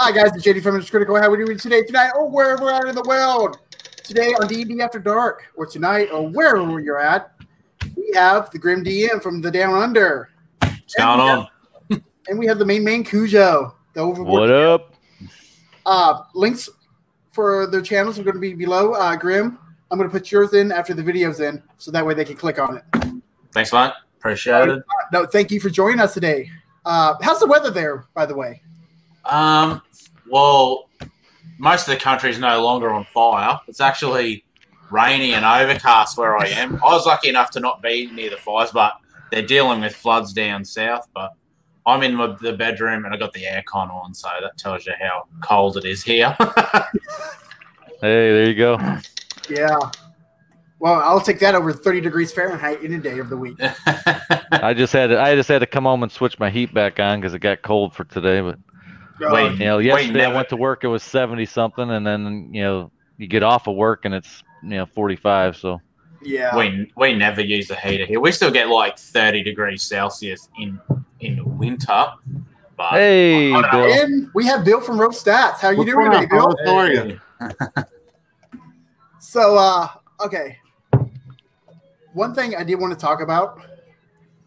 Hi guys, it's JD from Critical. How are we doing today, tonight, or wherever we're at in the world? Today on D&D After Dark, or tonight, or wherever you're at, we have the Grim DM from the Down Under. What's going on? And we have the main man Cujo, the Overboard. What up? Uh, links for their channels are going to be below. Uh, Grim, I'm going to put yours in after the video's in, so that way they can click on it. Thanks, mate. Appreciate it. No, thank you for joining us today. Uh, how's the weather there, by the way? Um, well, most of the country is no longer on fire. It's actually rainy and overcast where I am. I was lucky enough to not be near the fires, but they're dealing with floods down south. But I'm in my, the bedroom and I got the aircon on, so that tells you how cold it is here. Hey, there you go. Yeah. Well, I'll take that over 30 degrees Fahrenheit any day of the week. I just had to, I just had to come home and switch my heat back on because it got cold for today. But Wait. you know, Wait, yesterday I went to work. It was seventy something, and then you know you get off of work and it's you know forty five. So Yeah. we we never use the heater here. We still get like 30 degrees Celsius in in the winter. But hey, I don't know. Bill. And we have Bill from Roll Stats. How you What's doing today, Bill? How are you? So, uh, okay. One thing I did want to talk about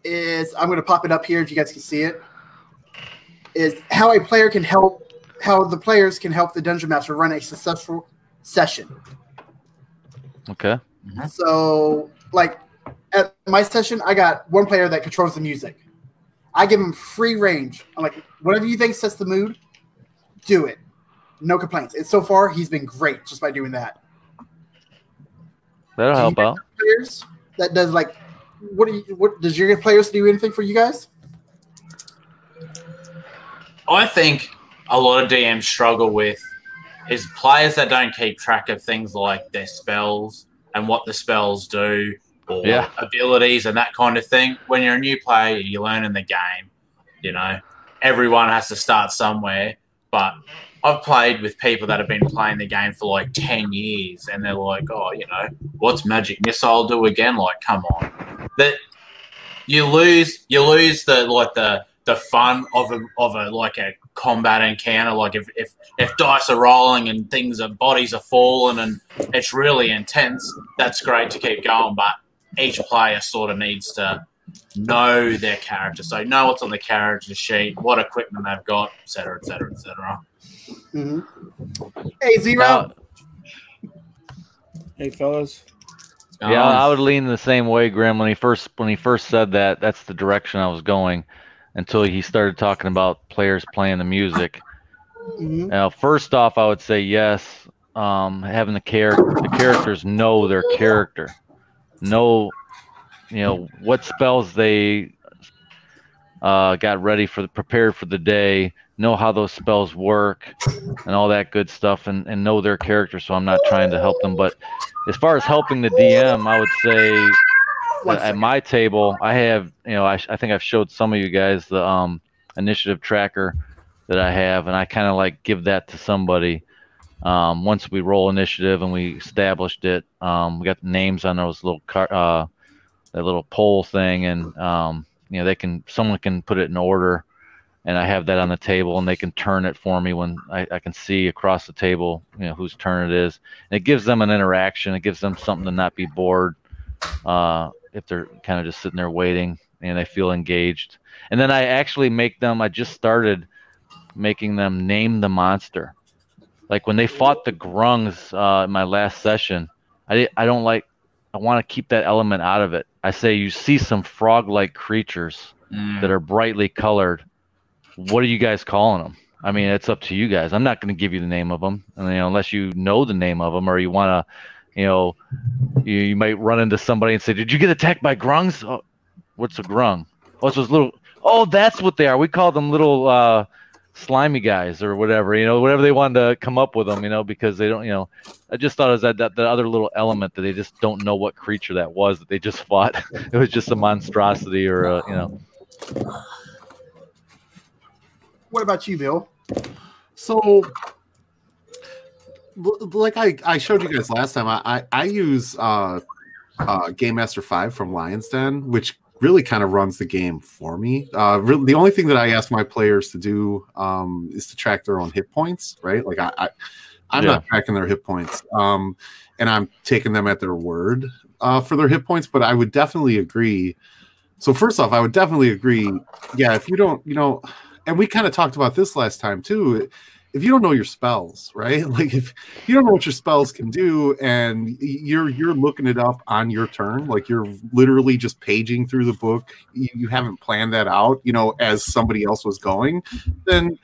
is I'm going to pop it up here if you guys can see it. Is how a player can help, how the players can help the dungeon master run a successful session. Okay. Mm-hmm. So, like at my session, I got one player that controls the music. I give him free range. I'm like, whatever you think sets the mood, do it. No complaints. And so far, he's been great just by doing that. That'll Do help out. Players that does like, what do you? What does your players do anything for you guys? I think a lot of DMs struggle with is players that don't keep track of things like their spells and what the spells do or Yeah. abilities and that kind of thing. When you're a new player, you're learning the game. You know, everyone has to start somewhere. But I've played with people that have been playing the game for like 10 years and they're like, oh, you know, what's Magic Missile do again? Like, come on. That you lose you lose the like the the fun of a of a like a combat encounter. Like if if if dice are rolling and things are bodies are falling and it's really intense, that's great to keep going. But each player sort of needs to know their character, so know what's on the character sheet, what equipment they've got, etc., etc., etc. Mm-hmm. Hey Zero, Now, Hey, fellas. yeah, I would lean the same way, Grim. When he first when he first said that, that's the direction I was going. Until he started talking about players playing the music. Mhm. Now, first off, I would say yes. Um, having the character, the characters know their character, know, you know, what spells they uh, got ready for the prepared for the day, know how those spells work, and all that good stuff, and, and know their character. So I'm not trying to help them, but as far as helping the DM, I would say at second. my table, I have, you know, I, I think I've showed some of you guys the um, initiative tracker that I have, and I kind of like give that to somebody. Um, once we roll initiative and we established it, um, we got the names on those little car, uh, that little poll thing, and um, you know, they can, someone can put it in order, and I have that on the table, and they can turn it for me when I, I can see across the table, you know, whose turn it is. And it gives them an interaction. It gives them something to not be bored uh, if they're kind of just sitting there waiting and they feel engaged. And then I actually make them. I just started making them name the monster. Like when they fought the grungs uh, in my last session, I I don't like. I want to keep that element out of it. I say you see some frog-like creatures Mm. that are brightly colored. What are you guys calling them? I mean, it's up to you guys. I'm not going to give you the name of them, and, you know, unless you know the name of them or you want to, you know, you, you might run into somebody and say, "Did you get attacked by grungs? Oh, what's a grung? Oh, it's those little. Oh, that's what they are. We call them little uh, slimy guys or whatever. You know, whatever they wanted to come up with them. You know, because they don't. You know, I just thought it was that that, that other little element that they just don't know what creature that was that they just fought. it was just a monstrosity or a, you know. what about you, Bill? So, l- like I, I showed you guys last time, I, I, I use uh, uh, Game Master 5 from Lion's Den, which really kind of runs the game for me. Uh, really, the only thing that I ask my players to do um, is to track their own hit points, right? Like I, I I'm Yeah. not tracking their hit points, um, and I'm taking them at their word uh, for their hit points. But I would definitely agree. So first off, I would definitely agree. Yeah, if you don't, you know, and we kind of talked about this last time too. If you don't know your spells, right? Like if you don't know what your spells can do, and you're you're looking it up on your turn, like you're literally just paging through the book. You, you haven't planned that out, you know, as somebody else was going, then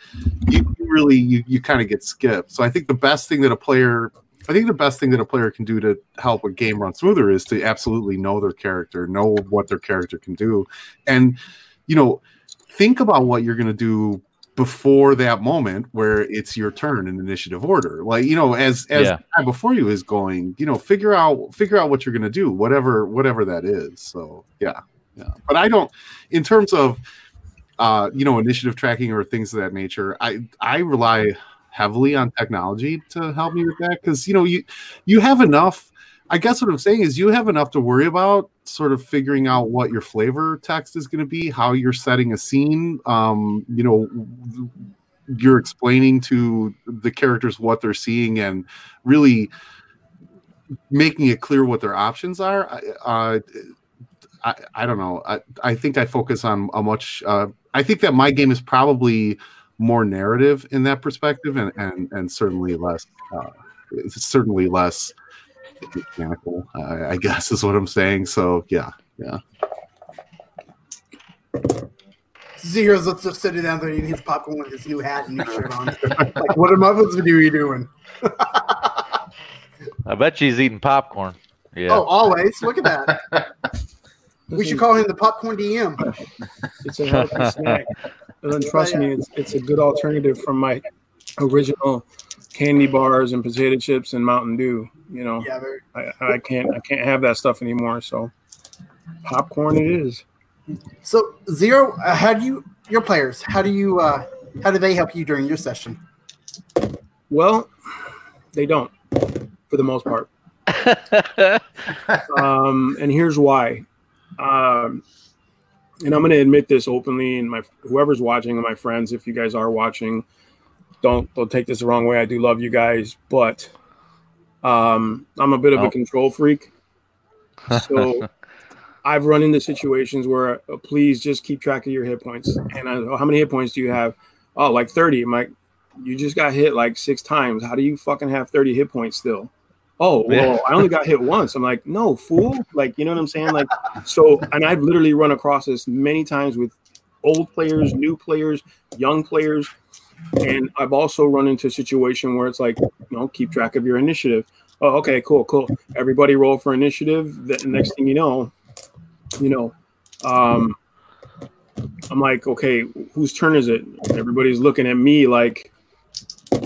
you, really you, you kind of get skipped. So I think the best thing that a player I think the best thing that a player can do to help a game run smoother is to absolutely know their character, know what their character can do, and you know, think about what you're going to do before that moment where it's your turn in initiative order. Like you know, as as Yeah. guy before you is going, you know, figure out figure out what you're going to do, whatever whatever that is. So yeah, yeah. But I don't, in terms of uh, you know, initiative tracking or things of that nature. I I rely heavily on technology to help me with that because you know you you have enough. I guess what I'm saying is you have enough to worry about sort of figuring out what your flavor text is going to be, how you're setting a scene. Um, you know, you're explaining to the characters what they're seeing and really making it clear what their options are. Uh, I, I don't know. I, I think I focus on a much. Uh, I think that my game is probably more narrative in that perspective, and and and certainly less. Uh, certainly less mechanical. I, I guess is what I'm saying. So yeah, yeah. Zero's just just sitting down there eating his popcorn with his new hat and new shirt on. like, what am I supposed to do? You doing? I bet she's eating popcorn. Yeah. Oh, always. Look at that. We should call him the popcorn DM. It's a healthy snack. And then trust me, it's, it's a good alternative from my original candy bars and potato chips and Mountain Dew. You know, Yeah, very. I, I can't I can't have that stuff anymore. So popcorn it is. So Zero, uh, how do you your players? How do you uh, how do they help you during your session? Well, they don't, for the most part. um, and here's why. Um, and I'm going to admit this openly, and my whoever's watching, and my friends, if you guys are watching, don't don't take this the wrong way. I do love you guys, but um, I'm a bit of Oh. a control freak. So I've run into situations where uh, please just keep track of your hit points. And I, how many hit points do you have? Oh, like 30. I'm like, you just got hit like six times. How do you fucking have 30 hit points still? Oh, well, Yeah. I only got hit once. I'm like, no, fool. Like, you know what I'm saying? Like, so, and I've literally run across this many times with old players, new players, young players. And I've also run into a situation where it's like, you know, keep track of your initiative. Oh, okay, cool, cool. Everybody roll for initiative. The next thing you know, you know, um, I'm like, okay, whose turn is it? Everybody's looking at me like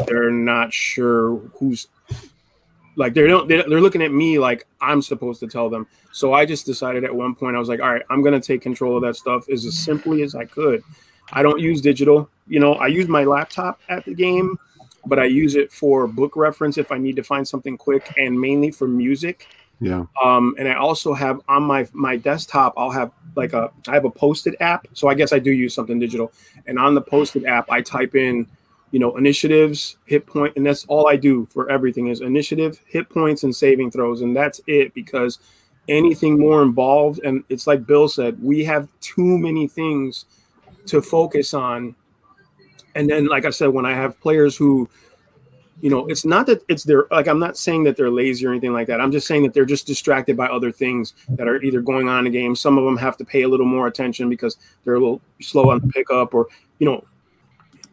they're not sure who's like they don't they're looking at me like I'm supposed to tell them. So I just decided at one point I was like, all right, I'm gonna take control of that stuff as simply as I could. I don't use digital. You know, I use my laptop at the game, but I use it for book reference if I need to find something quick and mainly for music. Yeah. Um, and I also have on my my desktop, I'll have like a I have a Post-it app. So I guess I do use something digital. And on the Post-it app, I type in, you know, initiatives, hit point, and that's all I do for everything is initiative, hit points, and saving throws, and that's it because anything more involved, and it's like Bill said, we have too many things to focus on. And then, like I said, when I have players who you know, it's not that it's their like I'm not saying that they're lazy or anything like that. I'm just saying that they're just distracted by other things that are either going on in the game. Some of them have to pay a little more attention because they're a little slow on the pickup, or you know,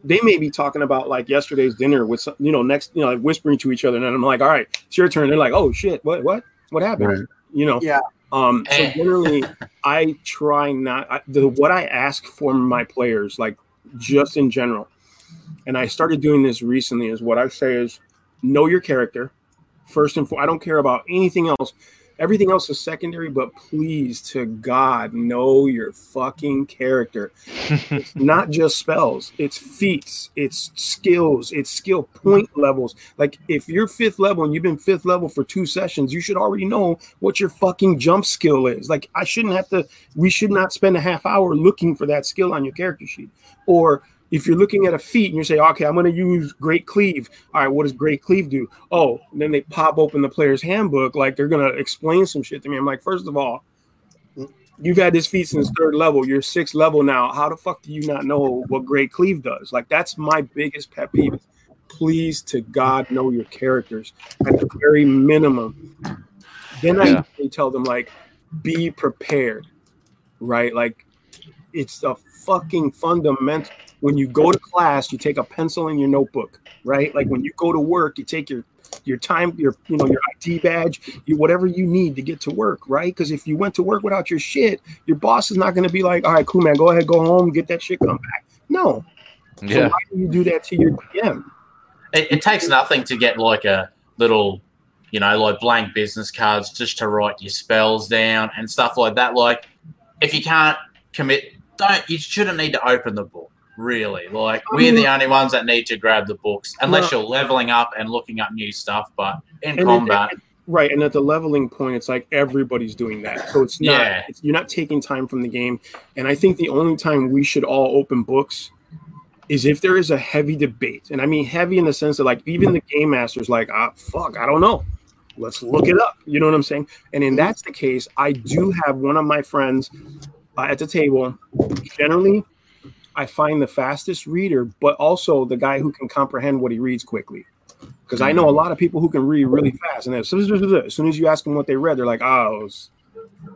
they may be talking about like yesterday's dinner with some, you know, next, you know, like whispering to each other, and I'm like, all right, it's your turn. They're like, oh shit, what, what, what happened? Right. You know, Yeah. Um, so Eh. generally, I try not I, the what I ask for my players, like just in general, and I started doing this recently. Is what I say is know your character first and foremost. I don't care about anything else. Everything else is secondary, but please to God, know your fucking character. It's not just spells, it's feats, it's skills, it's skill point levels. Like if you're fifth level and you've been fifth level for two sessions, you should already know what your fucking jump skill is. Like I shouldn't have to, we should not spend a half hour looking for that skill on your character sheet. Or if you're looking at a feat and you say, okay, I'm going to use Great Cleave. All right, what does Great Cleave do? Oh, and then they pop open the player's handbook like they're going to explain some shit to me. I'm like, first of all, you've had this feat since third level. You're sixth level now. How the fuck do you not know what Great Cleave does? Like, that's my biggest pet peeve. Please, to God, know your characters at the very minimum. Then I Yeah. tell them, like, be prepared, right? Like, it's a fucking fundamental. When you go to class, you take a pencil and your notebook, right? Like when you go to work, you take your your time, your you know your ID badge, you whatever you need to get to work, right? Because if you went to work without your shit, your boss is not going to be like, "All right, cool, man, go ahead, go home, get that shit, come back." No. So Yeah. why do you do that to your DM? It, it takes nothing to get like a little, you know, like blank business cards just to write your spells down and stuff like that. Like, if you can't commit, don't you shouldn't need to open the book. Really, like we're the only ones that need to grab the books, unless you're leveling up and looking up new stuff. But in And it- combat, Right, and at the leveling point, it's like everybody's doing that, so it's not Yeah. it's, you're not taking time from the game. And I think the only time we should all open books is if there is a heavy debate, and I mean heavy in the sense that like even the game master's like, ah, fuck, I don't know, let's look it up. You know what I'm saying? And in that's the case, I do have one of my friends uh, at the table. Generally, I find the fastest reader, but also the guy who can comprehend what he reads quickly because I know a lot of people who can read really fast, and as soon as, as soon as you ask them what they read, they're like, "Oh, it was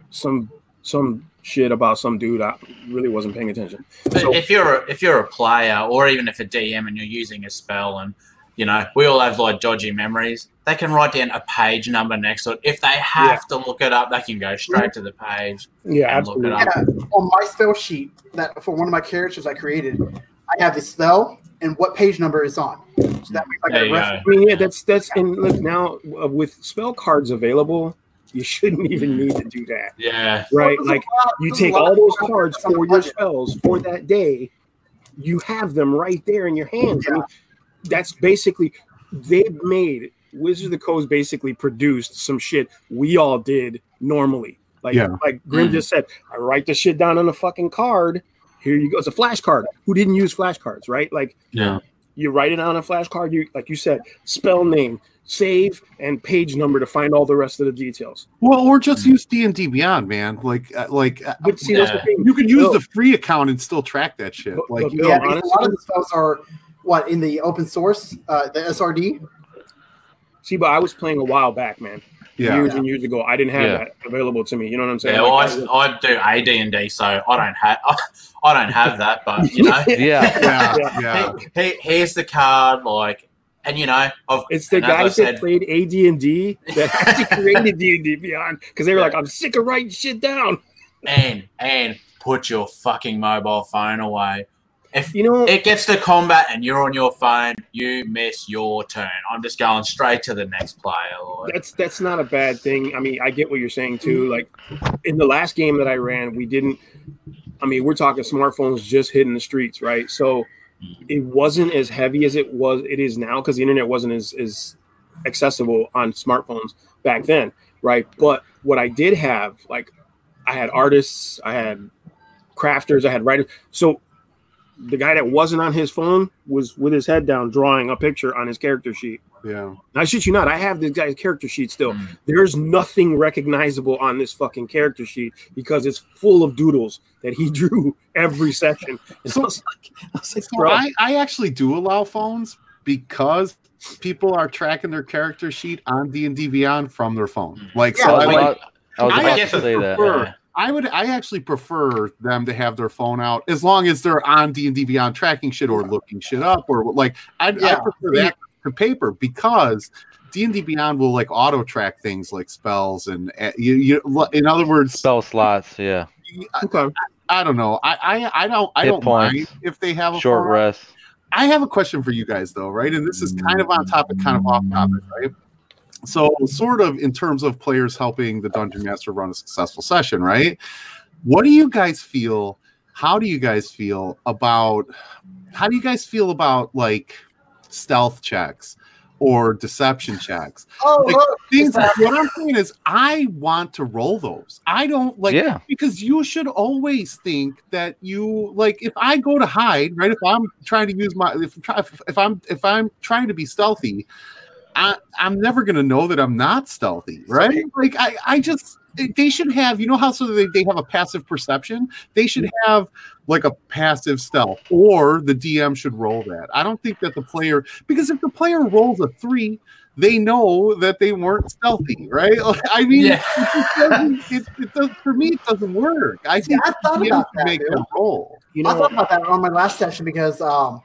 some some shit about some dude I really wasn't paying attention." But So- if you're a, if you're a player or even if a DM and you're using a spell and you know we all have like dodgy memories, they can write down a page number next to it. If they have to look it up, they can go straight to the page. Yeah, And look it absolutely. up. Yeah, on my spell sheet that for one of my characters I created, I have the spell and what page number it's on. So that way, if I There get you a go. reference, I mean, yeah, that's that's and look now uh, with spell cards available, you shouldn't even need to do that, Yeah, right? There's Like lot- you take all those cards that's on the for your spells for that day. You have them right there in your hands. I mean, that's basically they've made Wizards of the Coast basically produced some shit we all did normally. Like Yeah. like Grim Mhm. just said, I write the shit down on a fucking card. Here you go. It's a flashcard. Who didn't use flashcards, right? Like yeah. you write it on a flashcard. You like you said, spell name, save, and page number to find all the rest of the details. Well, or just use D and D Beyond, man. Like, uh, like uh, But see, that's the Yeah. thing. you can use Bill, the free account and still track that shit. But- Like, but you Bill, know, Yeah, because a lot of the spells are what in the open source, uh, the SRD. See, but I was playing a while back, man. yeah, Years and years ago, I didn't have Yeah. that available to me. You know what I'm saying? Yeah, well, I, I do AD and D, so I don't have I don't have that. But you know, Yeah. yeah, Yeah. yeah. he, he, here's the card, like, and you know, I've, It's the and as I guys said- that played AD and D that actually created D and D Beyond because they were like, "I'm sick of writing shit down." and and put your fucking mobile phone away. If You know, it gets to combat and you're on your phone, you miss your turn. I'm just going straight to the next player. Like, that's that's not a bad thing. I mean, I get what you're saying too. Like in the last game that I ran, we didn't. I mean, we're talking smartphones just hitting the streets, right? So it wasn't as heavy as it was. It is now because the internet wasn't as as accessible on smartphones back then, right? But what I did have, like, I had artists, I had crafters, I had writers. So the guy that wasn't on his phone was with his head down drawing a picture on his character sheet. yeah. I shit you not. I have this guy's character sheet still. Mm. There's nothing recognizable on this fucking character sheet because it's full of doodles that he drew every session. And I was like, I was like, So I, I actually do allow phones because people are tracking their character sheet on D and D Beyond from their phone. Like, Yeah, so I I was like. about, I was I about guess to it's say that. yeah. I would. I actually prefer them to have their phone out as long as they're on D and D Beyond tracking shit or looking shit up or like. I, I prefer that to paper because D and D Beyond will like auto track things like spells and uh, you. you in other words, Spell slots, yeah. I, okay. I don't know. I I, I don't I Hit don't mind if they have a Short phone. rest. I have a question for you guys though, right? And this is kind of on topic, kind of off topic, right? So sort of in terms of players helping the dungeon master run a successful session, right? What do you guys feel? How do you guys feel about how do you guys feel about like stealth checks or deception checks? Oh, Like, look, Things that- what I'm saying is I want to roll those. I don't like Yeah. because you should always think that you like if I go to hide, right? If I'm trying to use my if, if, if I'm if I'm trying to be stealthy, I, I'm never gonna know that I'm not stealthy, right? Like I, I just they should have, you know how so they, they have a passive perception? They should have like a passive stealth, or the DM should roll that. I don't think that the player because if the player rolls a three, they know that they weren't stealthy, right? Like, I mean, Yeah. it, it, it does, for me, it doesn't work. I See, think I thought the DM about that, make dude. them roll. You know, I thought about that on my last session because um,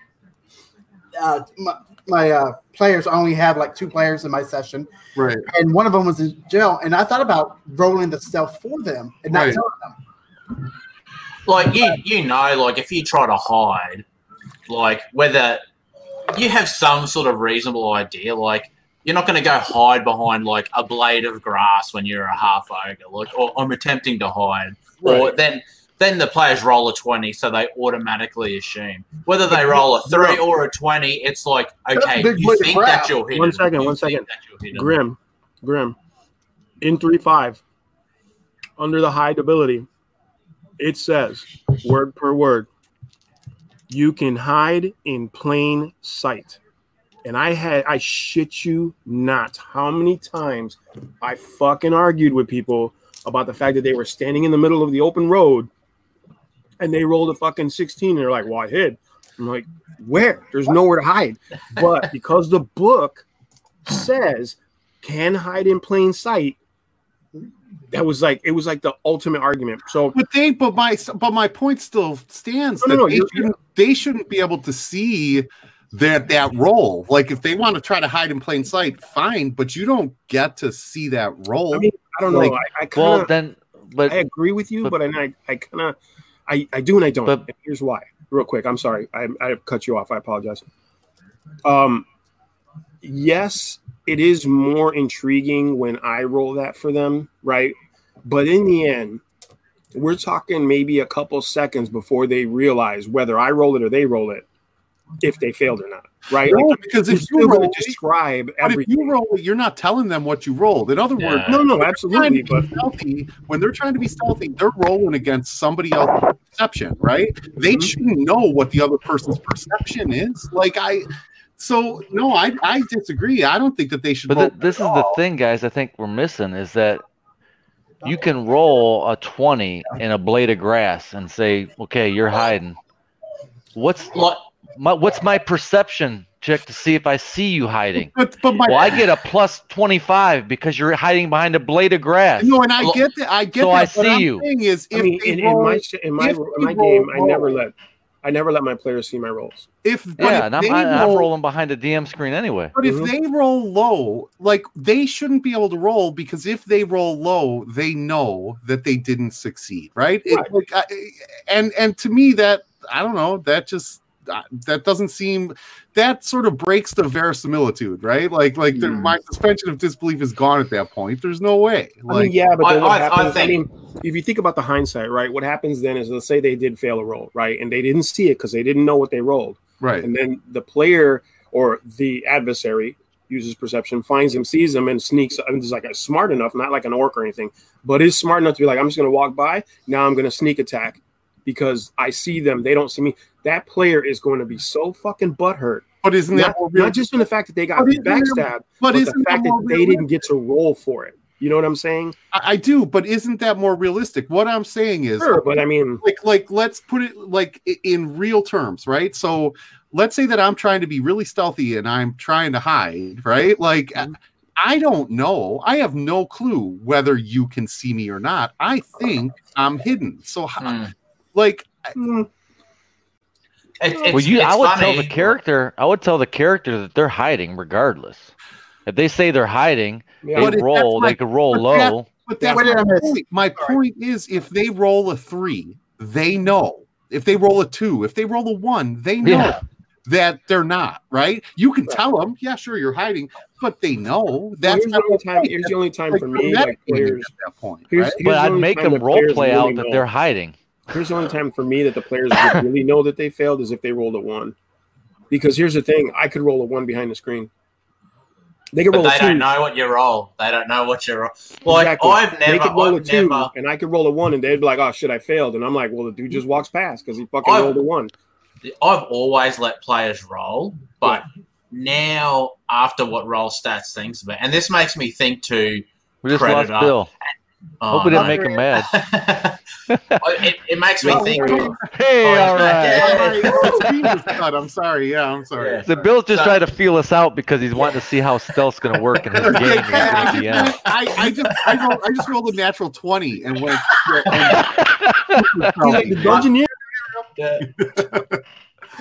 uh, my, my uh, players I only have like two players in my session, Right. and one of them was in jail. And I thought about rolling the stealth for them and not Right. telling them. like you you know like if you try to hide like whether you have some sort of reasonable idea like you're not going to go hide behind like a blade of grass when you're a half ogre like or i'm attempting to hide or then then the players roll a 20 so they automatically assume whether they roll a 3 or a 20 it's like okay big you blade of think grass. that you're hidden One second, You one think second. that you're hidden. Grim, Grim, in three five, under the hide ability, it says word per word, you can hide in plain sight. And I had, I shit you not, how many times I fucking argued with people about the fact that they were standing in the middle of the open road and they rolled a fucking 16 and they're like, well, I hid. I'm like, where? There's nowhere to hide. But because the book says can hide in plain sight, that was like it was like the ultimate argument. So But they, but my, but my point still stands No, no, that no, they, shouldn't, they shouldn't be able to see that that roll. Like if they want to try to hide in plain sight, fine, but you don't get to see that roll. I mean, I don't know. Like, I, I Well, kind of then, but I agree with you, but- but, I I kind of I I do and I don't. But- And here's why. Real quick, I'm sorry. I I cut you off. I apologize. Um, yes, it is more intriguing when I roll that for them, right? But in the end, we're talking maybe a couple seconds before they realize whether I roll it or they roll it, if they failed or not, right? No, Like, because if you going roll, to describe but if you roll, you're not telling them what you rolled. In other words, Yeah. no, no, absolutely, but stealthy, when they're trying to be stealthy, they're rolling against somebody else's perception, right? They Mhm. shouldn't know what the other person's perception is. Like I, so no, I I disagree. I don't think that they should. But roll th- this is at the thing, guys. I think we're missing is that you can roll a twenty in a blade of grass and say, "Okay, you're hiding." What's like my what's my perception check to see if I see you hiding? But but my Well, I get a plus twenty five because you're hiding behind a blade of grass. no, and I Well, get that. I get so that. I see I'm you. is, if I mean, in, roll, in my in my if in they my roll game, I never let I never let my players see my rolls. if yeah, if and I'm, they I, I'm rolling behind a DM screen anyway. But if Mhm. they roll low, like they shouldn't be able to roll because if they roll low, they know that they didn't succeed, right? It- like, I, and and to me, that I don't know, that just that doesn't seem that sort of breaks the verisimilitude, right? Like like the, Hmm. my suspension of disbelief is gone at that point. There's no way. I Like mean, yeah, but then I- what I- I happens? I, think- mean, if you think about the hindsight, right? What happens then is, let's say they did fail a roll, right, and they didn't see it because they didn't know what they rolled, right. and then the player or the adversary uses perception, finds him, sees him, and sneaks. I'm just like smart enough, not like an orc or anything, but is smart enough to be like, I'm just going to walk by. Now I'm going to sneak attack because I see them. They don't see me. That player is going to be so fucking butthurt. But isn't that more real? not just in the fact that they got But isn't backstabbed, but but, isn't the fact that that they realistic? didn't get to roll for it. You know what I'm saying? I, I do, but isn't that more realistic? What I'm saying is, Sure, but I mean, like like let's put it like in real terms right so let's say that i'm trying to be really stealthy and i'm trying to hide right like Mhm. i don't know i have no clue whether you can see me or not i think i'm hidden so how, hmm. Like mm, It's, it's, well, you, it's I would funny. tell the character, I would tell the character that they're hiding regardless. If they say they're hiding, yeah, they if roll. that's They could roll but that- low. but that's What my point. my point is if they roll a three they know if they roll a two if they roll a one they know Yeah. that they're not right. You can tell them, yeah, sure, you're hiding, but they know that's here's the only time. Here's the only time like, for me, like players. at that point. Here's, right? here's But I'd make time them role play really out that they're hiding. Here's the only time for me that the players would really know that they failed is if they rolled a one. Because here's the thing, I could roll a one behind the screen. They could But roll they a 2 don't know what you roll. They don't know what you roll. Like Exactly. I've never, they never, could roll a I've two, never, and I could roll a one, and they'd be like, "Oh shit, I failed." And I'm like, "Well, the dude just walks past because he fucking I've- rolled a one." I've always let players roll, but now after what roll stats thinks about, and this makes me think too. We just Predator. lost Bill. Hope we um, didn't make him mad. it, it makes me think. sorry. of- Hey, Oh, all right. Yeah. Sorry, screen was cut. I'm sorry. Yeah, I'm sorry. Yeah. The Bill's just So- trying to feel us out because he's wanting to see how stealth's going to work in his game. I, against the DM. I, I just I, rolled, I just rolled a natural twenty and went. He's like the dungeoneer.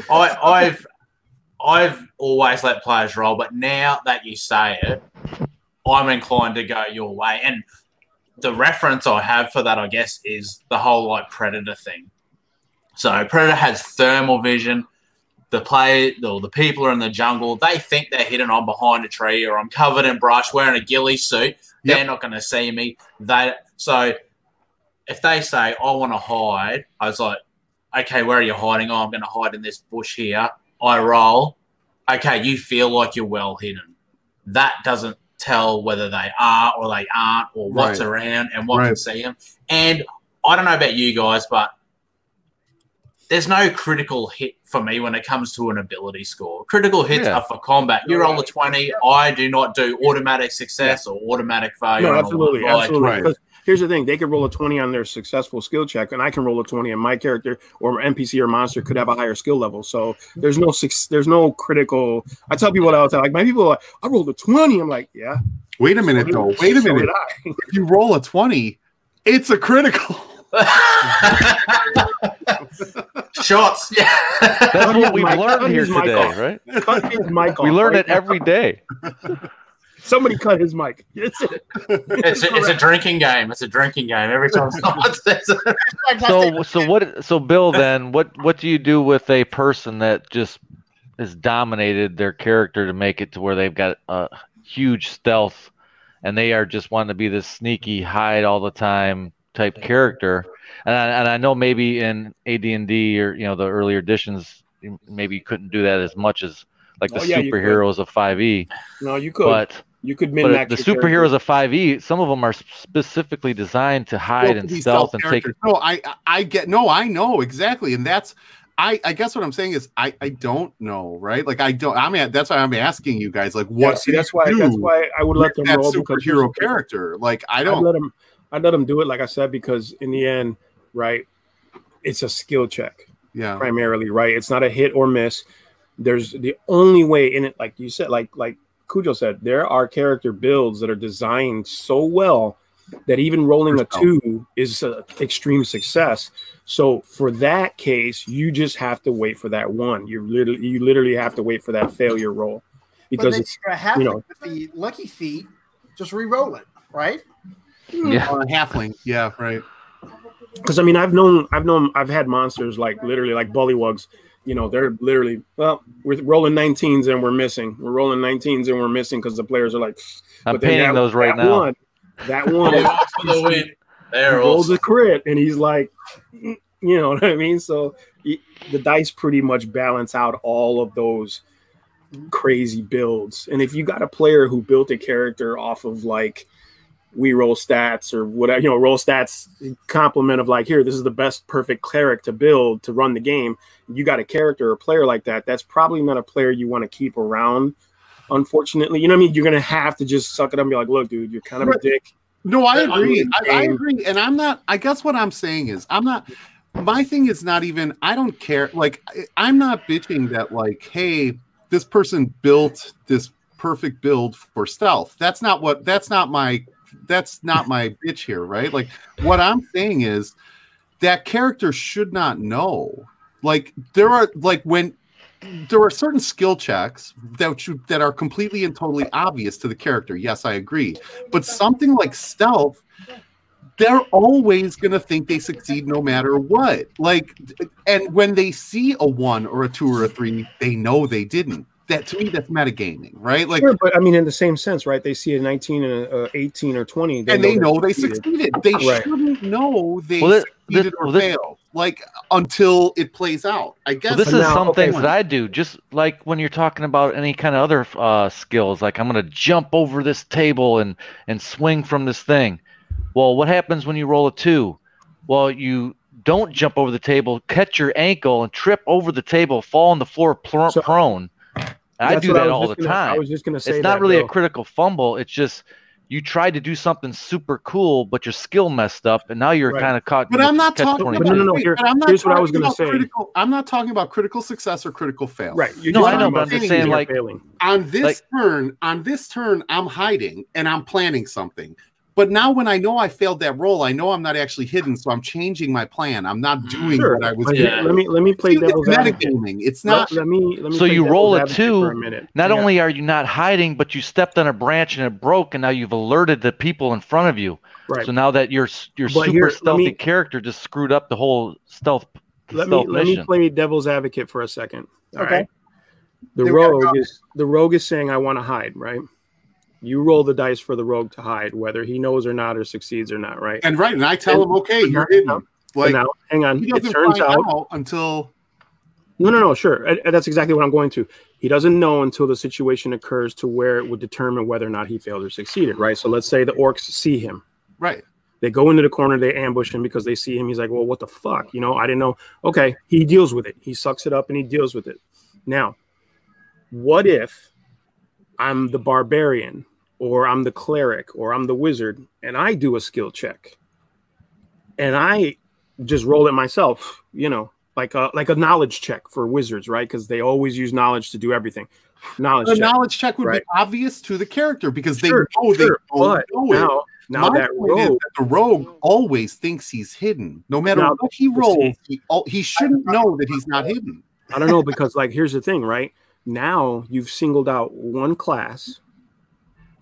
I, I've I've always let players roll, but now that you say it, I'm inclined to go your way. And the reference I have for that, I guess, is the whole like predator thing. So predator has thermal vision. The play, or the people are in the jungle. They think they're hidden on behind a tree, or I'm covered in brush, wearing a ghillie suit. They're Yep. not going to see me. They so if they say I want to hide, I was like, okay, where are you hiding? Oh, I'm going to hide in this bush here. I roll. Okay, you feel like you're well hidden. That doesn't tell whether they are or they aren't or what's Right. around and what can see them. And I don't know about you guys, but there's no critical hit for me when it comes to an ability score. Critical hits Yeah. are for combat. You roll a 20. I do not do automatic success or automatic failure. No, on absolutely. Like, absolutely. Right. 'Cause Here's the thing: they could roll a twenty on their successful skill check, and I can roll a twenty, and my character or NPC or monster could have a higher skill level. So there's no six, there's no critical. I tell people all the time, like my people, are like I rolled a twenty. I'm like, yeah. Wait a minute though. Wait a minute. did I. If you roll a twenty, it's a critical. Shots. Yeah. That's what we've learned cut here today, off. right? Cut his mic We off learn it every day. now. Somebody cut his mic. That's it. It's a, it's a drinking game. It's a drinking game. Every time someone says it. So, so what? So, Bill, then, what? What do you do with a person that just has dominated their character to make it to where they've got a huge stealth, and they are just wanting to be this sneaky, hide all the time type character? And I, and I know maybe in AD&D or you know the earlier editions, maybe you couldn't do that as much as like the Oh, yeah, superheroes of 5e, No, you could. but you could min max the your character. superheroes of 5e, some of them are specifically designed to hide Well, and to stealth and take self-character. No, I I get no, I know exactly, and that's I I guess what I'm saying is I I don't know, right? Like I don't. I mean, that's why I'm asking you guys, like, Yeah, what? see, that's why. That's why I would let with them that roll because here's superhero the character. Like I I'd don't. let them. I'd let them do it, like I said, because in the end, right, it's a skill check Yeah. primarily, right? It's not a hit or miss. There's the only way in it, like you said, like like Cujo said, there are character builds that are designed so well that even rolling a two is an extreme success. So for that case, you just have to wait for that one. You literally, you literally have to wait for that failure roll because it's you're half you know. the lucky feat. Just re-roll it, right? Yeah. Uh, halfling. Yeah. Right. because I mean I've known I've known I've had monsters like literally like bullywugs. You know, they're literally well, we're rolling 19s and we're missing. We're rolling 19s and we're missing because the players are like. I'm but painting those right now. that now. One, that one is, the win. he rolls a crit and he's like, you know what I mean. So y- the dice pretty much balance out all of those crazy builds. And if you got a player who built a character off of like we roll stats or whatever, you know, roll stats compliment of like, here, this is the best perfect cleric to build to run the game. You got a character or player like that. That's probably not a player you want to keep around. Unfortunately, you know what I mean? You're gonna have to just suck it up and be like, look, dude, you're kind of a dick. No, I agree. I, I agree, and I'm not. I guess what I'm saying is, I'm not. My thing is not even. I don't care. Like, I'm not bitching that. Like, hey, this person built this perfect build for stealth. That's not what. That's not my. That's not my bitch here, right? Like, what I'm saying is that character should not know. Like, there are like when there are certain skill checks that you, that are completely and totally obvious to the character. Yes, I agree. But something like stealth, they're always going to think they succeed no matter what. Like, and when they see a one or a two or a three, they know they didn't. That to me, that's metagaming, right? Like, Sure, but I mean, in the same sense, right? They see a 19 and a, a 18 or 20, and they know they succeeded. succeeded. They Right. shouldn't know they Well, this- succeeded this- or well, failed, like until it plays out. I guess Well, this is now- some okay. things that I do. Just like when you're talking about any kind of other uh, skills, like I'm going to jump over this table and and swing from this thing. Well, what happens when you roll a two? Well, you don't jump over the table, catch your ankle, and trip over the table, fall on the floor pr- So- prone. I do that was all the just gonna- I time. was just going to say It's not that, really a critical fumble. It's just you tried to do something super cool, but your skill messed up, and now you're Right. kind of caught. But I'm not talking about. no, no, no, here- I'm not here's what I was gonna say. Critical, I'm not talking about critical success or critical fail. Right. You're No, just I know, talking but about I'm just failing saying, like- failing. On this Like- turn, on this turn, I'm hiding and I'm planning something. But now, when I know I failed that roll, I know I'm not actually hidden, so I'm changing my plan. I'm not doing Sure. what I was But. Yeah. Let me let me play It's devil's advocate. metagaming. It's not. let me let me. So you roll devil's a two, for a minute. Not Yeah. only are you not hiding, but you stepped on a branch and it broke, and now you've alerted the people in front of you. right. So now that your your But super here, stealthy me- charty just screwed up the whole stealth let me stealth let me play devil's advocate for a second. all Okay. right? The There we go. rogue is the rogue is saying I want to hide, right? You roll the dice for the rogue to hide, whether he knows or not, or succeeds or not, right? And right, and I tell And- him, okay, you're hidden. Like now, hang on. It turns out out until No, no, no, sure. That's exactly what I'm going to. He doesn't know until the situation occurs to where it would determine whether or not he failed or succeeded, right? So let's say the orcs see him. right. They go into the corner, they ambush him because they see him. He's like, well, what the fuck? You know, I didn't know. Okay, he deals with it. He sucks it up and he deals with it. Now, what if I'm the barbarian or I'm the cleric or I'm the wizard and I do a skill check and I just roll it myself, you know, like a like a knowledge check for wizards, right? Because they always use knowledge to do everything. Knowledge The check. knowledge check would Right. be obvious to the character because they Sure, know they sure, don't but know it. now, now My that point is rogue, that the rogue always thinks he's hidden. No matter Now, what he see- rolls, he, he shouldn't know that he's not hidden. I don't know because like here's the thing, right? Now you've singled out one class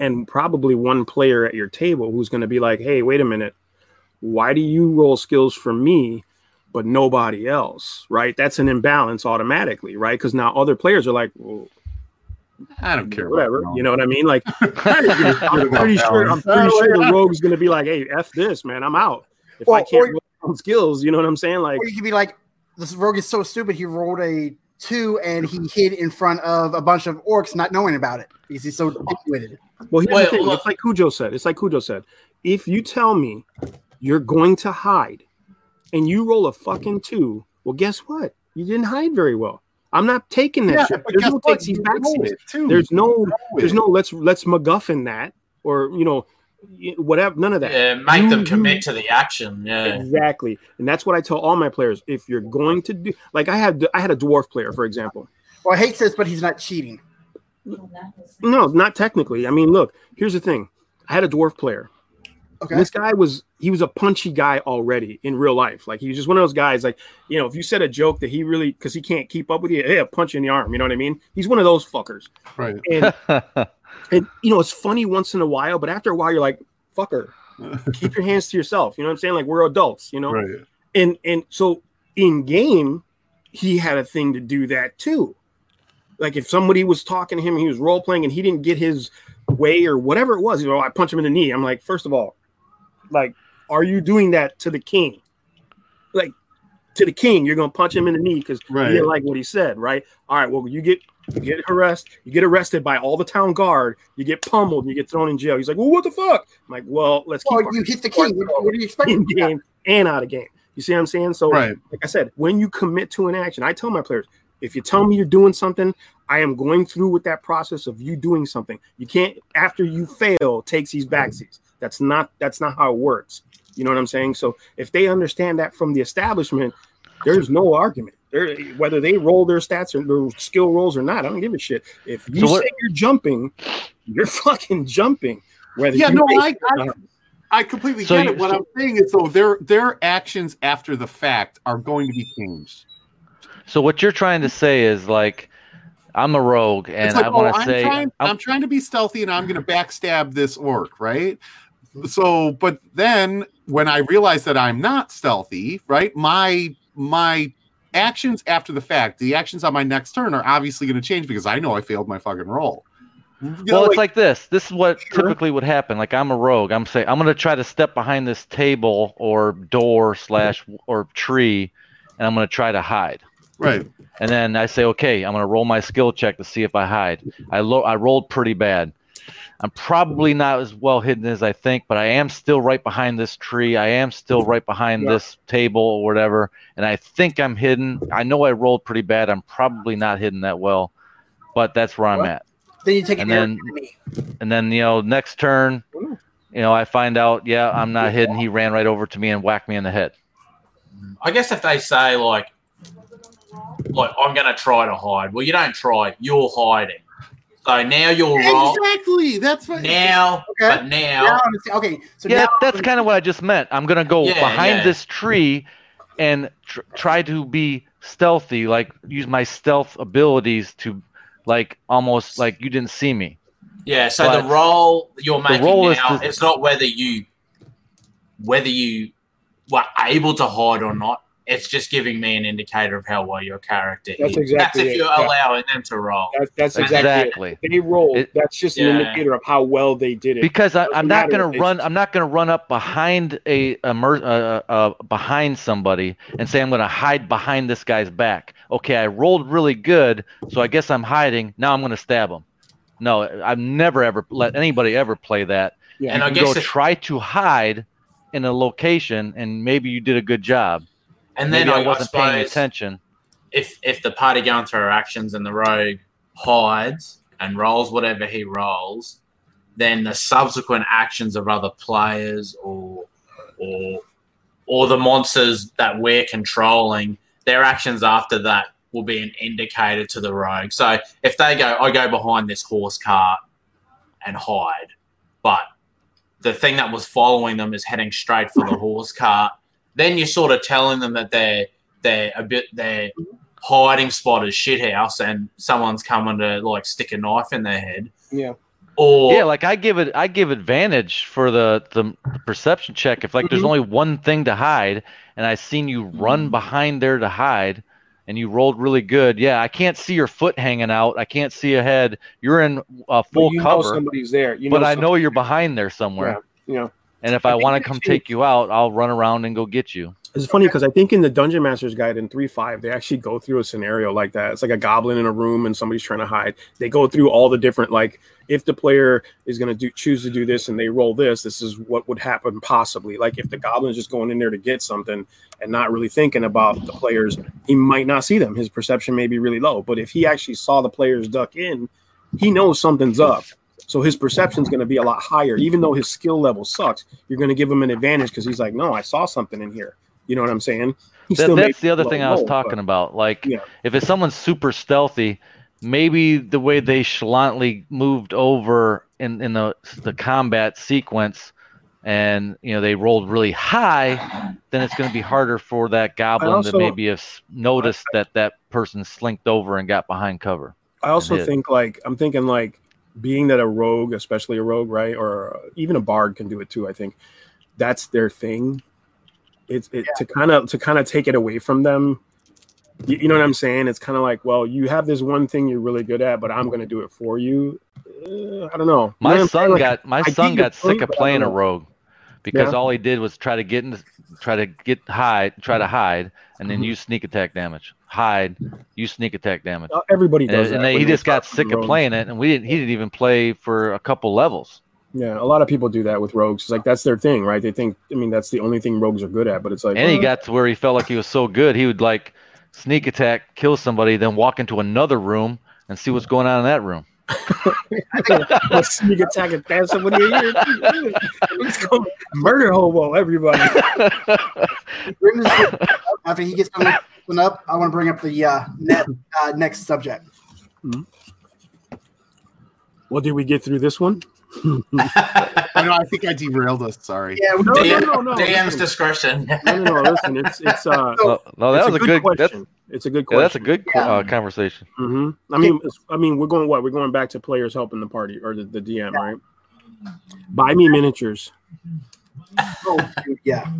and probably one player at your table who's going to be like, "Hey, wait a minute. Why do you roll skills for me but nobody else?" Right? That's an imbalance automatically, right? Cuz now other players are like, well, I don't care. whatever, about you know what I mean? Like I'm pretty sure I'm balance. pretty Oh, sure the oh, rogue's going to be like, "Hey, F this, man. I'm out." If I can't roll on skills, you know what I'm saying? Like Or you could be like, this rogue is so stupid. He rolled a two and he hid in front of a bunch of orcs, not knowing about it because he's so dim-witted. Well, here's Wait, the thing. look- It's like Cujo said. It's like Cujo said. If you tell me you're going to hide and you roll a fucking two, well, guess what? You didn't hide very well. I'm not taking that Yeah, shit. There's no what? takes these You know backsies. it. There's no there's no let's let's MacGuffin that or you know whatever none of that. Yeah, make them You- commit to the action. Yeah. Exactly. And that's what I tell all my players. If you're going to do like I had I had a dwarf player, for example. Well, I hate this, but he's not cheating. No, not technically. I mean, look, here's the thing. I had a dwarf player. Okay. This guy was he was a punchy guy already in real life. Like he was just one of those guys. Like you know, if you said a joke that he really because he can't keep up with you, hey, a punch in the arm. You know what I mean? He's one of those fuckers. right. And and you know, it's funny once in a while, but after a while, you're like, fucker, keep your hands to yourself. You know what I'm saying? Like we're adults. You know. right. And and so in game, he had a thing to do that too. Like if somebody was talking to him, he was role playing, and he didn't get his way or whatever it was. You know, I punch him in the knee. I'm like, first of all, like, are you doing that to the king? Like to the king, you're gonna punch him in the knee because Right. you didn't like what he said, right? All right, well, you get you get harassed, you get arrested by all the town guard, you get pummeled, you get thrown in jail. He's like, well, what the fuck? I'm like, well, let's keep Well, you hit the king. What, what do you expect? in game and out of game. You see what I'm saying? So, Right. like I said, when you commit to an action, I tell my players, if you tell me you're doing something, I am going through with that process of you doing something. You can't after you fail takes these backsies. Mm-hmm. That's not that's not how it works. You know what I'm saying? So if they understand that from the establishment, there's no argument. There, whether they roll their stats or their skill rolls or not, I don't give a shit. If you So say what- you're jumping, you're fucking jumping. Whether Yeah, no, I, I. I completely So get it. What so- I'm saying is, though, their their actions after the fact are going to be changed. So what you're trying to say is like, I'm a rogue, and like, I want oh, to I'm say, trying, I'm, I'm- trying to be stealthy, and I'm going to backstab this orc, right? so but then when I realize that I'm not stealthy, right? My my actions after the fact, the actions on my next turn are obviously going to change because I know I failed my fucking roll. You know, well, it's like- like this. This is what Sure. typically would happen. Like I'm a rogue. I'm saying I'm gonna try to step behind this table or door slash or tree, and I'm gonna try to hide. Right. And then I say, okay, I'm gonna roll my skill check to see if I hide. I lo- I rolled pretty bad. I'm probably not as well hidden as I think, but I am still right behind this tree. I am still right behind Yeah. this table or whatever, and I think I'm hidden. I know I rolled pretty bad. I'm probably not hidden that well, but that's where I'm at. Then you take it And an then- to. And then you know, next turn, you know, I find out, yeah, I'm not hidden. He ran right over to me and whacked me in the head. I guess if they say like, like I'm gonna try to hide, well, you don't try, you're hiding. So now you'll roll. Exactly. That's what Now, Okay. but now, Now okay, so yeah, now that's kind of what I just meant. I'm gonna go Yeah, behind yeah. this tree and tr- try to be stealthy, like use my stealth abilities to, like almost like you didn't see me. yeah. So But the role you're making roll is now, to- it's not whether you, whether you were able to hide or not. It's just giving me an indicator of how well your character That's is. exactly That's if you're yeah. allowing them to roll. That, that's exactly, Exactly. it. They roll. It- that's just an indicator of how well they did it. Because I, I'm not gonna if they- run. I'm not gonna run up behind a, a mer- uh, uh, behind somebody and say I'm gonna hide behind this guy's back. Okay, I rolled really good, so I guess I'm hiding. Now I'm gonna stab him. No, I've never ever let anybody ever play that. Yeah. And I can guess go if- try to hide in a location, and maybe you did a good job. And then I, I wasn't paying attention. if if the party going through our actions and the rogue hides and rolls whatever he rolls, then the subsequent actions of other players or or or the monsters that we're controlling, their actions after that will be an indicator to the rogue. So if they go, I go behind this horse cart and hide, but the thing that was following them is heading straight for the horse cart, then you're sort of telling them that they're they're a bit their hiding spot is shithouse and someone's coming to like stick a knife in their head. Yeah. Or Yeah, like I give it, I give advantage for the the perception check. If like there's Mhm. only one thing to hide, and I seen you run behind there to hide, and you rolled really good. Yeah, I can't see your foot hanging out. I can't see a head. You're in uh, But full you know cover, somebody's there. You but I know you're behind there somewhere. Yeah. You know, And if I I, want to come take you out, I'll run around and go get you. It's funny because I think in the Dungeon Master's Guide in 3.5, they actually go through a scenario like that. It's like a goblin in a room and somebody's trying to hide. They go through all the different, like, if the player is going to do choose to do this and they roll this, this is what would happen possibly. Like, if the goblin's just going in there to get something and not really thinking about the players, he might not see them. His perception may be really low. But if he actually saw the players duck in, he knows something's up. So his perception is going to be a lot higher. Even though his skill level sucks, you're going to give him an advantage because he's like, no, I saw something in here. You know what I'm saying? That, that's the other thing I was talking but- about. Like, Yeah. if it's someone super stealthy, maybe the way they chalantly moved over in, in the the combat sequence, and you know they rolled really high, then it's going to be harder for that goblin also- to maybe have noticed that that person slinked over and got behind cover. I also think like I'm thinking like being that a rogue, especially a rogue, right, or uh, even a bard can do it too. I think that's their thing. It's it, to kind of to kind of take it away from them. You, you know what I'm saying? It's kind of like, well, you have this one thing you're really good at, but I'm going to do it for you. Uh, I don't know. You know what My son Like, got my I son your got point, sick of playing a rogue because Yeah. all he did was try to get in, try to get hide, try to hide, and then Mhm. use sneak attack damage. Hide, you sneak attack damage. uh, everybody does and that they, he just got sick of playing it, and we didn't. He didn't even play for a couple levels. Yeah, a lot of people do that with rogues. It's like that's their thing, right? They think, I mean, that's the only thing rogues are good at. But it's like, And he got to where he felt like he was so good, he would like sneak attack, kill somebody, then walk into another room and see what's going on in that room. let's sneak attack and stab somebody in here. Let's go murder hobo, everybody. Bring this up. After he gets done with one up, I want to bring up the uh, net, uh, next subject. Well, did we get through this one? I know. I think I derailed us. Sorry. Yeah, we No, DM, no, no, no. DM's listen. discretion. No, no, no. Listen, it's it's uh, no, no, that it's was a good. that's, question. it's a good yeah, question. that's a good qu- uh, conversation. hmm I mean, it's, I mean, we're going what? We're going back to players helping the party or the, the DM, right? Buy me miniatures. Oh, dude, yeah.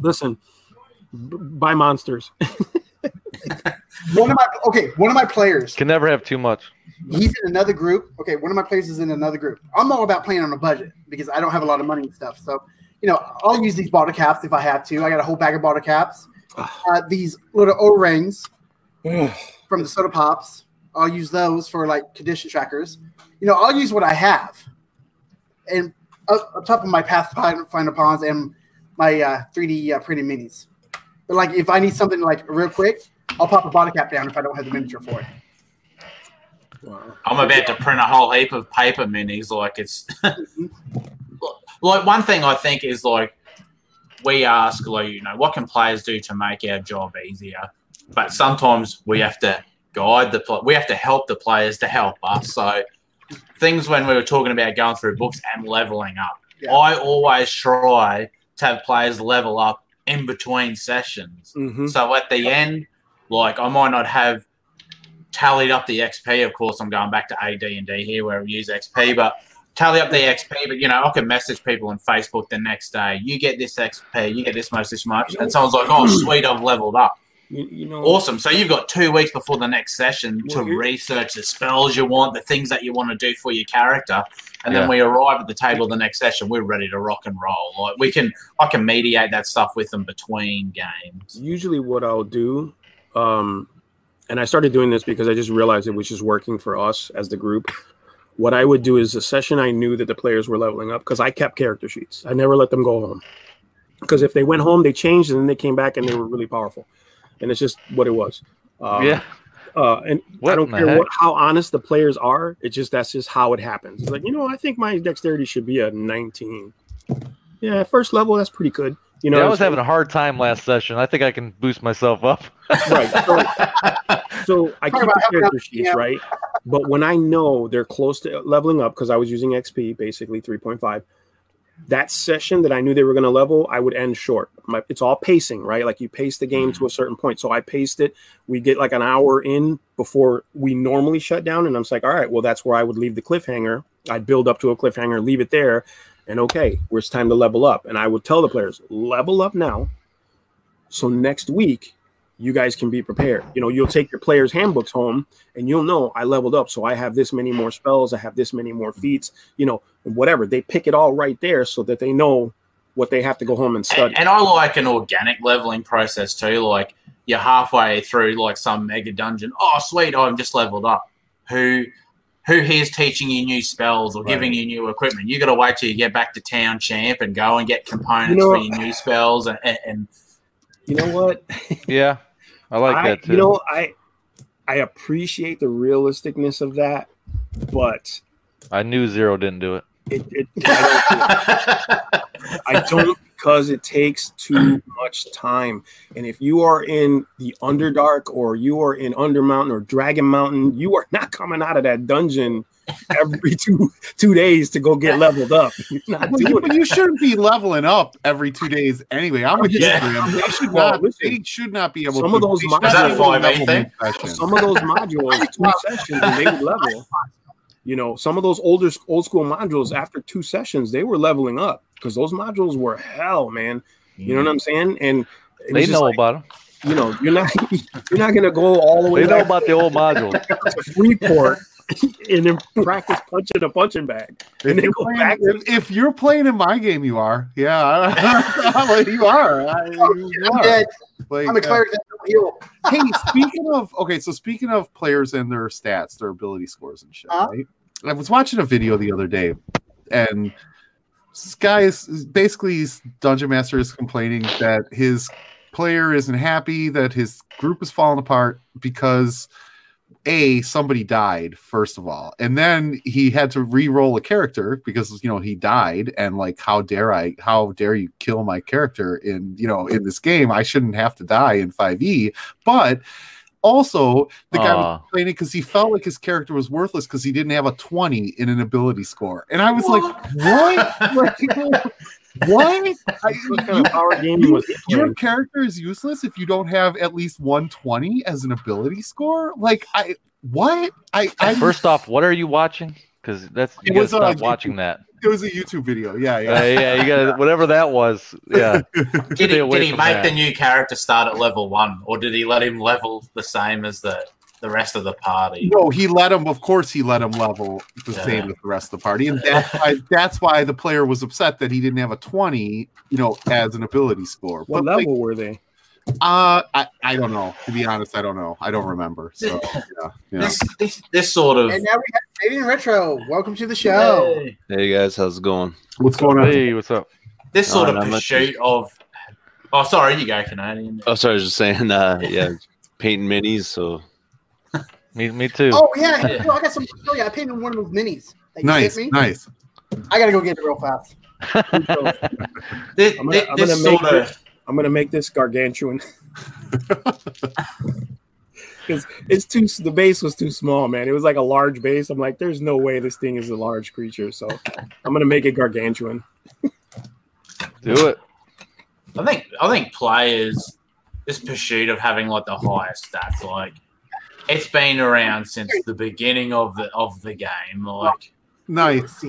Listen, b- buy monsters. One of my okay, one of my players, Can never have too much. he's in another group. Okay, one of my players is in another group. I'm all about playing on a budget because I don't have a lot of money and stuff. So, you know, I'll use these bottle caps if I have to. I got a whole bag of bottle caps. Uh, these little O rings from the soda pops. I'll use those for like condition trackers. You know, I'll use what I have. And up, up top of my Pathfinder Pawns and my uh, 3D uh, printed minis. But like, if I need something like real quick, I'll pop a bottle cap down if I don't have the miniature for it. Wow. I'm about to print a whole heap of paper minis. Like it's like one thing I think is like we ask like you know what can players do to make our job easier, but sometimes we have to guide the pl- we have to help the players to help us. So things when we were talking about going through books and leveling up, Yeah. I always try to have players level up in between sessions. Mhm. So at the end, like I might not have tallied up the XP. Of course, I'm going back to AD and D here where we use XP, but tally up the XP. But you know, I can message people on Facebook the next day. You get this XP. You get this much, this much, and someone's like, "Oh, sweet, I've leveled up." You, you know, Awesome. So you've got two weeks before the next session to research the spells you want, the things that you want to do for your character, and Yeah. then we arrive at the table the next session. We're ready to rock and roll. Like we can, I can mediate that stuff with them between games. usually what I'll do, um, and I started doing this because I just realized it was just working for us as the group. What I would do is a session I knew that the players were leveling up because I kept character sheets. I never let them go home because if they went home, they changed and then they came back and they were really powerful, and it's just what it was. Um, yeah. Uh, and What I don't care what how honest the players are. It's just that's just how it happens. It's like you know, I think my dexterity should be a 19. Yeah, first level that's pretty good. You know, Yeah, I was having a hard time last session. I think I can boost myself up. right. So, so I keep about the character sheets, yeah. right? But when I know they're close to leveling up, because I was using XP, basically 3.5, that session that I knew they were going to level, I would end short. My, it's all pacing, right? Like you pace the game to mm-hmm. a certain point. So I paced it. We get like an hour in before we normally shut down. And I'm just like, all right, well, that's where I would leave the cliffhanger. I'd build up to a cliffhanger, leave it there. And okay, where it's time to level up. And I would tell the players, level up now. So next week, you guys can be prepared. You know, you'll take your players' handbooks home and you'll know I leveled up. So I have this many more spells, I have this many more feats, you know, whatever. They pick it all right there so that they know what they have to go home and study. And, and I like an organic leveling process too. Like you're halfway through like some mega dungeon. Oh, sweet! Oh, I'm just leveled up. Who, who here's teaching you new spells or giving you new equipment? You got to wait till you get back to town, champ, and go and get components You know- for your new spells. And, and, and you know what? Yeah, I like I, that too. You know, I I appreciate the realisticness of that, but I knew Zero didn't do it. it, it I don't do it. I don't because it takes too much time. And if you are in the Underdark or you are in Undermountain or Dragon Mountain, you are not coming out of that dungeon every two two days to go get leveled up. You're Well, you, but you shouldn't be leveling up every two days anyway. I'm with you, Yeah. Graham. They should Well, not. listen, they should not be able some to. of those modules- Is that be able to a level. Some of those modules, two sessions, and they would level. You know, some of those older old school modules after two sessions, they were leveling up because those modules were hell, man. You know what mm. I'm saying? And They know like, about them. you know, you're not you're not gonna go all the way They know about the old module. Freeport and then practice punching a punching bag. If And you're, go playing, if, if you're playing in my game, you are. Yeah, you are. I, you I'm are. dead. Like, I'm a uh, cleric that heal. hey, speaking of okay, so speaking of players and their stats, their ability scores and shit, Huh? right? I was watching a video the other day, and this guy is basically dungeon master is complaining that his player isn't happy, that his group is falling apart because a somebody died first of all, and then he had to re-roll a character because you know he died, and like how dare I, how dare you kill my character in you know in this game? I shouldn't have to die in five E, but also the guy was complaining because he felt like his character was worthless because he didn't have a 20 in an ability score. And I was like, what? Like, what? I, What kind of power gaming was your character is useless if you don't have at least 120 as an ability score? Like, I, what? I, I First off, what are you watching? Because that's It you was, gotta uh, stop watching that. it was a YouTube video. Yeah, Uh, yeah. yeah, you got whatever that was. Yeah, Did he, did he make that. the new character start at level one, or did he let him level the same as the the rest of the party? No, he let him. Of course, he let him level the Yeah. same as the rest of the party, and that's why that's why the player was upset that he didn't have a twenty, you know, as an ability score. What But, like, level were they? uh, I, I don't know. To be honest, I don't know. I don't remember. So yeah, yeah. This, this this sort of And now we have Canadian Retro. Welcome to the show. Yay. Hey guys, how's it going? What's going on? hey, what's up? this sort of no, that's- pursuit of. Oh, sorry, you go Canadian. Oh, sorry, I was just saying. Uh, yeah, painting minis. So Me, me too. Oh yeah, Yeah. no, I got some. Oh yeah, I painted one of those minis. That you Nice, me. nice. I gotta go get it real fast. This, I'm gonna- this, I'm gonna make sort I'm gonna make this gargantuan. Because it's too the base was too small, man. It was like a large base. I'm like, there's no way this thing is a large creature. So I'm gonna make it gargantuan. Do it. I think I think players this pursuit of having like the highest stats, like it's been around since the beginning of the of the game. Like Nice.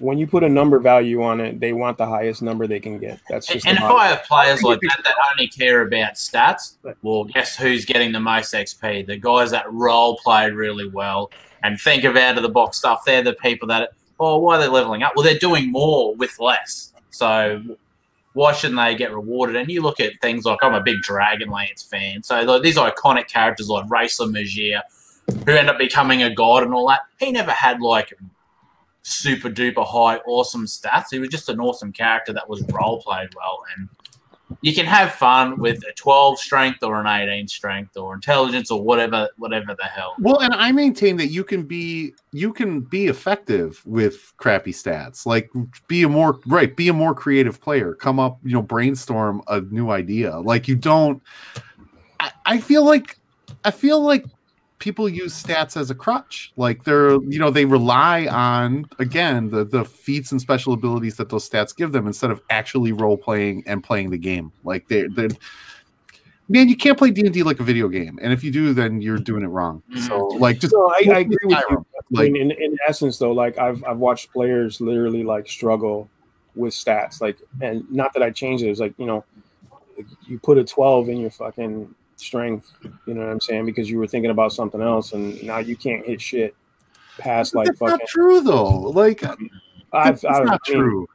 When you put a number value on it, they want the highest number they can get. That's and, just and if I have players like that that only care about stats, well, guess who's getting the most XP? The guys that role play really well and think of out of the box stuff. They're the people that oh, why are they leveling up? Well, they're doing more with less. So why shouldn't they get rewarded? And you look at things like I'm a big Dragonlance fan, so like, these iconic characters like Raistlin Majere, who end up becoming a god and all that. He never had like super duper high awesome stats. He was just an awesome character that was role played well, and you can have fun with a 12 strength or an 18 strength or intelligence or whatever whatever the hell. Well, and I maintain that you can be you can be effective with crappy stats. Like be a more right, be a more creative player. Come up, you know, brainstorm a new idea. Like you don't. I, I feel like I feel like people use stats as a crutch. Like they're you know they rely on again the the feats and special abilities that those stats give them instead of actually role playing and playing the game. Like they they man, you can't play D and D like a video game, and if you do, then you're doing it wrong. Mm-hmm. So mm-hmm. like just No, I, I agree with you. Skyrim, I like mean, in, in essence, though, like I've I've watched players literally like struggle with stats, like, and not that I changed it. It's like you know, you put a twelve in your fucking strength. You know what I'm saying? Because you were thinking about something else, and now you can't hit shit past like that's fucking. not true though. Like I've, that's I've not I mean, true.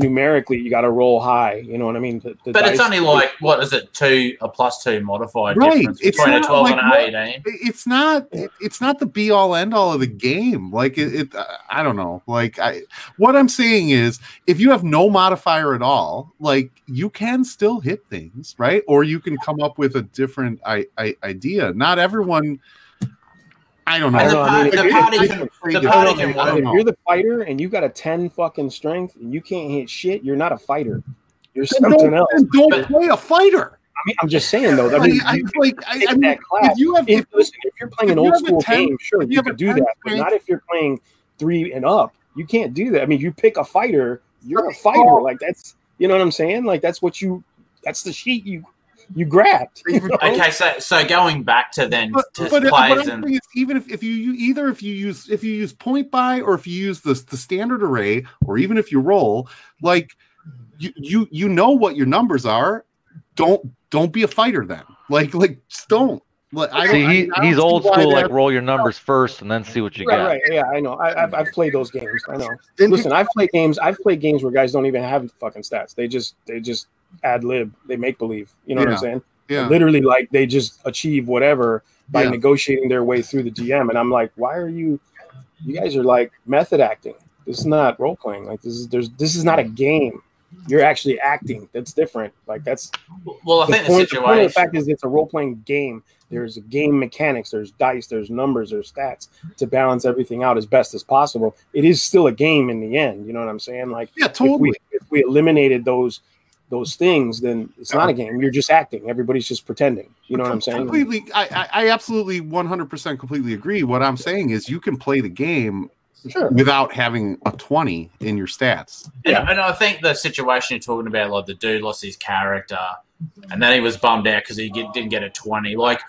Numerically, you got to roll high. You know what I mean? The- the But it's dice- only like what is it two a plus two modified Right. difference It's between a 12 like and an 18. It's not. It's not the be all end all of the game. Like it. it uh, I don't know. Like I. What I'm saying is, if you have no modifier at all, like you can still hit things, right? Or you can come up with a different I, I, idea. Not everyone. I don't know. The know, I mean, the it- can, the I can. I don't work. know. If you're the fighter and you got a 10 fucking strength and you can't hit shit, you're not a fighter. You're Then something don't, else. don't But- play a fighter. I mean, I'm just saying though. I I, mean, I, you like I, I mean, that if you have if, if, listen, if you're playing if an old school 10 game, sure, you you have could a do 10 that, but not if you're playing three and up. You can't do that. I mean, you pick a fighter, you're a fighter. Like that's, you know what I'm saying? Like that's what you, that's the sheet you, you grabbed. you know? Okay, so so going back to then but, to but, players I'm and is even if, if you, you either if you use if you use point buy or if you use the, the standard array or even if you roll like you you you know what your numbers are don't don't be a fighter then like like just don't like I See, I he, mean, I don't he's see old school. Like roll your numbers first and then see what you Right, got. right. Yeah, I know. I, I've, I've played those games. I know. Listen, I've played games. I've played games where guys don't even have fucking stats. They just, they just ad lib. They make believe. You know what I'm saying? yeah literally like they just achieve whatever by Yeah. negotiating their way through the GM. And I'm like, why are you? You guys are like method acting. This is not role playing. Like this is there's this is not a game. You're actually acting. That's different. Like that's well, I the think point, the point of the fact is it's a role playing game. There's game mechanics. There's dice. There's numbers. There's stats to balance everything out as best as possible. It is still a game in the end. You know what I'm saying? Like yeah if totally we if we eliminated those those things, then it's not a game. You're just acting. Everybody's just pretending. You know what I'm saying? completely I, I I absolutely 100% completely agree what i'm saying is you can play the game Sure. without having a 20 in your stats And, and I think the situation you're talking about, like the dude lost his character, and then he was bummed out because he get, didn't get a twenty. Like,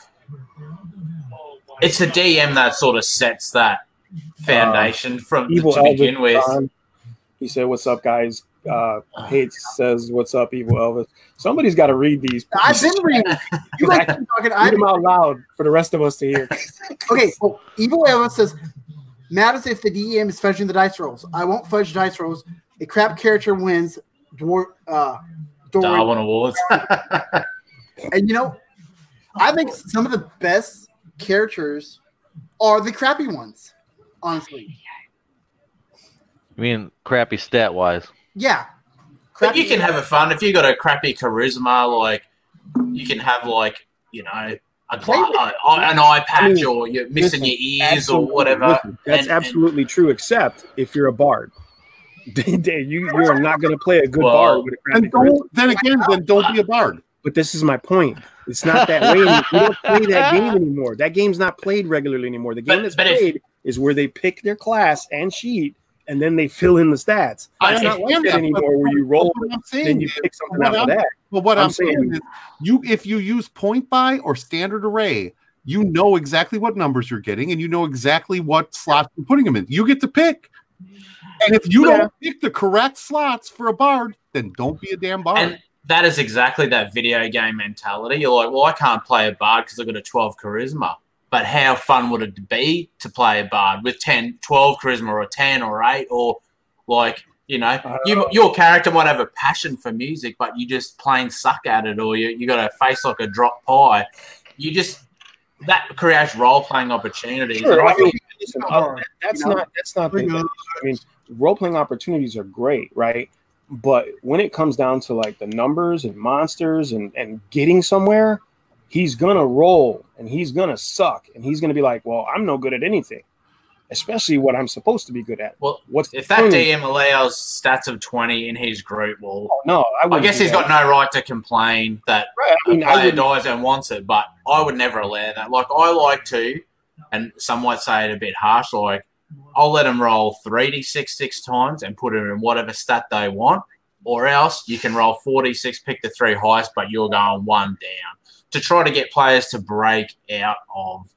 it's the DM that sort of sets that uh, foundation from Evil to begin with. Dawn. He said, "What's up, guys?" Uh, hates says, "What's up, evil Elvis?" Somebody's got to read these. I've been reading. You guys keep talking. Read I them out loud for the rest of us to hear. okay. So Evil Elvis says, "Matters if the DM is fudging the dice rolls. I won't fudge dice rolls. A crap character wins. Dwar- uh, Dory. Darwin Awards. And you know, I think some of the best characters are the crappy ones. Honestly, I mean, crappy stat wise. Yeah. But you can have a fun if you got a crappy charisma, like you can have like you know a gla- uh, an eye patch mean, or you're missing listen, your ears or whatever. Listen, that's And- and- absolutely true, except if you're a bard. you you are not going to play a good Well, bard with a crappy And charisma. don't, then again, then don't be a bard. But this is my point. It's not that way. anymore. We don't play that game anymore. That game's not played regularly anymore. The game But- that's but if- played is where they pick their class and sheet, and then they fill in the stats. I It's not like that that, anymore, where you roll, what I'm then saying you pick something what out of I'm- that. But what I'm I'm, saying, saying- is, you if you use point buy or standard array, you know exactly what numbers you're getting, and you know exactly what slots you're putting them in. You get to pick. And if you Yeah. don't pick the correct slots for a bard, then don't be a damn bard. And that is exactly that video game mentality. You're like, well, I can't play a bard because I've got a 12 charisma. But how fun would it be to play a bard with 10, 12 charisma or 10 or 8 or like, you know, I don't you, your character might have a passion for music, but you just plain suck at it or you, you got a face like a drop pie. You just, that creates role playing opportunities. Sure, And I I mean, listen, uh, that's You know? not that's not the. I mean, role playing opportunities are great, right? But when it comes down to like the numbers and monsters and and getting somewhere, he's gonna roll and he's gonna suck and he's gonna be like, well, I'm no good at anything, especially what I'm supposed to be good at. well, What's if that? DM allows stats of 20 in his group, well, oh, No, I, I guess he's that. got no right to complain that Right, I mean, a player dies and wants it, but I would never allow that. Like I like to, and some might say it a bit harsh. Like I'll let them roll three d six six times and put it in whatever stat they want, or else you can roll forty six, pick the three highest, but you're going one down to try to get players to break out of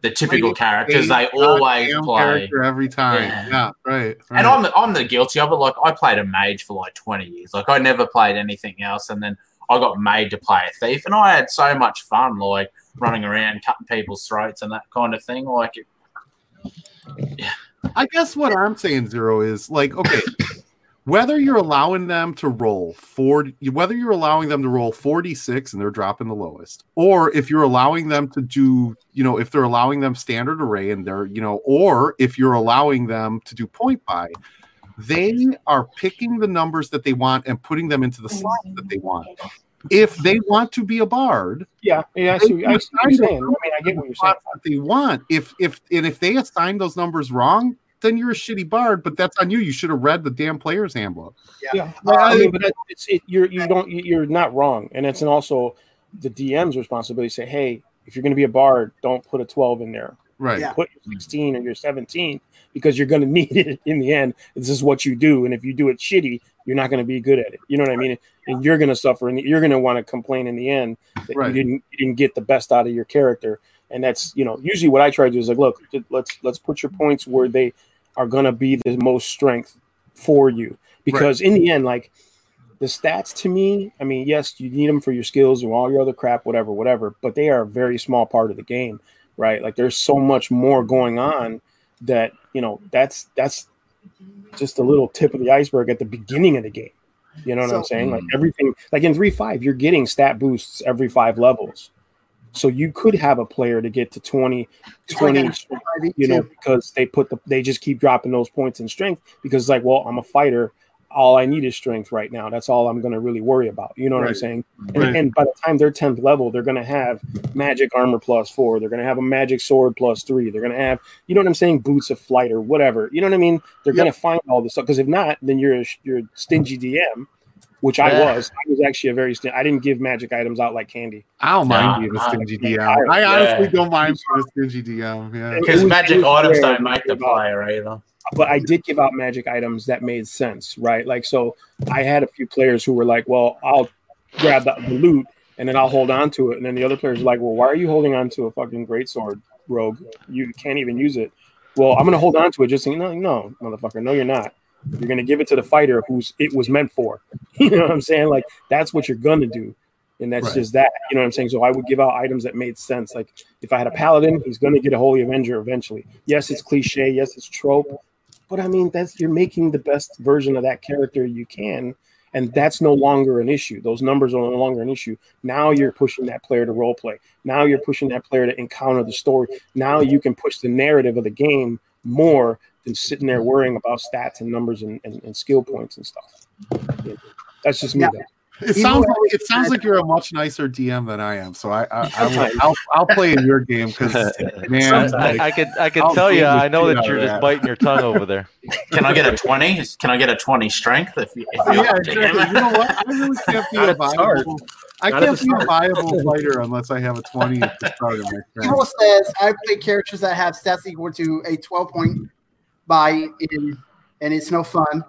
the typical characters they always play. character every time. Yeah. Yeah, right. right. And I'm the, I'm the guilty of it. Like I played a mage for like 20 years. Like I never played anything else, and then I got made to play a thief, and I had so much fun, like running around cutting people's throats and that kind of thing. Like it, I guess what I'm saying, Zero, is like, okay, whether you're allowing them to roll 40, whether you're allowing them to roll 46 and they're dropping the lowest, or if you're allowing them to do, you know, if they're allowing them standard array and they're, you know, or if you're allowing them to do point by they are picking the numbers that they want and putting them into the slot that they want. If they want to be a bard, yeah, yeah. I see, I see what you're saying. I mean, I get what you're saying. that they want. If if and if they assign those numbers wrong, then you're a shitty bard. But that's on you. You should have read the damn player's handbook. Yeah, well, I mean, but it's it, you're you don't you're not wrong, and it's an also the DM's responsibility to say, hey, if you're going to be a bard, don't put a 12 in there. Right. Yeah. Put your 16 or your 17 because you're going to need it in the end. This is what you do, and if you do it shitty, you're not going to be good at it. You know what I mean? And you're going to suffer, and you're going to want to complain in the end that Right. you didn't you didn't get the best out of your character. And that's you know usually what I try to do is like, look, let's let's put your points where they are going to be the most strength for you because in the end, like the stats to me, I mean, yes, you need them for your skills and all your other crap, whatever, whatever, but they are a very small part of the game, right? Like there's so much more going on that, you know, that's that's just a little tip of the iceberg at the beginning of the game. You know what I'm saying? Like hmm. everything, like in 3 5, you're getting stat boosts every five levels. So you could have a player to get to 20, 20, you know, because they put the they just keep dropping those points in strength because it's like, well, I'm a fighter. All I need is strength right now. That's all I'm going to really worry about. You know what I'm saying? And, Right. and by the time they're 10th level, they're going to have magic armor plus four. They're going to have a magic sword plus three. They're going to have, you know what I'm saying, boots of flight or whatever. You know what I mean? They're going to find all this stuff because if not, then you're a, you're a stingy DM, which I was. I was actually a very stingy. I didn't give magic items out like candy. I don't mind Nah, being a nah. stingy DM. I Yeah. honestly don't mind being a stingy DM. Yeah. Because magic items rare don't make the to out. player either. but I did give out magic items that made sense, right? Like, so I had a few players who were like, well, I'll grab the, the loot and then I'll hold on to it. And then the other players were like, well, why are you holding on to a fucking greatsword, rogue? You can't even use it. Well, I'm going to hold on to it just saying, no, no, motherfucker, no, you're not. You're gonna give it to the fighter who's it was meant for. You know what I'm saying? Like that's what you're gonna do. And that's Right. just that. You know what I'm saying? So I would give out items that made sense. Like if I had a paladin, he's gonna get a holy avenger eventually. Yes, it's cliche, yes, it's trope, but I mean that's you're making the best version of that character you can. And that's no longer an issue. Those numbers are no longer an issue. Now you're pushing that player to role play. Now you're pushing that player to encounter the story. Now you can push the narrative of the game more than sitting there worrying about stats and numbers and, and, and skill points and stuff. That's just me. Yeah. though. It Even sounds like it sounds like you're a much nicer DM than I am. So I, I, I will, I'll, I'll play in your game because man, like, I, I could I could I'll tell you. I know that you're of just biting your tongue over there. Can I get a twenty? Can I get a twenty strength? If, you- if you're yeah, exactly. You know what? I really can't be a at the start. viable. I Not can't be a viable fighter unless I have a twenty at the start of my. Evil says I play characters that have stats equal to a 12 point buy in, and it's no fun.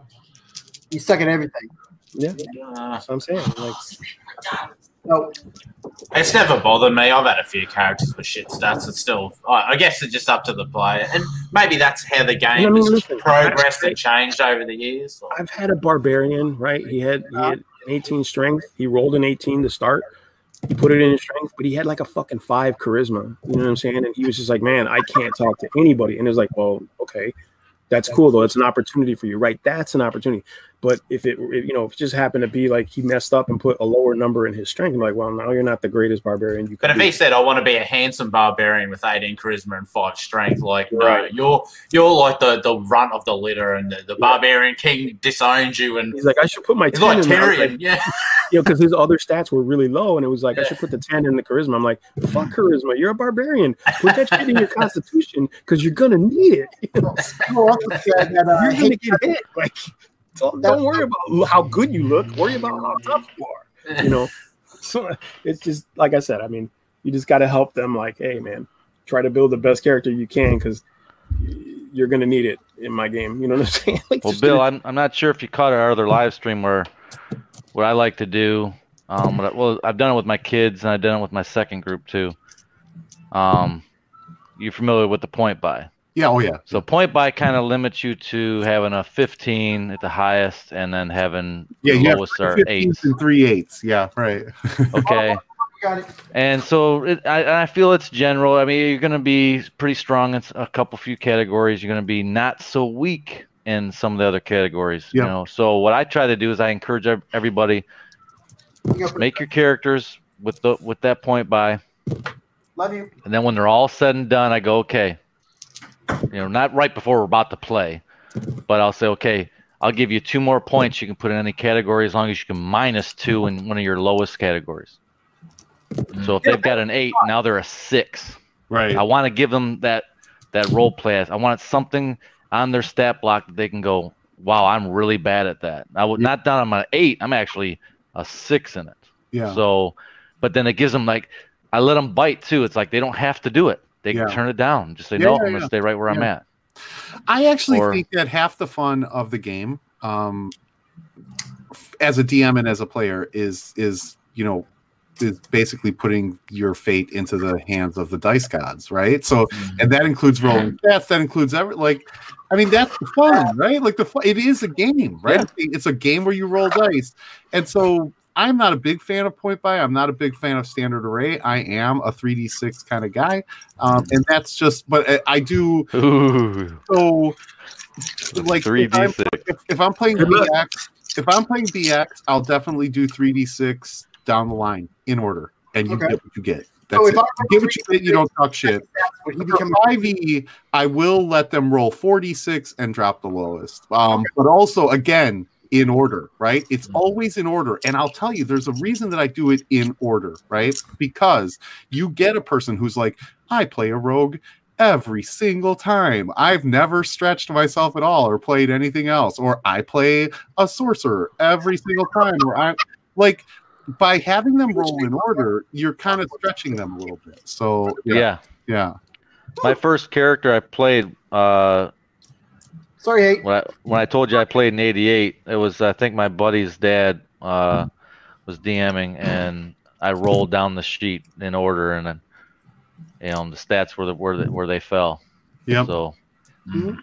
You suck at everything. Yeah, Uh, that's what I'm saying. Like, So It's never bothered me. I've had a few characters with shit stats. It's still, I I guess it's just up to the player, and maybe that's how the game I mean, has listen, progressed and changed over the years. I've had a barbarian, right? He had he had an 18 strength. He rolled an 18 to start. He put it in his strength, but he had like a fucking five charisma. You know what I'm saying? And he was just like, man, I can't talk to anybody. And it was like, well, okay, that's cool though. It's an opportunity for you, right? That's an opportunity. But if it, if, you know, if it just happened to be like he messed up and put a lower number in his strength, I'm like, well, now you're not the greatest barbarian you But could if be. he said, "I want to be a handsome barbarian with 18 charisma and five strength," like, no, Right. you're you're like the the runt of the litter, and the, the barbarian king disowns you, and He's like, I should put my he's 10 like in there. I Tyrion. like, yeah, you know, because his other stats were really low, and it was like I should put the ten in the charisma. I'm like, fuck charisma, you're a barbarian. Put that shit in your constitution because you're gonna need it. You know, Evil also said that uh, you're gonna get hit. Like, don't, don't worry about how good you look. Worry about how tough you are. You know, so it's just like I said. I mean, you just got to help them. Like, hey, man, try to build the best character you can because you're gonna need it in my game. You know what I'm saying? Like, Well, Bill, do it. I'm, I'm not sure if you caught our other live stream where what I like to do. Um, what I- well, I've done it with my kids and I've done it with my second group too. Um, you familiar with the point buy? Yeah, oh yeah. So point buy kind of limits you to having a 15 at the highest and then having Yeah, the you have lowest are 15s eights. and three eights. Yeah, right. Okay. Oh, oh, got it. And so it, I, I feel it's general. I mean, you're going to be pretty strong in a couple few categories. You're going to be not so weak in some of the other categories. You know. So what I try to do is I encourage everybody You go for- make your characters with the with that point by, Love you. and then when they're all said and done, I go okay. You know, not right before we're about to play, but I'll say okay. I'll give you two more points you can put in any category as long as you can minus two in one of your lowest categories. So if they've got an eight, now they're a six. Right. I want to give them that that role play. I want something on their stat block that they can go, "Wow, I'm really bad at that." I would not down on my eight. I'm actually a six in it. Yeah. So, but then it gives them like I let them bite too. It's like they don't have to do it. They can turn it down. Just say, Yeah, "No, yeah, I'm gonna yeah. stay right where I'm at." I actually Or- think that half the fun of the game, um, as a DM and as a player, is is you know is basically putting your fate into the hands of the dice gods, right? So, and that includes rolling stats. That includes every like, I mean, that's the fun, right? Like the fun, it is a game, right? It's a game where you roll dice, and so. I'm not a big fan of point buy. I'm not a big fan of standard array. I am a 3d6 kind of guy, um, and that's just. But I, I do Ooh, so like three if I'm, d six. if, if I'm playing BX, if I'm playing BX, I'll definitely do 3d6 down the line in order, and you Okay. get what you get. That's So if it. I You get what you get. You don't talk shit. Would he For become 5e, I will let them roll 4d6 and drop the lowest. Um, But also, again, in order, right? It's Mm-hmm. always in order. And I'll tell you, there's a reason that I do it in order, right? Because you get a person who's like, I play a rogue every single time. I've never stretched myself at all or played anything else. Or I play a sorcerer every single time. Or I like by having them roll in order, you're kind of stretching them a little bit. So Yeah. yeah. My first character I played, uh, Sorry, hey. when I, when I told you I played in '88, it was I think my buddy's dad uh, was DMing, and I rolled down the sheet in order, and then you know the stats were the, where they, where they fell. Yeah. So Mhm.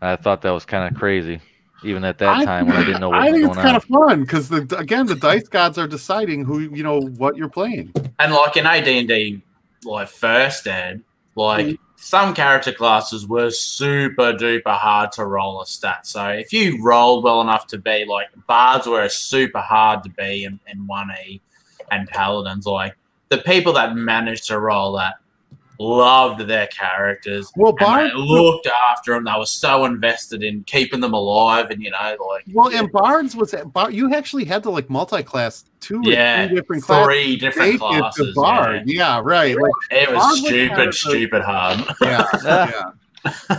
I thought that was kind of crazy. even at that I- time when I didn't know what I was think going it's kind on. of fun because the again the dice gods are deciding who you know what you're playing. And like in AD and D, like first ed, like some character classes were super duper hard to roll a stat. So if you rolled well enough to be like bards were super hard to be in, in one E, and paladins like the people that managed to roll that loved their characters. Well, and they looked after them. They were so invested in keeping them alive, and you know, like Well, and Barnes was bar, you actually had to like multi-class two or yeah, three different classes. three different classes. bard. Yeah, right. Like, Yeah. It was was stupid, stupid hard. yeah, yeah.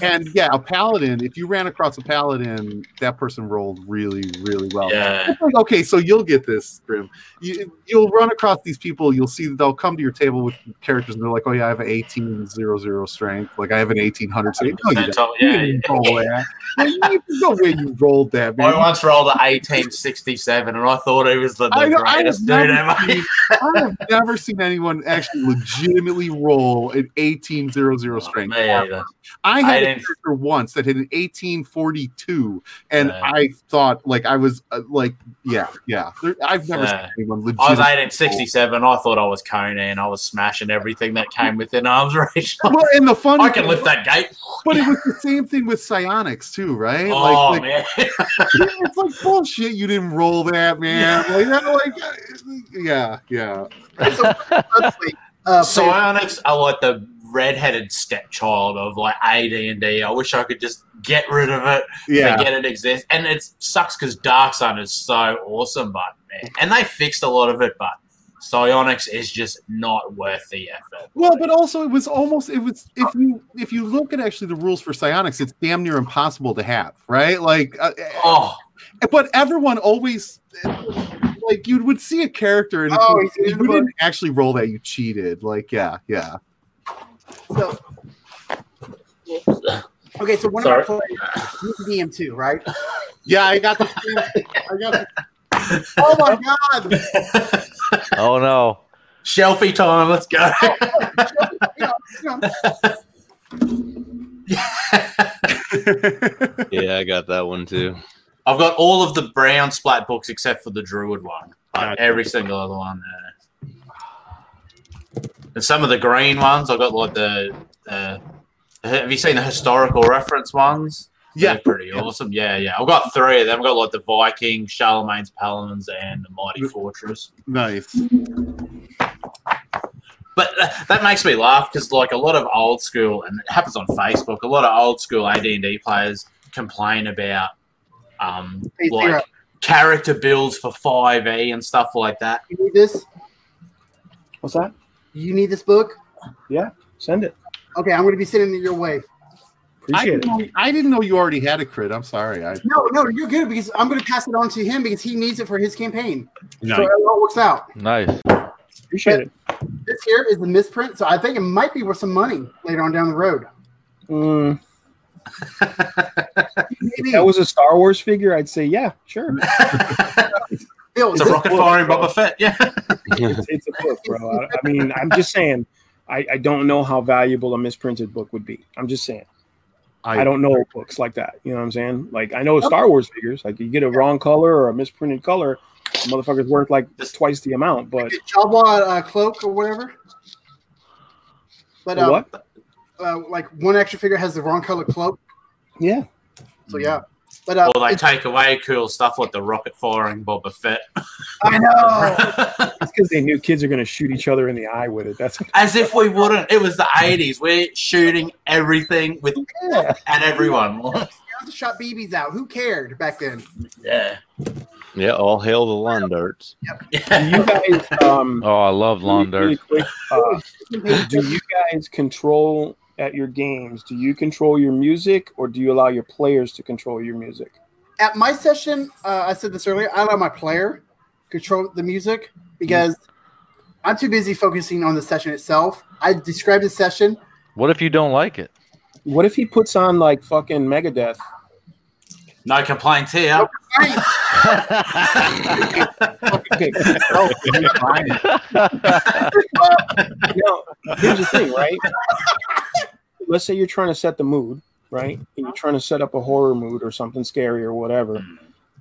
And yeah, a paladin. If you ran across a paladin, that person rolled really, really well. Yeah. Like, okay, so you'll get this, Grim. You, you'll run across these people. You'll see that they'll come to your table with characters, and they're like, "Oh yeah, I have an eighteen zero zero strength. Like I have an eighteen hundred strength." No, you don't. Yeah, You didn't roll that. Like, you- There's no way you rolled that, I once rolled an 1867 and I thought he was the, the I know- I greatest have dude ever. seen- I have never seen anyone actually legitimately roll an eighteen zero zero oh, strength. Me either. I I had a didn't- character once that had an 1842, and Yeah. I thought like I was uh, like, yeah, yeah. There, I've never Yeah. seen anyone Legit I was legit. 1867. I thought I was Conan. I was smashing everything that came within arm's reach. Well, and the funny, I can lift that gate. but it was the same thing with psionics too, right? Oh, like, like, man. it's like bullshit. You didn't roll that, man. Like, that, like, uh, yeah, yeah. So, honestly, uh, Psionics are like the redheaded stepchild of like AD and D. I wish I could just get rid of it, Yeah, forget it exists. And it sucks because Dark Sun is so awesome, but man, and they fixed a lot of it, but Psionics is just not worth the effort. Well, but also it was almost it was if you if you look at actually the rules for psionics, it's damn near impossible to have, right? Like, uh, Oh, but everyone always like you would see a character and Oh, you, in if you didn't actually roll that, you cheated. Like, yeah, yeah. So okay, so one Sorry. of our players, he's DM two, right? Yeah, I got the I got the Oh my god! Oh no. Shelfie time, let's go. You know, you know, Yeah, I got that one too. I've got all of the brown splat books except for the Druid one. Like every single other one. Yeah. And some of the green ones, I've got like the. Uh, have you seen the historical reference ones? Yeah. They're pretty awesome. Yeah, yeah. I've got three of them. I've got like the Viking, Charlemagne's Paladins, and the Mighty Fortress. nice. But that makes me laugh because like a lot of old school, and it happens on Facebook. A lot of old school AD and D players complain about um, Hey, like Sarah. character builds for five E and stuff like that. you need this? What's that? You need this book? Yeah, send it. Okay, I'm going to be sending it your way. I Appreciate didn't, it. know, I didn't know you already had a crit. I'm sorry. I No, no, you're good because I'm going to pass it on to him because he needs it for his campaign. So it all works out. Nice. Appreciate it. This here is the misprint, so I think it might be worth some money later on down the road. Mm, Maybe. if that was a Star Wars figure, I'd say yeah, sure. Bill, It's a rocket book- firing Boba Fett. Yeah. It's, it's a book, bro. I, I mean, I'm just saying. I, I don't know how valuable a misprinted book would be. I'm just saying. I, don't know books like that. You know what I'm saying? Like I know Star Wars figures. Like you get a wrong color or a misprinted color, the motherfucker's worth like twice the amount. But a Jawa uh, cloak or whatever? But uh, what? Uh, like one extra figure has the wrong color cloak, Yeah. so yeah. But uh, Or they take away cool stuff like the rocket firing Boba Fett. I know. It's because they knew kids are gonna shoot each other in the eye with it. That's As if we wouldn't. It was the 80s. We're shooting everything with yeah. at everyone. to shot BBs out. Who cared back then? yeah. Yeah, all hail the lawn darts. Do you guys um Oh, I love lawn really, darts. really quick, uh, do you guys control at your games? Do you control your music or do you allow your players to control your music? At my session, uh, I said this earlier. I allow my player control the music because I'm too busy focusing on the session itself. I describe the session. What if you don't like it? What if he puts on like fucking Megadeth? No complaints here. Okay. Oh, now, here's the thing, right? Let's say you're trying to set the mood, right? And you're trying to set up a horror mood or something scary or whatever,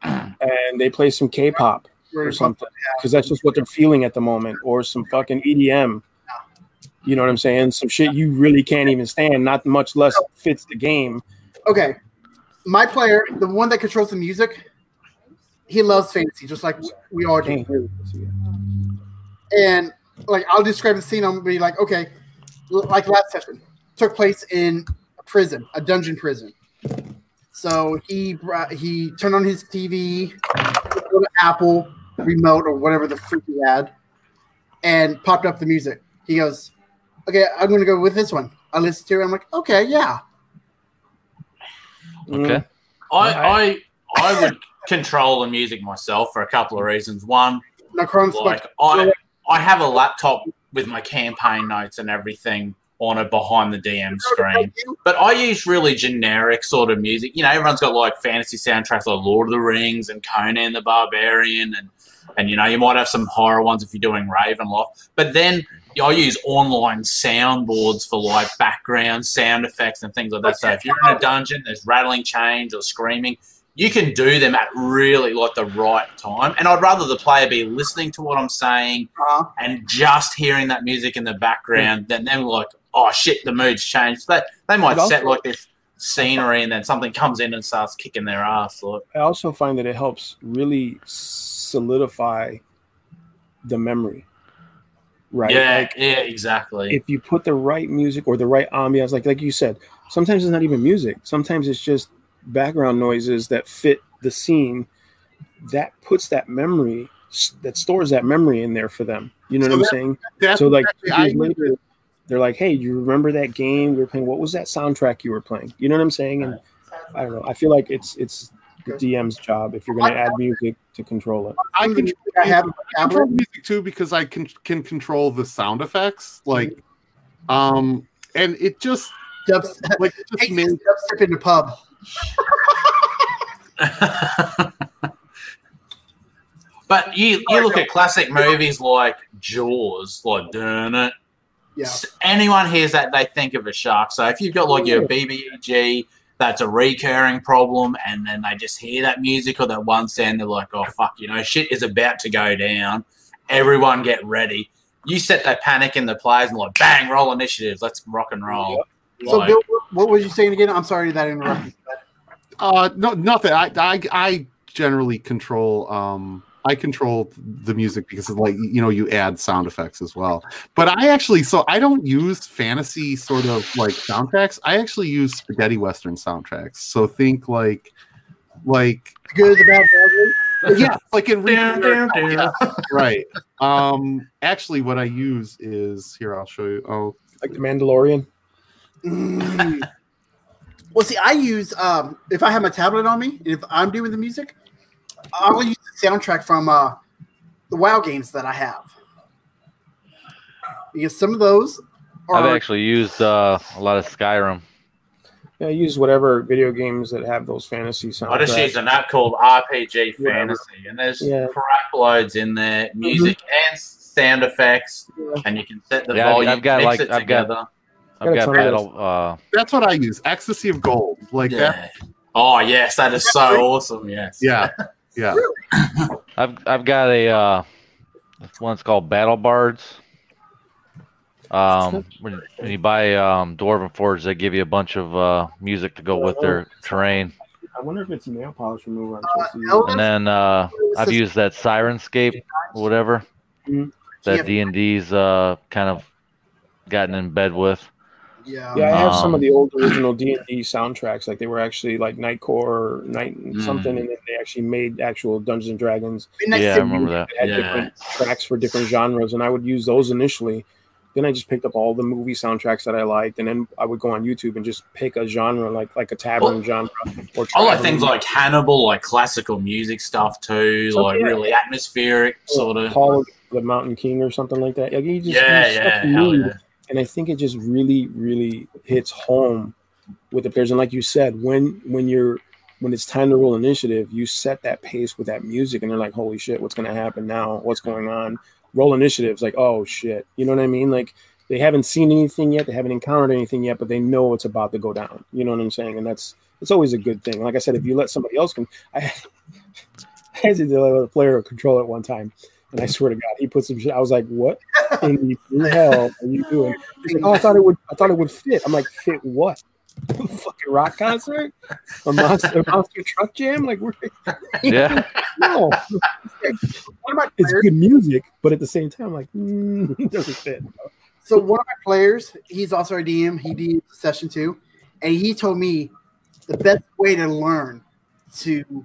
and they play some K-pop or something because that's just what they're feeling at the moment, or some fucking EDM. You know what I'm saying? Some shit you really can't even stand, not much less fits the game. Okay, my player, the one that controls the music, he loves fantasy, just like we all do. Can't hear this again. And like, I'll describe the scene. I'm gonna be like, okay, like last session took place in a prison, a dungeon prison. So he brought, he turned on his TV, Apple remote or whatever the freak he had, and popped up the music. He goes, "Okay, I'm gonna go with this one." I listened to it. I'm like, "Okay, yeah." Okay. Mm. I, I I would control the music myself for a couple of reasons. One, Now, like I I have a laptop with my campaign notes and everything on it behind the DM screen. But I use really generic sort of music. You know, everyone's got like fantasy soundtracks like Lord of the Rings and Conan the Barbarian and and you know, you might have some horror ones if you're doing Ravenloft. But then I use online soundboards for like background sound effects and things like that. So if you're in a dungeon, there's rattling chains or screaming, you can do them at really like the right time. And I'd rather the player be listening to what I'm saying Uh, and just hearing that music in the background than them like, oh shit, the mood's changed. They they might set like this scenery and then something comes in and starts kicking their ass. Like, I also find that it helps really solidify the memory. Right. yeah, Like yeah, exactly. if you put the right music or the right ambiance, like like you said, sometimes it's not even music. Sometimes it's just background noises that fit the scene. That puts that memory that stores that memory in there for them. You know So what I'm that- saying? That's so like I years later, they're like, "Hey, you remember that game we were playing? What was that soundtrack you were playing?" You know what I'm saying? And I don't know. I feel like it's it's the DM's job if you're going to add music to control it. I can I have on I control music too because I can can control the sound effects like um and it just Dubs, like it just hey, made dubstep in the pub. but you you look at classic movies like Jaws, like Darn it. Yeah. Anyone hears that, they think of a shark. So if you've got like your BBG, that's a recurring problem, and then they just hear that music or that one sound, they're like, oh, fuck, you know, shit is about to go down. Everyone get ready. You set that panic in the players and like, bang, roll initiatives. Let's rock and roll. So, Like- Bill, what was you saying again? I'm sorry that I interrupted. uh no nothing I I I generally control um I control the music because of like you know you add sound effects as well. But I actually so I don't use fantasy sort of like soundtracks. I actually use spaghetti western soundtracks. So think like like Good, the bad, the yeah, like in Down, down, down. Right. Um actually what I use is here I'll show you. Oh Like the Mandalorian. Mm. well, see, I use um, if I have my tablet on me, if I'm doing the music, I'll use the soundtrack from uh, the WoW games that I have because some of those I've are actually used uh, a lot of Skyrim. Yeah, use whatever video games that have those fantasy soundtracks. I just use an app called RPG Fantasy, and there's Yeah. crap loads in there, music and sound effects, and you can set the Yeah, I've- volume, I've got, mix like- it I've got- together. I've Got got ton battle. Uh, that's what I use. Ecstasy of gold. Like that. Oh yes, that is so awesome. Yes. yeah. Yeah. I've I've got a uh, one's called Battle Bards. Um, when, when you buy um, Dwarven Forge, they give you a bunch of uh, music to go with their terrain, I wonder if it's nail polish remover. I'm uh, supposed to use. Elder- and then uh, I've used that Syrinscape, whatever Mhm. that D and D's uh, kind of gotten in bed with. Yeah, Yeah, I have some Um, of the old original D and D soundtracks. Like they were actually like Nightcore or Night Mm. something, and then they actually made actual Dungeons and Dragons Yeah, I remember that. that had Yeah. different tracks for different genres, and I would use those initially. Then I just picked up all the movie soundtracks that I liked, and then I would go on YouTube and just pick a genre, like like a tavern Well, genre. Or I like tavern. things like Hannibal, like classical music stuff too, So, like yeah. really atmospheric sort of. Hall of the Mountain King or something like that. Like you just Yeah, use yeah, hell yeah. And I think it just really, really hits home with the players. And like you said, when when you're when it's time to roll initiative, you set that pace with that music, and they're like, "Holy shit, what's going to happen now? What's going on?" Roll initiatives, like, "Oh shit," you know what I mean? Like they haven't seen anything yet, they haven't encountered anything yet, but they know it's about to go down. You know what I'm saying? And that's it's always a good thing. Like I said, if you let somebody else can, I, I had to with a player control at one time, and I swear to God, he put some shit. I was like, "What in the hell are you doing?" He's like, "Oh, I thought it would. I thought it would fit." I'm like, "Fit what?" A fucking rock concert, a monster, a monster truck jam. Like we're Yeah. no, One of my it's good music, but at the same time, like mm, it doesn't fit. so one of my players, he's also a DM. He did session two, and he told me the best way to learn to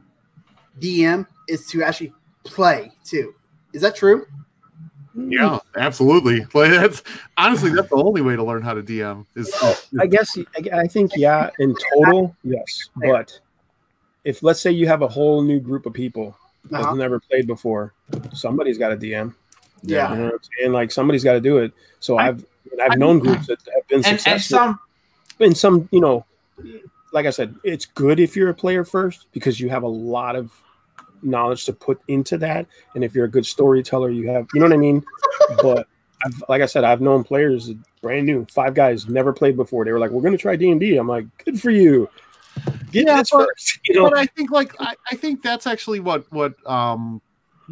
DM is to actually play too. Is that true? Yeah, absolutely. Like that's honestly that's the only way to learn how to DM is, I guess I, I think yeah, in total, yes. But if let's say you have a whole new group of people that's Uh-huh. never played before, somebody's got a DM. Yeah. You know what Like somebody's got to do it. So I- I've I've known groups that have been And, and successful. some in some, you know, like I said, it's good if you're a player first because you have a lot of knowledge to put into that. And if you're a good storyteller, you have, you know what I mean? but I've, like I said, I've known players brand new, five guys never played before. They were like, "We're going to try D and D." I'm like, "Good for you." Get Yeah, this but- first. You know, but I think like I, I think that's actually what what um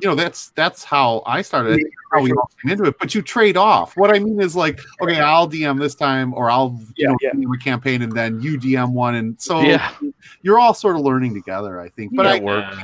you know that's that's how I started. I think how we all came into it. But you trade off. What I mean is like, okay, I'll DM this time, or I'll you know yeah. DM a campaign, and then you DM one, and so Yeah. you're all sort of learning together. I think. But That I, works.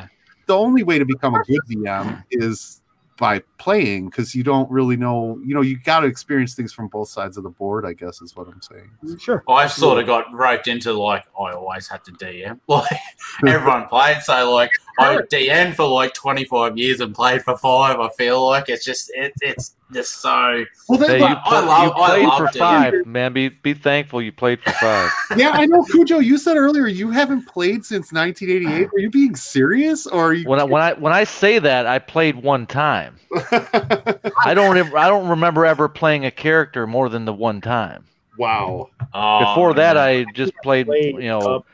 The only way to become a good DM is by playing because you don't really know. You know, you got to experience things from both sides of the board. I guess is what I'm saying. sure. I sort of got roped into like I always had to DM. Like everyone played, so like I DM for like twenty five years and played for five. I feel like it's just it, it's just so. Well, Hey, then, you, I pl- love- you I played love for D&D. five, man. Be be thankful you played for five. yeah, I know, Cujo. You said earlier you haven't played since 1988. Are you being serious, or are you? When I when I when I say that, I played one time. I don't ever, I don't remember ever playing a character more than the one time. wow. Oh, Before that, man. I just played Played you know up- up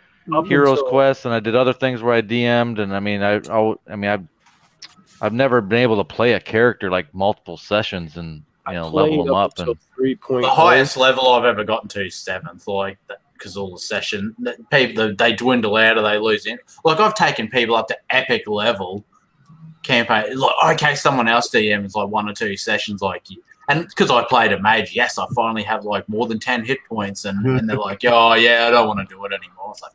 Heroes until- Quest, and I did other things where I DM'd, and I mean I I, I mean I've I've never been able to play a character like multiple sessions and you know level them up until and three point. the highest level I've ever gotten to is seventh. Like because all the session the people they dwindle out or they lose in. Like I've taken people up to epic level campaign. Like okay, someone else DM is like one or two sessions like you. And because I played a mage, yes, I finally have like more than ten hit points, and, and they're like, "Oh yeah, I don't want to do it anymore." It's like,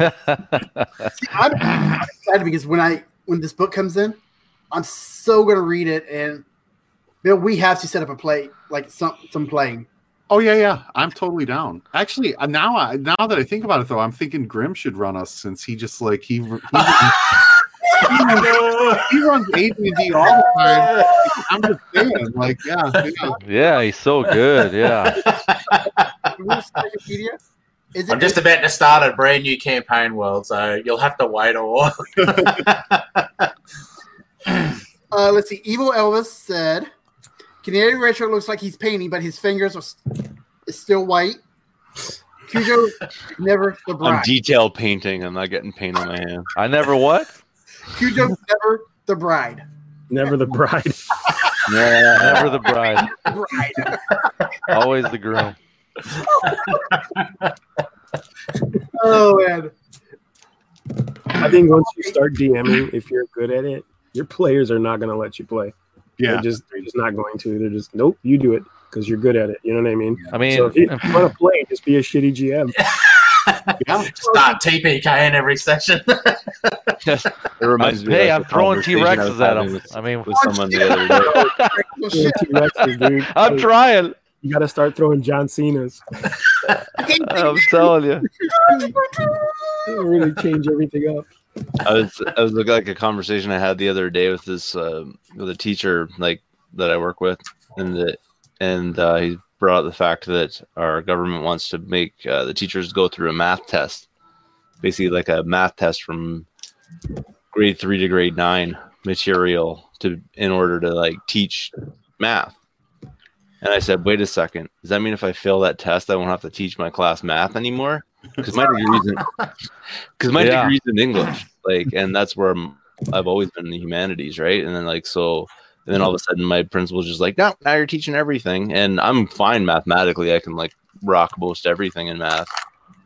"Fuck." See, I'm, I'm excited because when I when this book comes in, I'm so gonna read it, and Bill, we have to set up a play like some some playing. Oh yeah, yeah. I'm totally down. Actually, uh, now I now that I think about it, though, I'm thinking Grim should run us since he just like he he, he runs, he runs AD&D all the time. I'm just saying, like, yeah, yeah. yeah, he's so good. Yeah, Where's Wikipedia? I'm just about to start a brand new campaign world, so you'll have to wait a while. Uh, let's see. Evil Elvis said, "Canadian Retro looks like he's painting, but his fingers are s- is still white." Cujo never the I'm detail painting. I'm not getting paint on my hand. I never what? Cujo never the bride. Never the bride. Yeah. Never the bride, Bride. always the groom. oh man. I think once you start DMing, if you're good at it, your players are not going to let you play. yeah. They're just they're just not going to. They're just nope. You do it because you're good at it. You know what I mean? I mean, so if you want to play, just be a shitty GM. Start TPKing every session. It reminds me. hey, of, I'm throwing T Rexes at having him. With, I mean, with someone the other day. Oh, shit. T-Rexes, dude. I'm trying. You got to start throwing John Cena's. I'm telling you. It'll really change everything up. I was I was looking like a conversation I had the other day with this uh, with a teacher like that I work with, and the and uh, he brought up the fact that our government wants to make uh, the teachers go through a math test, basically like a math test from grade three to grade nine material to in order to like teach math. And I said, wait a second, does that mean if I fail that test, I won't have to teach my class math anymore? Because my degree's in because my Yeah. degree's in English, like, and that's where I'm, I've always been in the humanities, right? And then like so, And then all of a sudden, my principal's just like, "No, now you're teaching everything," and I'm fine mathematically. I can like rock most everything in math.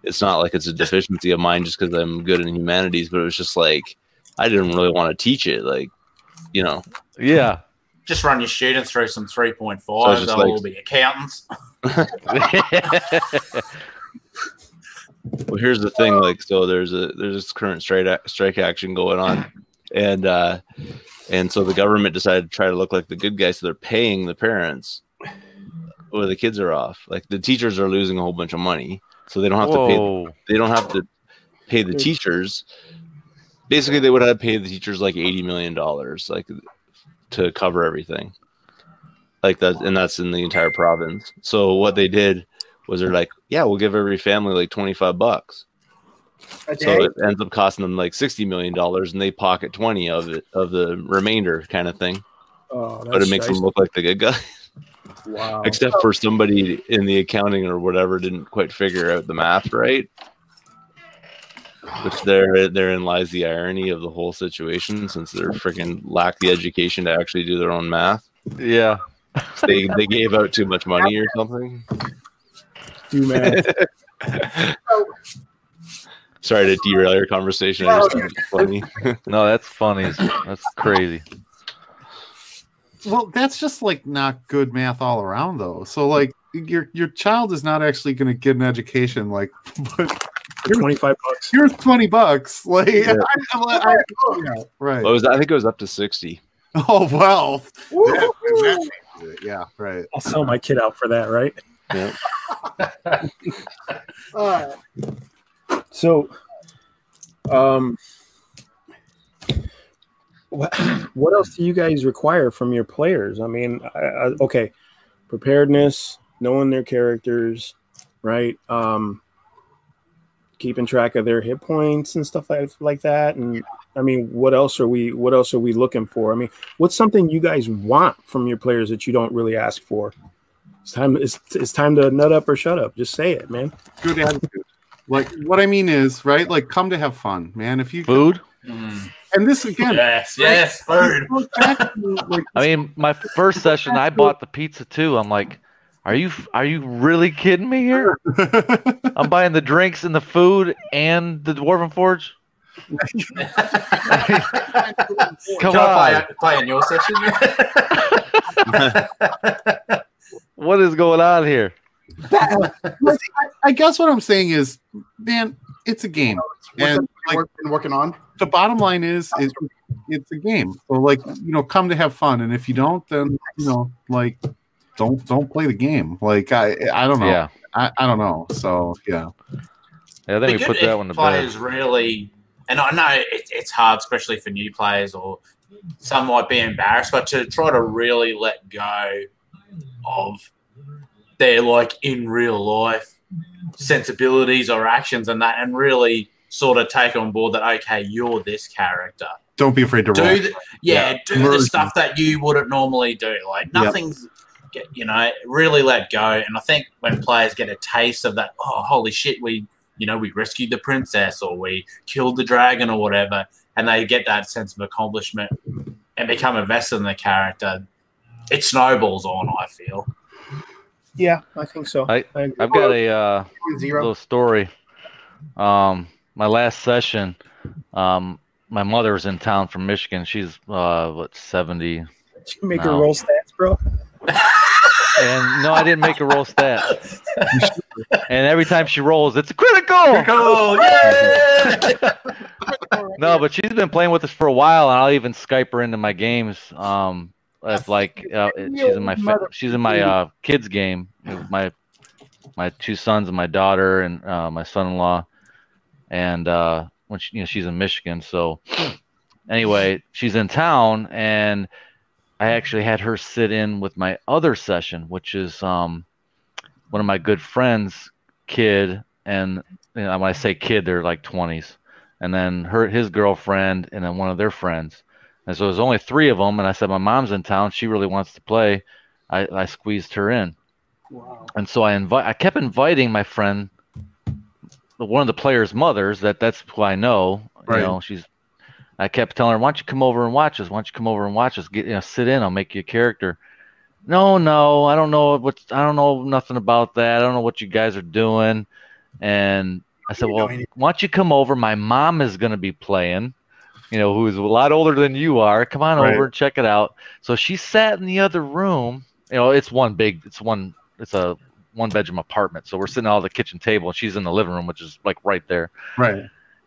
It's not like it's a deficiency of mine just because I'm good in humanities, but it was just like I didn't really want to teach it. Like, you know, Yeah. Just run your students through some 3.5. So They'll like- all be accountants. Well, here's the thing. Like, so there's a there's this current strike a- strike action going on, and uh, and so the government decided to try to look like the good guys. So they're paying the parents, where the kids are off. Like the teachers are losing a whole bunch of money, so they don't have to pay. They don't have to pay the teachers. Basically, they would have to pay the teachers like eighty million dollars, like to cover everything. Like that, and that's in the entire province. So what they did was they're like, yeah, we'll give every family like 25 bucks. A So it ends up costing them like 60 million dollars and they pocket 20 of it of the remainder kind of thing. Oh, But it makes them look like the good guy. wow. Except for somebody in the accounting or whatever didn't quite figure out the math right. Which there therein lies the irony of the whole situation since they're freaking lack the education to actually do their own math. Yeah. They they gave out too much money or something. Do math. Sorry to derail your conversation. I just thought it funny. No, that's funny. That's crazy. Well, that's just like not good math all around, though. So, like, your your child is not actually going to get an education. Like, but Twenty five bucks. here's twenty bucks. Like, Yeah. I, I, I, yeah, right. What was? I think it was up to 60. Oh well. That- that yeah, right. I'll sell my kid out for that, right? Yeah. Uh, So, um, what what else do you guys require from your players? I mean, I, I, okay, preparedness, knowing their characters, right? Um, keeping track of their hit points and stuff like like that. And I mean, what else are we what else are we looking for? I mean, what's something you guys want from your players that you don't really ask for? It's time. It's, it's time to nut up or shut up. Just say it, man. Good attitude. Like, what I mean is, right? Like, come to have fun, man. If you Food? Mm. and this again, Yes, yes, food. goes back to, like, I mean, my first session, I bought the pizza too. I'm like, are you are you really kidding me here? I'm buying the drinks and the food and the Dwarven Forge. Come Can I on, play, play in your session? what is going on here? I, I guess what I'm saying is, man, it's a game, what's and like been working on? the bottom line is, is it's a game. So, like, you know, come to have fun, and if you don't, then you know, like, don't don't play the game. Like, I I don't know. Yeah, I, I don't know. So yeah, yeah. I think we put that one to bed. players really, and I know it, it's hard, especially for new players, or some might be embarrassed, but to try to really let go of their like in real life sensibilities or actions and that, and really sort of take on board that okay, you're this character. don't be afraid to do the, yeah, do the stuff that you wouldn't normally do. Like Yep. nothing's, get, you know, really let go. And I think when players get a taste of that, oh holy shit, we, you know, we rescued the princess or we killed the dragon or whatever, and they get that sense of accomplishment and become invested in the character, it snowballs on. I feel. Yeah, I think so. I- agree. I've got a uh, Zero. little story. Um, my last session, um, my mother was in town from Michigan. She's uh, what seventy, Did you make her No. roll stats, bro? and no, I didn't make her roll stat. and every time she rolls, it's a critical. Cool, yeah. No, but she's been playing with us for a while, and I'll even Skype her into my games. Um, if like uh, she's in my fa- she's in my uh, kids game. My my two sons and my daughter and uh, my son-in-law, and uh, when she, you know she's in Michigan. So anyway, she's in town, and I actually had her sit in with my other session, which is um, one of my good friends' kid, and you know, when I say kid, they're like twenties. And then her his girlfriend and then one of their friends and so there's only three of them and i said my mom's in town she really wants to play i, I squeezed her in Wow. and so i invite i kept inviting my friend one of the players mothers that that's who i know Right. you know she's I kept telling her, "Why don't you come over and watch us? Why don't you come over and watch us? Get you know, sit in. I'll make you a character." No, no, I don't know what I don't know nothing about that. I don't know what you guys are doing. And I said, "Well, why don't you come over? My mom is going to be playing." You know, who's a lot older than you are. Come on Right. over and check it out. So she sat in the other room. You know, it's one big, it's one, it's a one bedroom apartment. So we're sitting at the kitchen table, and she's in the living room, which is like right there. Right.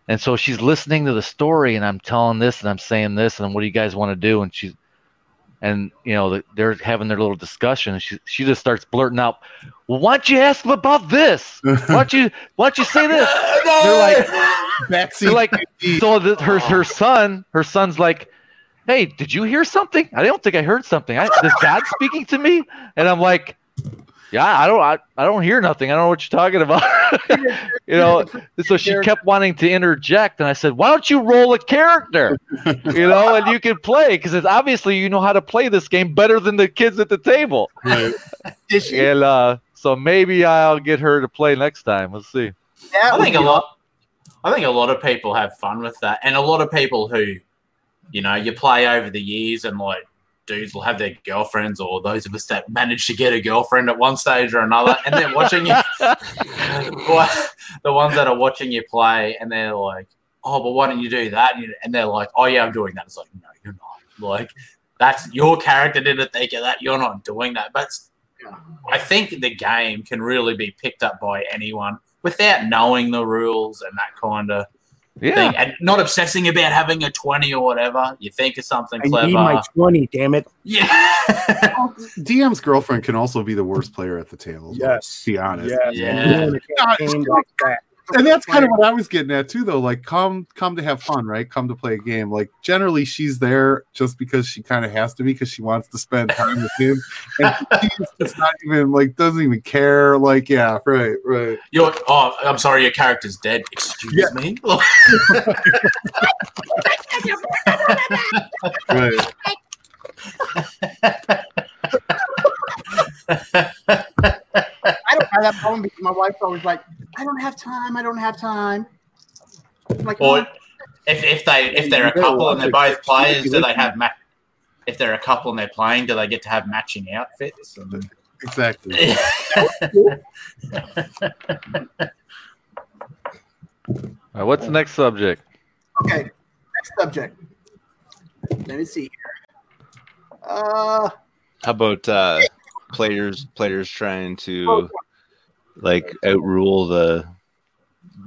And so she's listening to the story, and I'm telling this, and I'm saying this, and what do you guys want to do? And she's, and you know, they're having their little discussion, and she she just starts blurting out, "Well, why don't you ask about this? Why don't you why don't you say this?" They're like, Backseat. they're like, so the, her her son, her son's like, "Hey, did you hear something? I don't think I heard something. I, is God speaking to me?" And I'm like, "Yeah, I don't, I, I don't hear nothing. I don't know what you're talking about." you know. So she kept wanting to interject, and I said, "Why don't you roll a character? You know, and you can play because it's obviously you know how to play this game better than the kids at the table." Right. Did she? And uh, so maybe I'll get her to play next time. Let's see. That I think a lot. I think a lot of people have fun with that, and a lot of people who, you know, you play over the years, and like dudes will have their girlfriends, or those of us that manage to get a girlfriend at one stage or another, and they're watching you. The ones that are watching you play, and they're like, "Oh, but why don't you do that?" And they're like, "Oh yeah, I'm doing that." It's like, no, you're not. Like, that's your character didn't think of that. You're not doing that. But I think the game can really be picked up by anyone without knowing the rules and that kind of Yeah. thing, and not obsessing about having a twenty or whatever. You think of something I clever. need my 20, damn it. yeah. DM's girlfriend can also be the worst player at the table. Yes. Be honest. Yes. Yeah. And doing a campaign like that. and that's kind of what I was getting at too, though. Like, come, come to have fun, right? Come to play a game. Like, generally, she's there just because she kind of has to be because she wants to spend time with him, and she's just not even like doesn't even care. Like, yeah, right, right. You're, oh, I'm sorry, your character's dead. Excuse Yeah. me. Right. I don't have that problem because my wife's always like, I don't have time. I don't have time. I'm like, or "Oh, if, if they if they're a couple and they're both players, do they have ma- if they're a couple and they're playing, do they get to have matching outfits? And- Exactly. All right, what's the next subject? okay. Next subject. Let me see here. Uh, How about uh, players players trying to like outrule the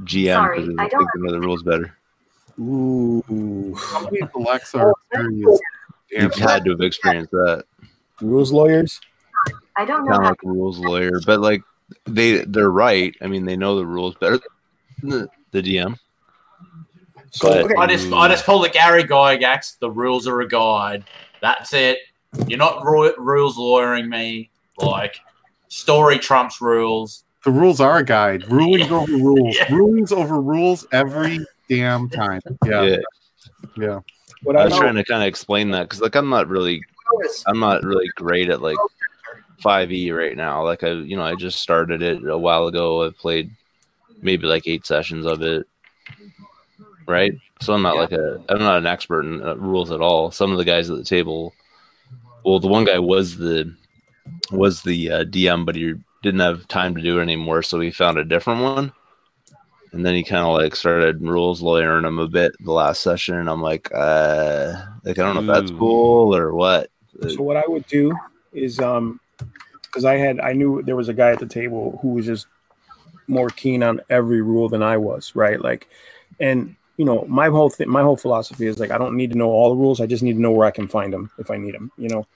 GM Sorry, because they I think don't- know the rules better? Ooh. Some of these are oh, very You've had to have experienced that. Rules lawyers. I don't know Kind of how like a rules lawyer, but like they they're right. I mean, they know the rules better than the, the DM. So But- okay. I just I just pull the Gary Gygax. The rules are a guide. That's it. You're not ru- rules lawyering me. Like story trumps rules. The rules are a guide. Rulings over rules. Yeah. Rulings over rules every damn time. Yeah. Yeah, Yeah. What I I was know, trying to kind of explain that because like I'm not really. I'm not really great at like 5e right now. Like I, you know, I just started it a while ago. I played maybe like eight sessions of it. Right. So I'm not Yeah. like a, I'm not an expert in uh, rules at all. Some of the guys at the table, well, the one guy was the, was the uh, DM, but he didn't have time to do it anymore. So he found a different one. And then he kind of like started rules lawyering him a bit the last session. And I'm like, uh, like, I don't know if that's cool or what. so what I would do is um because I had I knew there was a guy at the table who was just more keen on every rule than I was, right? Like and you know, my whole thing my whole philosophy is like I don't need to know all the rules, I just need to know where I can find them if I need them, you know.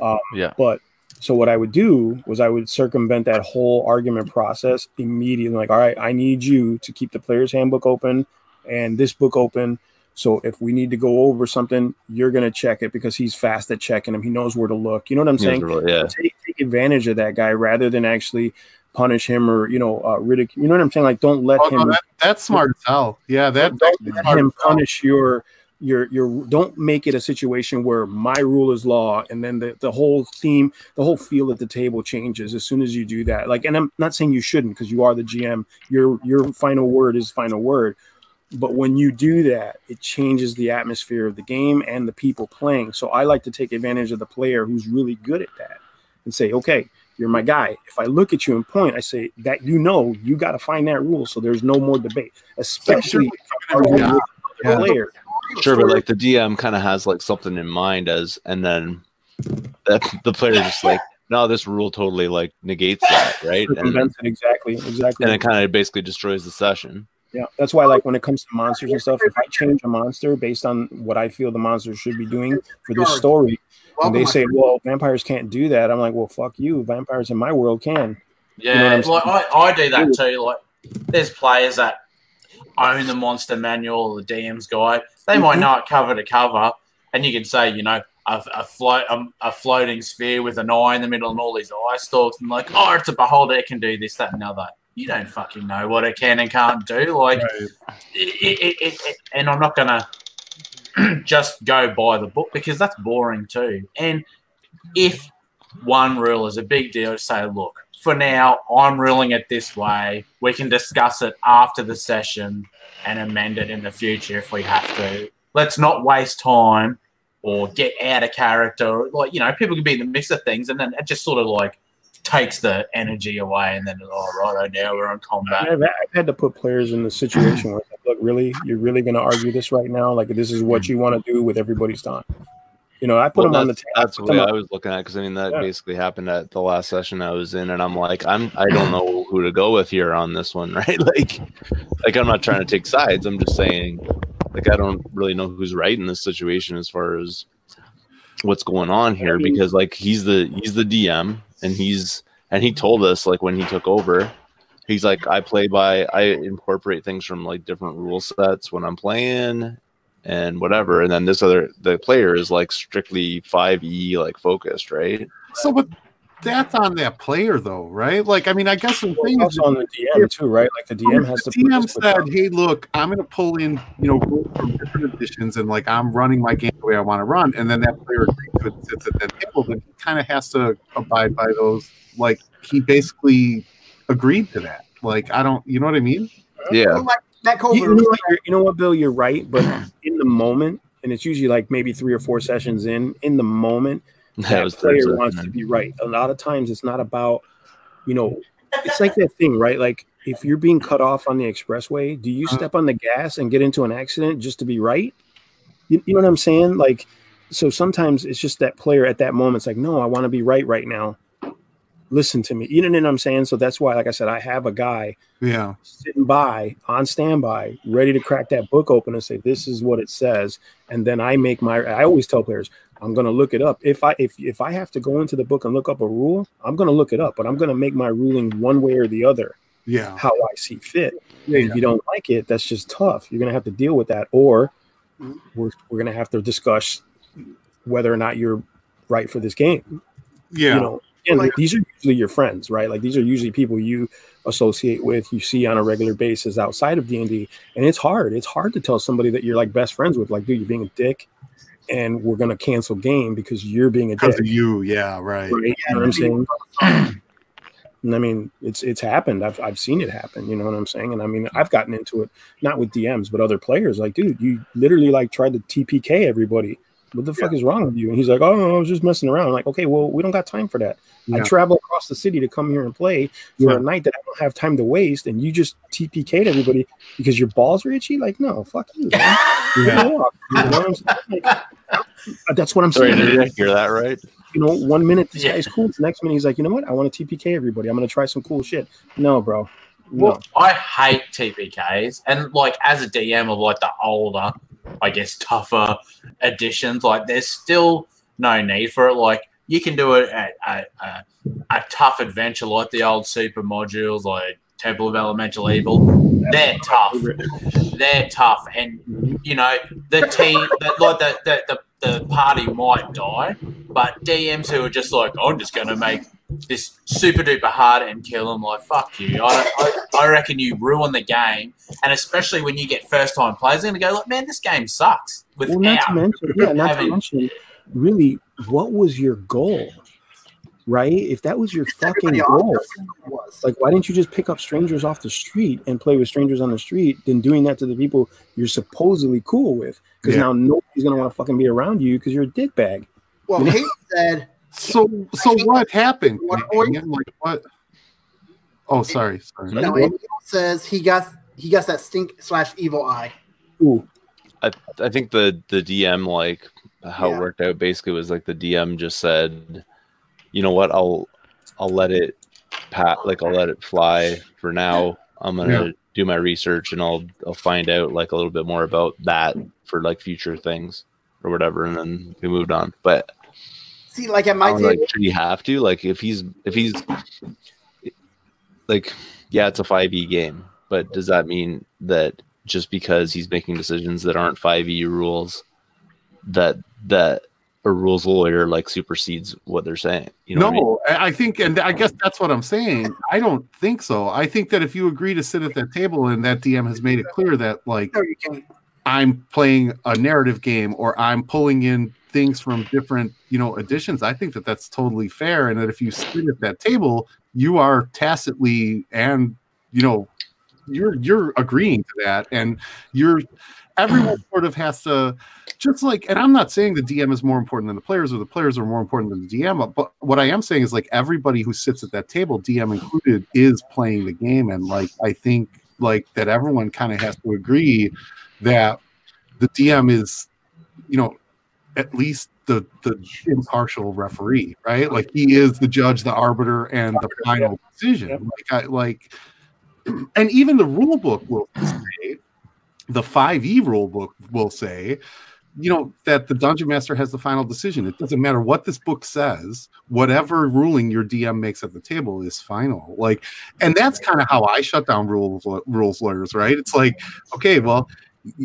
Um Yeah. but so what I would do was I would circumvent that whole argument process immediately. Like, all right, I need you to keep the player's handbook open and this book open. So if we need to go over something, you're gonna check it because he's fast at checking them. He knows where to look. You know what I'm saying? really- yeah. Take, take advantage of that guy rather than actually punish him or you know uh, ridicule. You know what I'm saying? Like, don't let Oh, him no, that, that's smart as hell. Yeah, that, don't that's let smart him punish your your your don't make it a situation where my rule is law and then the, the whole theme the whole feel at the table changes as soon as you do that like and i'm not saying you shouldn't because you are the gm your your final word is final word But when you do that, it changes the atmosphere of the game and the people playing. So I like to take advantage of the player who's really good at that and say, okay, you're my guy. If I look at you and point, I say that you know you got to find that rule, so there's no more debate, especially Yeah. Yeah. player. Sure, but like the DM kind of has like something in mind as, and then that the player just like, no, this rule totally like negates that, right? And, it exactly, exactly. and it kind of basically destroys the session. Yeah, that's why, like, when it comes to monsters and stuff, if I change a monster based on what I feel the monster should be doing for this story, and they say, "Well, vampires can't do that," I'm like, "Well, fuck you. Vampires in my world can." Yeah, You know like I, I do that too. Like, there's players that own the monster manual, the DM's guide. They might Mhm. know it cover to cover, and you can say, you know, a, a float, um, a floating sphere with an eye in the middle and all these eye stalks, and like, oh, it's a beholder, it can do this, that, and the other. You don't fucking know what it can and can't do. Like, it, it, it, it, and I'm not gonna just go by the book because that's boring too. And if one rule is a big deal, say, look, for now, I'm ruling it this way. We can discuss it after the session and amend it in the future if we have to. Let's not waste time or get out of character. Like, you know, people can be in the mix of things and then it just sort of like takes the energy away and then, oh, right, now we're on combat. I've, I've had to put players in the situation where, look, really, you're really going to argue this right now? Like, this is what hmm. you want to do with everybody's time? You know, I put Well, them on the table. that's what I was looking at because I mean that Yeah. basically happened at the last session I was in, and I'm like, I'm I don't know who to go with here on this one, right? Like, like I'm not trying to take sides. I'm just saying, like, I don't really know who's right in this situation as far as what's going on here because like he's the he's the DM and he's and he told us like when he took over he's like i play by i incorporate things from like different rule sets when i'm playing and whatever and then this other the player is like strictly 5e like focused right So, but that's on that player, though, right? Like, I mean, I guess the Well, thing is, on the DM too, right? Like the DM has to. the put DM said, "Hey, look, I'm going to pull in, you know, from different editions, and like I'm running my game the way I want to run." And then that player agrees to it, sits at that table. Then he kind of has to abide by those. Like he basically agreed to that. Like I don't, you know what I mean? yeah Well, like, that cold You, you know what, you're- know what, Bill? You're right, but in the moment, and it's usually like maybe three or four sessions in. In the moment, that that was player Thursday. wants to be right. A lot of times, it's not about, you know, it's like that thing, right? Like if you're being cut off on the expressway, do you uh-huh. step on the gas and get into an accident just to be right? You, you know what I'm saying? Like, so sometimes it's just that player at that moment. It's like, no, I want to be right right now. Listen to me. You know what I'm saying? So that's why, like I said, I have a guy Yeah, sitting by on standby, ready to crack that book open and say, "This is what it says." And then I make my. I always tell players, "I'm going to look it up. If I if if I have to go into the book and look up a rule, I'm going to look it up, but I'm going to make my ruling one way or the other, yeah, how I see fit. yeah. If you don't like it, that's just tough. You're going to have to deal with that, or we're we're going to have to discuss whether or not you're right for this game yeah. you know and Like- these are usually your friends right? Like these are usually people you associate with you see on a regular basis outside of d&d and it's hard. It's hard to tell somebody that you're like best friends with like dude you're being a dick and we're going to cancel game because you're being a dick of you, yeah, right. right? you know what i'm saying? And i mean it's it's happened. I've, I've seen it happen you know what i'm saying? And i mean i've gotten into it not with dms but other players. Like dude you literally like tried to tpk everybody what the fuck is wrong with you and he's like oh i was just messing around I'm like okay well we don't got time for that I travel across the city to come here and play for Yeah. a night that I don't have time to waste, and you just TPK'd everybody because your balls are itchy. Like, no, fuck you. Man. You're Yeah. you know what I'm saying? Like, uh, that's what I'm sorry saying. did I hear that right You know, one minute this Yeah. guy's cool, the next minute he's like, you know what? I want to TPK everybody. I'm gonna try some cool shit. No, bro. No. Well, I hate TPKs, and like as a DM of like the older, I guess tougher editions, like there's still no need for it. Like you can do it at a, a, a tough adventure like the old super modules, like Temple of Elemental Evil. They're tough. They're tough, and you know the team, the, like the, the the the party might die, but DMs who are just like, I'm just gonna make this super duper hard and kill them. Like fuck you. I, I, I reckon you ruin the game, and especially when you get first time players, they're gonna go like, man, this game sucks. Well, not to mention, yeah, not to mention, really, what was your goal? right? If that was your fucking goal, like why didn't you just pick up strangers off the street and play with strangers on the street than doing that to the people you're supposedly cool with? Because Yeah. now nobody's gonna want to fucking be around you because you're a dickbag. well, Hayden said So so what happened? What- what- Like what? Oh, sorry, sorry. no. Emil says he got he got that stink slash evil eye. Ooh, I I think the the DM like how Yeah. it worked out basically was like the DM just said, you know what, I'll I'll let it pat like I'll let it fly for now. I'm gonna do my research and I'll I'll find out like a little bit more about that for like future things or whatever, and then we moved on. But See, like at my don't know, table, like, should he have to like if he's if he's like yeah, it's a five E game, but does that mean that just because he's making decisions that aren't five E rules, that that a rules lawyer like supersedes what they're saying? You know, what I mean? no, I I think, and I guess that's what I'm saying. I don't think so. I think that if you agree to sit at that table and that DM has made it clear that, like, no, you can't. I'm playing a narrative game or I'm pulling in things from different, you know, editions, I think that that's totally fair. And that if you sit at that table, you are tacitly and, you know, you're you're agreeing to that, and you're everyone sort of has to just like and i'm not saying the dm is more important than the players or the players are more important than the dm but what i am saying is like everybody who sits at that table dm included is playing the game and like i think like that everyone kind of has to agree that the dm is you know at least the the impartial referee right? Like he is the judge the arbiter and the final decision. Like i like and even the rule book will say the 5e rule book will say you know that the dungeon master has the final decision. It doesn't matter what this book says whatever ruling your dm makes at the table is final. Like and that's kind of how i shut down rules rules lawyers right? It's like okay well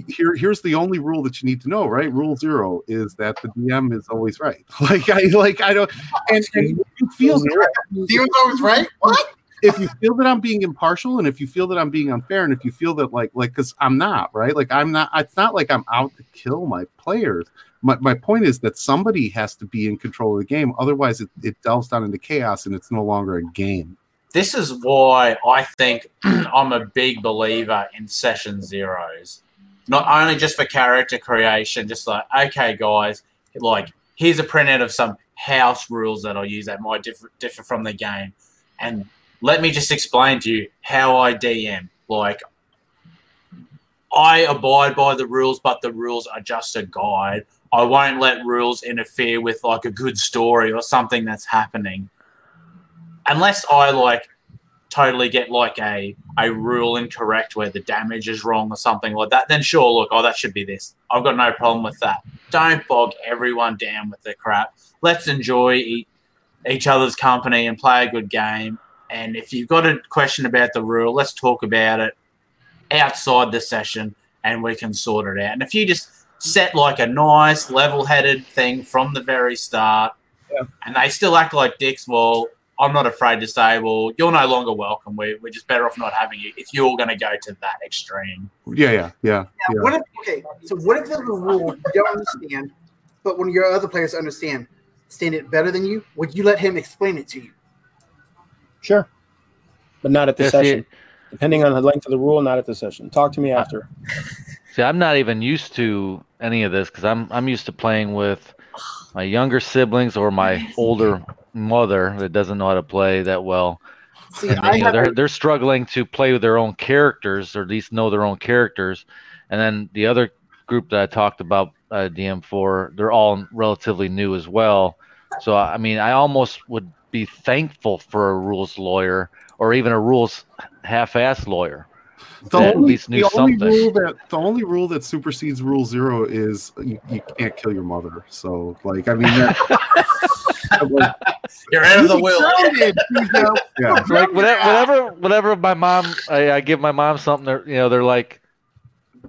here here's the only rule that you need to know right? Rule zero is that the dm is always right. Like i like i don't and, and you feel Theo's always right. What? if you feel that I'm being impartial and if you feel that I'm being unfair and if you feel that like like because I'm not right? Like I'm not it's not like I'm out to kill my players. My, my point is that somebody has to be in control of the game. Otherwise it, it delves down into chaos and it's no longer a game. This is why I think I'm a big believer in session zeros. Not only just for character creation, just like, okay, guys, like, here's a printout of some house rules that I'll use that might differ, differ from the game. And let me just explain to you how I DM. Like, I abide by the rules, but the rules are just a guide. I won't let rules interfere with like a good story or something that's happening. Unless I like totally get like a a rule incorrect where the damage is wrong or something like that, then sure, look, oh that should be this. I've got no problem with that. Don't bog everyone down with the crap. Let's enjoy e- each other's company and play a good game. And if you've got a question about the rule, let's talk about it outside the session and we can sort it out. And if you just set like a nice level headed thing from the very start Yeah. and they still act like dicks, well, I'm not afraid to say, well, you're no longer welcome. We're, we're just better off not having you if you're going to go to that extreme. yeah yeah yeah yeah What if okay? So what if there's a rule you don't understand, but when your other players understand, stand it better than you? Would you let him explain it to you? sure, but not at the Yeah, see- session. Depending on the length of the rule, not at the session. Talk to me after. See, I'm not even used to any of this because I'm I'm used to playing with my younger siblings or my older mother that doesn't know how to play that well. See, I you know, they're they're struggling to play with their own characters or at least know their own characters. And then the other group that I talked about uh, DM4, they're all relatively new as well. So I mean, I almost would be thankful for a rules lawyer or even a rules half-ass lawyer. The that at only, least knew the only rule that the only rule that supersedes rule zero is you, you can't kill your mother so like i mean that, You're out of the will. You know? yeah like whatever, whatever, whatever. My mom, I, I give my mom something. They're, you know, they're like,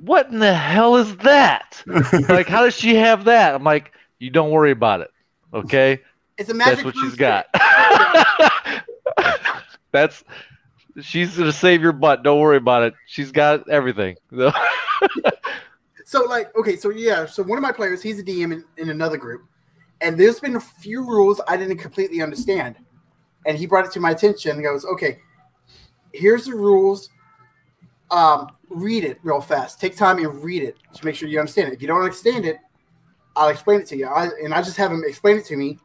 "What in the hell is that? like, how does she have that?" I'm like, "You don't worry about it, okay? It's a magic. That's what she's got. That's she's gonna save your butt. Don't worry about it. She's got everything. So like, okay, so yeah, so one of my players, he's a DM in, in another group, And there's been a few rules I didn't completely understand. And he brought it to my attention and goes, okay, here's the rules. Um, read it real fast. Take time and read it to make sure you understand it. If you don't understand it, I'll explain it to you. I, and I just have him explain it to me.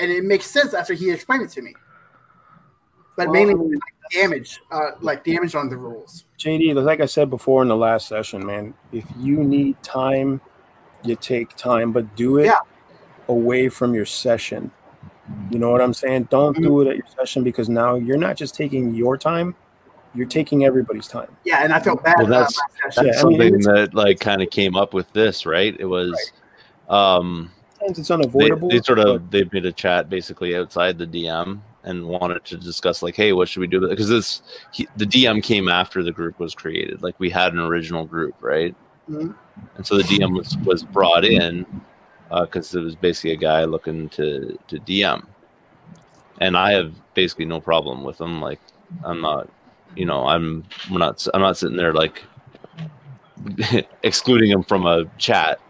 And it makes sense after he explained it to me. But mainly Well, like, damage, uh, like damage on the rules. JD, like I said before in the last session, man, if you need time, you take time, but do it Yeah. away from your session. You know what I'm saying? Don't do it at your session because now you're not just taking your time, you're taking everybody's time. Yeah, and I felt bad. Well, that's- last That's session. Yeah, I mean, something that like kind of came up with this, right? It was um Sometimes it's unavoidable. they sort but- of they made a chat basically outside the DM and wanted to discuss like, hey, what should we do? Because this he, the DM came after the group was created. Like we had an original group, right? Mhm. And so the DM was was brought in because it was basically a guy looking to to DM, and I have basically no problem with him. Like I'm not, you know, I'm we're not I'm not sitting there like excluding him from a chat,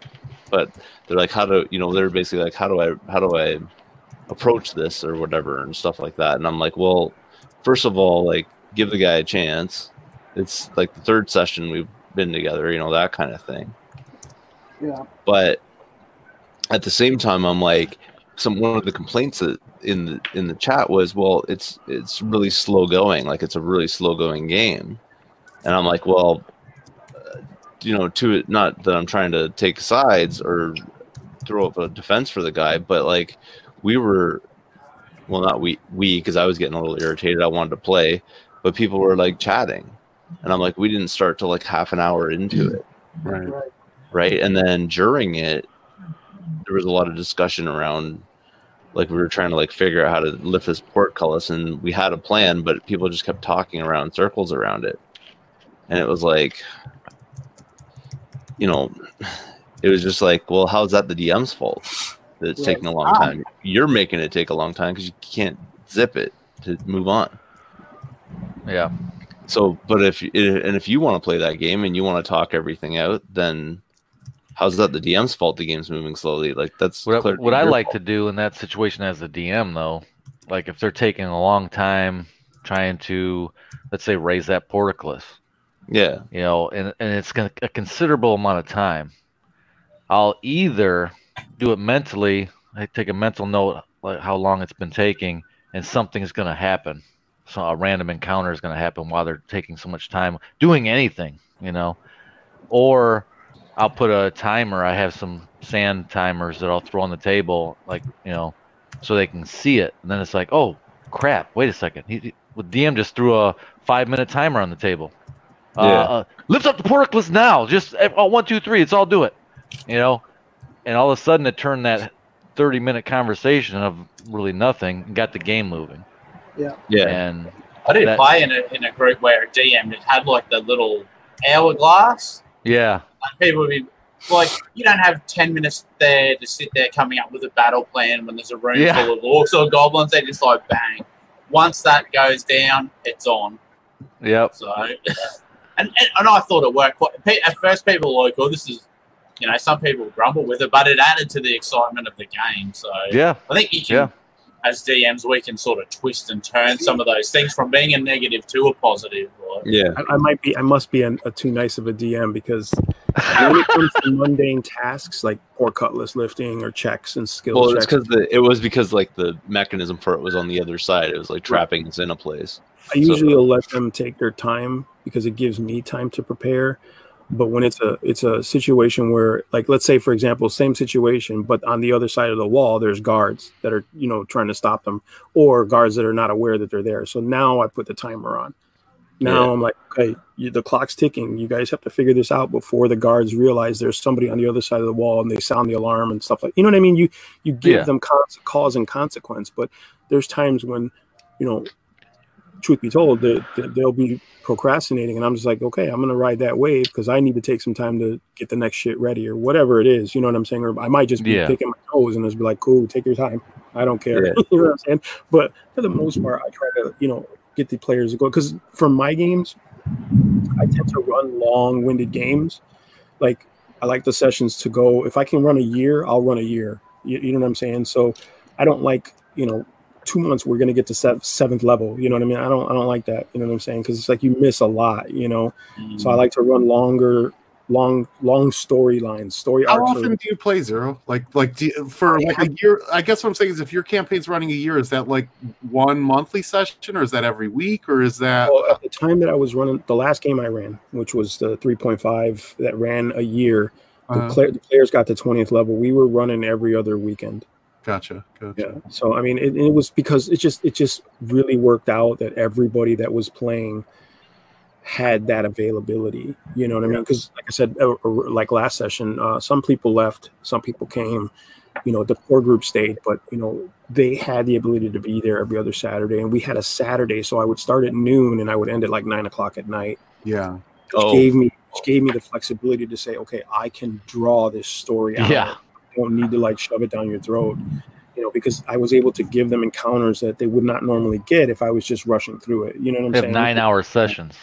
but they're like, how do you know? They're basically like, how do I how do I approach this or whatever and stuff like that. And I'm like, well, first of all, like give the guy a chance. It's like the third session we've been together, you know, that kind of thing. Yeah. But at the same time, I'm like, some one of the complaints that in the in the chat was, well, it's it's really slow going, like it's a really slow going game, and I'm like, well, uh, you know, to it, not that I'm trying to take sides or throw up a defense for the guy, but like we were, well, not we we because I was getting a little irritated. I wanted to play, but people were like chatting, and I'm like, we didn't start till like half an hour into it Right. right? And then during it, there was a lot of discussion around, like we were trying to like figure out how to lift this portcullis, and we had a plan, but people just kept talking around circles around it, and it was like, you know, it was just like, well, how's that the DM's fault that it's Yeah, taking a long it's not. time? You're making it take a long time because you can't zip it to move on. Yeah. So, but if and if you want to play that game and you want to talk everything out, then how's that the DM's fault? The game's moving slowly. Like that's What, I- what I like fault. to do in that situation as a DM, though, like if they're taking a long time trying to, let's say, raise that portcullis, Yeah, you know, and, and it's a considerable amount of time, I'll either do it mentally, I take a mental note like how long it's been taking, and something's gonna happen. So a random encounter is gonna happen while they're taking so much time doing anything, you know, or I'll put a timer. I have some sand timers that I'll throw on the table, like you know, so they can see it. And then it's like, oh crap! Wait a second. He, he- DM just threw a five-minute timer on the table. Uh, Yeah. uh, lift up the portcullis now. Just oh, one, two, three. Let's all do it. You know, and all of a sudden it turned that thirty-minute conversation of really nothing and got the game moving. yeah, Yeah. And I did That- play in a, in a group where a DM it had like the little hourglass. yeah, And people would be like, you don't have 10 minutes there to sit there coming up with a battle plan when there's a room Yeah. full of orcs or goblins. They just like bang. Once that goes down, it's on. yep, So, and, and, and I thought it worked quite. pe- At first, people were like, oh, this is, you know, some people grumble with it, but it added to the excitement of the game. So, yeah, I think you can, Yeah. as DMs, we can sort of twist and turn some of those things from being a negative to a positive. Like, yeah. I, I might be, I must be an, a too nice of a DM because when it comes to mundane tasks like portcullis lifting or checks and skills. Well, it's because it was because like the mechanism for it was on the other side. It was like trapping us in a place. I usually will let them take their time because it gives me time to prepare. But when it's a it's a situation where, like, let's say for example, same situation, but on the other side of the wall, there's guards that are you know trying to stop them, or guards that are not aware that they're there. So now I put the timer on. Now Yeah. I'm like, okay, you, the clock's ticking. You guys have to figure this out before the guards realize there's somebody on the other side of the wall and they sound the alarm and stuff like. You know what I mean? You you give Yeah. them cause, cause and consequence, but there's times when you know truth be told, they, they- they'll be procrastinating, and I'm just like, okay, I'm gonna ride that wave because I need to take some time to get the next shit ready or whatever it is. You know what I'm saying? Or I might just be Yeah. picking my toes and just be like, cool, take your time. I don't care. Yeah. you know what I'm saying? But for the most part, I try to, you know, get the players to go because for my games, I tend to run long-winded games. Like I like the sessions to go. If I can run a year, I'll run a year. You, you know what I'm saying? So I don't like you know two months we're going to get to sev- seventh level. You know what I mean? I don't I don't like that. You know what I'm saying? Because it's like you miss a lot. You know. So I like to run longer, long long storylines, story How often Or, do you play zero? Like, like do you, for like a year? I guess what I'm saying is, if your campaign's running a year, is that like one monthly session, or is that every week, or is that? well, at the time that I was running the last game I ran, which was the 3.5 that ran a year, the, Uh, player, the players got to 20th level. We were running every other weekend. Gotcha, gotcha. Yeah. So I mean, it, it was because it just it just really worked out that everybody that was playing had that availability. You know what I mean? Because like I said, uh, uh, like last session, uh, some people left, some people came. You know, the core group stayed, but you know they had the ability to be there every other Saturday, and we had a Saturday, so I would start at noon and I would end at like nine o'clock at night Yeah, which Oh. gave me which gave me the flexibility to say, okay, I can draw this story out. Yeah. I don't need to like shove it down your throat. You know, because I was able to give them encounters that they would not normally get if I was just rushing through it. You know what I'm We have saying? nine hour sessions.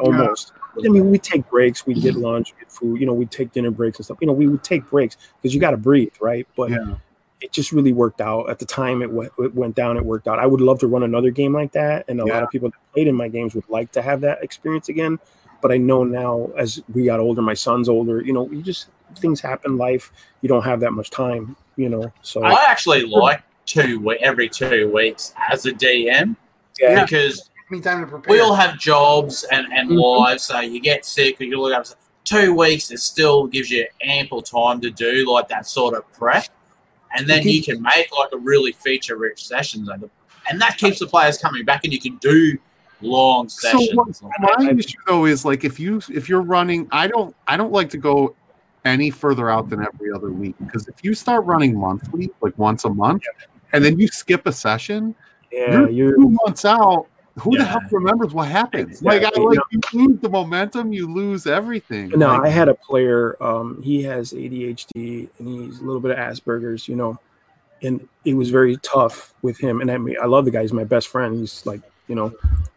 almost. I mean, we take breaks, we get lunch, get food. You know, we take dinner breaks and stuff. You know, we would take breaks because you got to breathe, right? But yeah, it just really worked out at the time. It went, it went down. It worked out. I would love to run another game like that, and a lot of people that played in my games would like to have that experience again. But I know now, as we got older, my son's older. You know, you just things happen, life. You don't have that much time. You know, so I actually like two we- every two weeks as a DM yeah, because me time to prepare. we all have jobs and, and Mhm. lives, so you get sick or you look up. Two weeks, it still gives you ample time to do like that sort of prep, and then you can make like a really feature-rich sessions, and and that keeps the players coming back, and you can do long So sessions. what- my issue though is like if you if you're running, I don't I don't like to go any further out than every other week because if you start running monthly, like once a month, and then you skip a session, yeah, you're two months out. Who the hell remembers what happens? Like, I, Exactly. like you lose the momentum, you lose everything. No, Like, I had a player. Um, he has ADHD and he's a little bit of Asperger's, you know, and it was very tough with him. And I mean, I love the guy; he's my best friend. He's like, you know,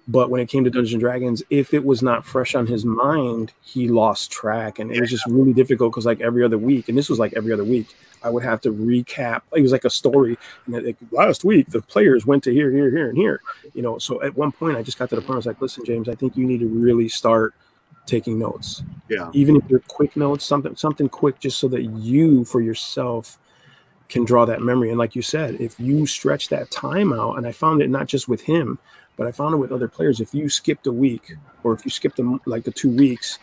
but when it came to Dungeons and Dragons, if it was not fresh on his mind, he lost track, and it was just really difficult because like every other week, and this was like every other week, I would have to recap. It was like a story, and like last week the players went to here, here, here, and here, you know. So at one point, I just got to the point. I was like, listen, James, I think you need to really start taking notes yeah, even if they're quick notes, something something quick, just so that you for yourself can draw that memory. And like you said, if you stretch that time out, and I found it not just with him, but I found it with other players. If you skipped a week, or if you skipped them like the two weeks,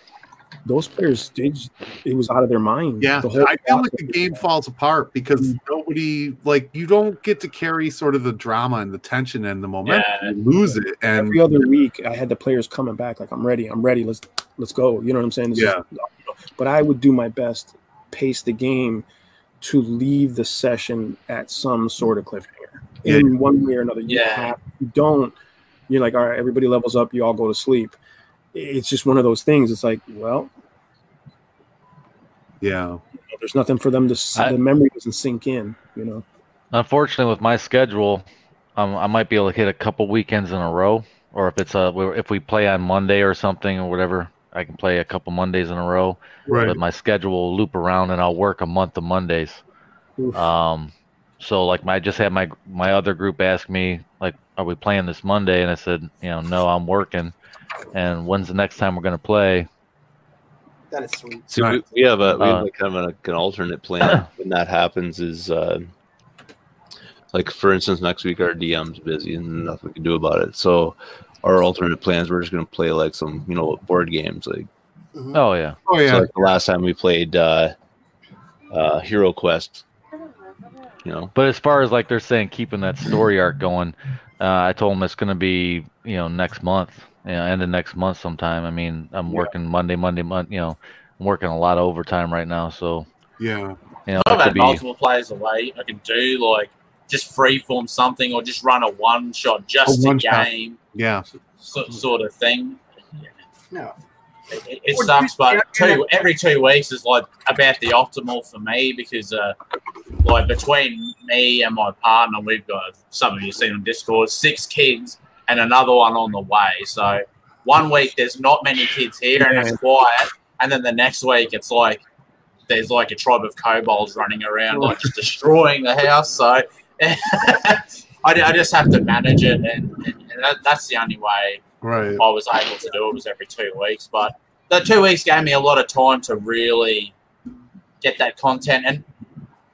those players they just, it was out of their mind. yeah. the whole I feel like the game falls apart because mm-hmm. nobody like you don't get to carry sort of the drama and the tension and the momentum. Yeah. You lose it, and every other week I had the players coming back like I'm ready, I'm ready, let's let's go. You know what I'm saying? This is- Yeah. but I would do my best, pace the game to leave the session at some sort of cliffhanger Yeah. in one way or another. You Yeah. have you don't you're like, all right, everybody levels up, you all go to sleep. It's just one of those things. It's like, well, yeah, there's nothing for them to s I- the memory doesn't sink in, you know. Unfortunately, with my schedule, um, I might be able to hit a couple weekends in a row, or if it's a if we play on Monday or something or whatever, I can play a couple Mondays in a row. right. But my schedule will loop around, and I'll work a month of Mondays. Oof. Um, so like my I just had my my other group ask me like, "Are we playing this Monday?" And I said, "You know, no, I'm working." And when's the next time we're gonna play? That is sweet. So Right. we, we have a we have Uh, like kind of an, an alternate plan when that happens is uh, like for instance next week our DM's busy and nothing we can do about it. So our alternate plans we're just gonna play like some you know board games like Mhm. Oh yeah, Oh yeah, so like the last time we played uh, uh, Hero Quest. You know, but as far as like they're saying keeping that story arc going, uh, I told them it's gonna be you know next month, you know, end of next month sometime. I mean, I'm Yeah. working Monday, Monday, month. You know, I'm working a lot of overtime right now, so yeah, you know I've had be. multiple players away. I can do like just freeform something or just run a one shot, just A a, one-shot. game yeah. so, sort of thing. No. It, it, it sucks, but two every two weeks is like about the optimal for me because uh, like between me and my partner, we've got some of you seen on Discord six kids and another one on the way. So one week there's not many kids here and it's quiet, and then the next week it's like there's like a tribe of kobolds running around, like just destroying the house. So I, I just have to manage it, and, and, and that, that's the only way Right. I was able to do it was every two weeks. But the two weeks gave me a lot of time to really get that content, and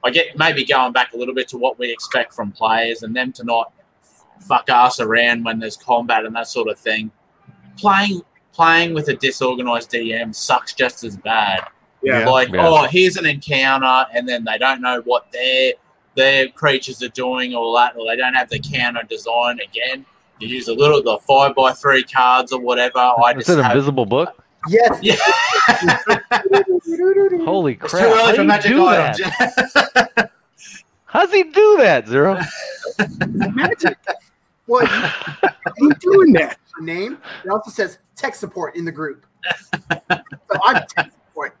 I get maybe going back a little bit to what we expect from players, and them to not fuck us around when there's combat and that sort of thing. Playing playing with a disorganized DM sucks just as bad. Yeah. Like, Yeah. oh, here's an encounter, and then they don't know what their their creatures are doing, or that, or they don't have the counter design again. You use a little the five by three cards or whatever. I It's just an have, invisible book. Yes. yeah. Holy It's crap! too How early do for magic do items. that? How's he do that, Zero? Magic. Well, How you doing that? your name. It also says tech support in the group. so I'm tech support.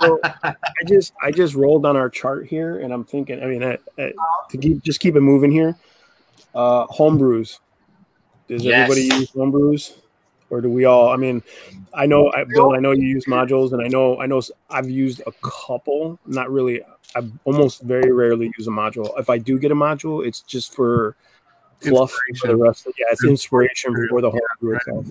So I just I just rolled on our chart here, and I'm thinking. I mean, uh, uh, to keep just keep it moving here. Uh, homebrews. Does Yes. everybody use homebrews, or do we all? I mean, I know I, Bill. I know you use modules, and I know I know I've used a couple. Not really. I almost very rarely use a module. If I do get a module, it's just for fluff for the rest. Of, yeah, it's inspiration for the homebrew itself.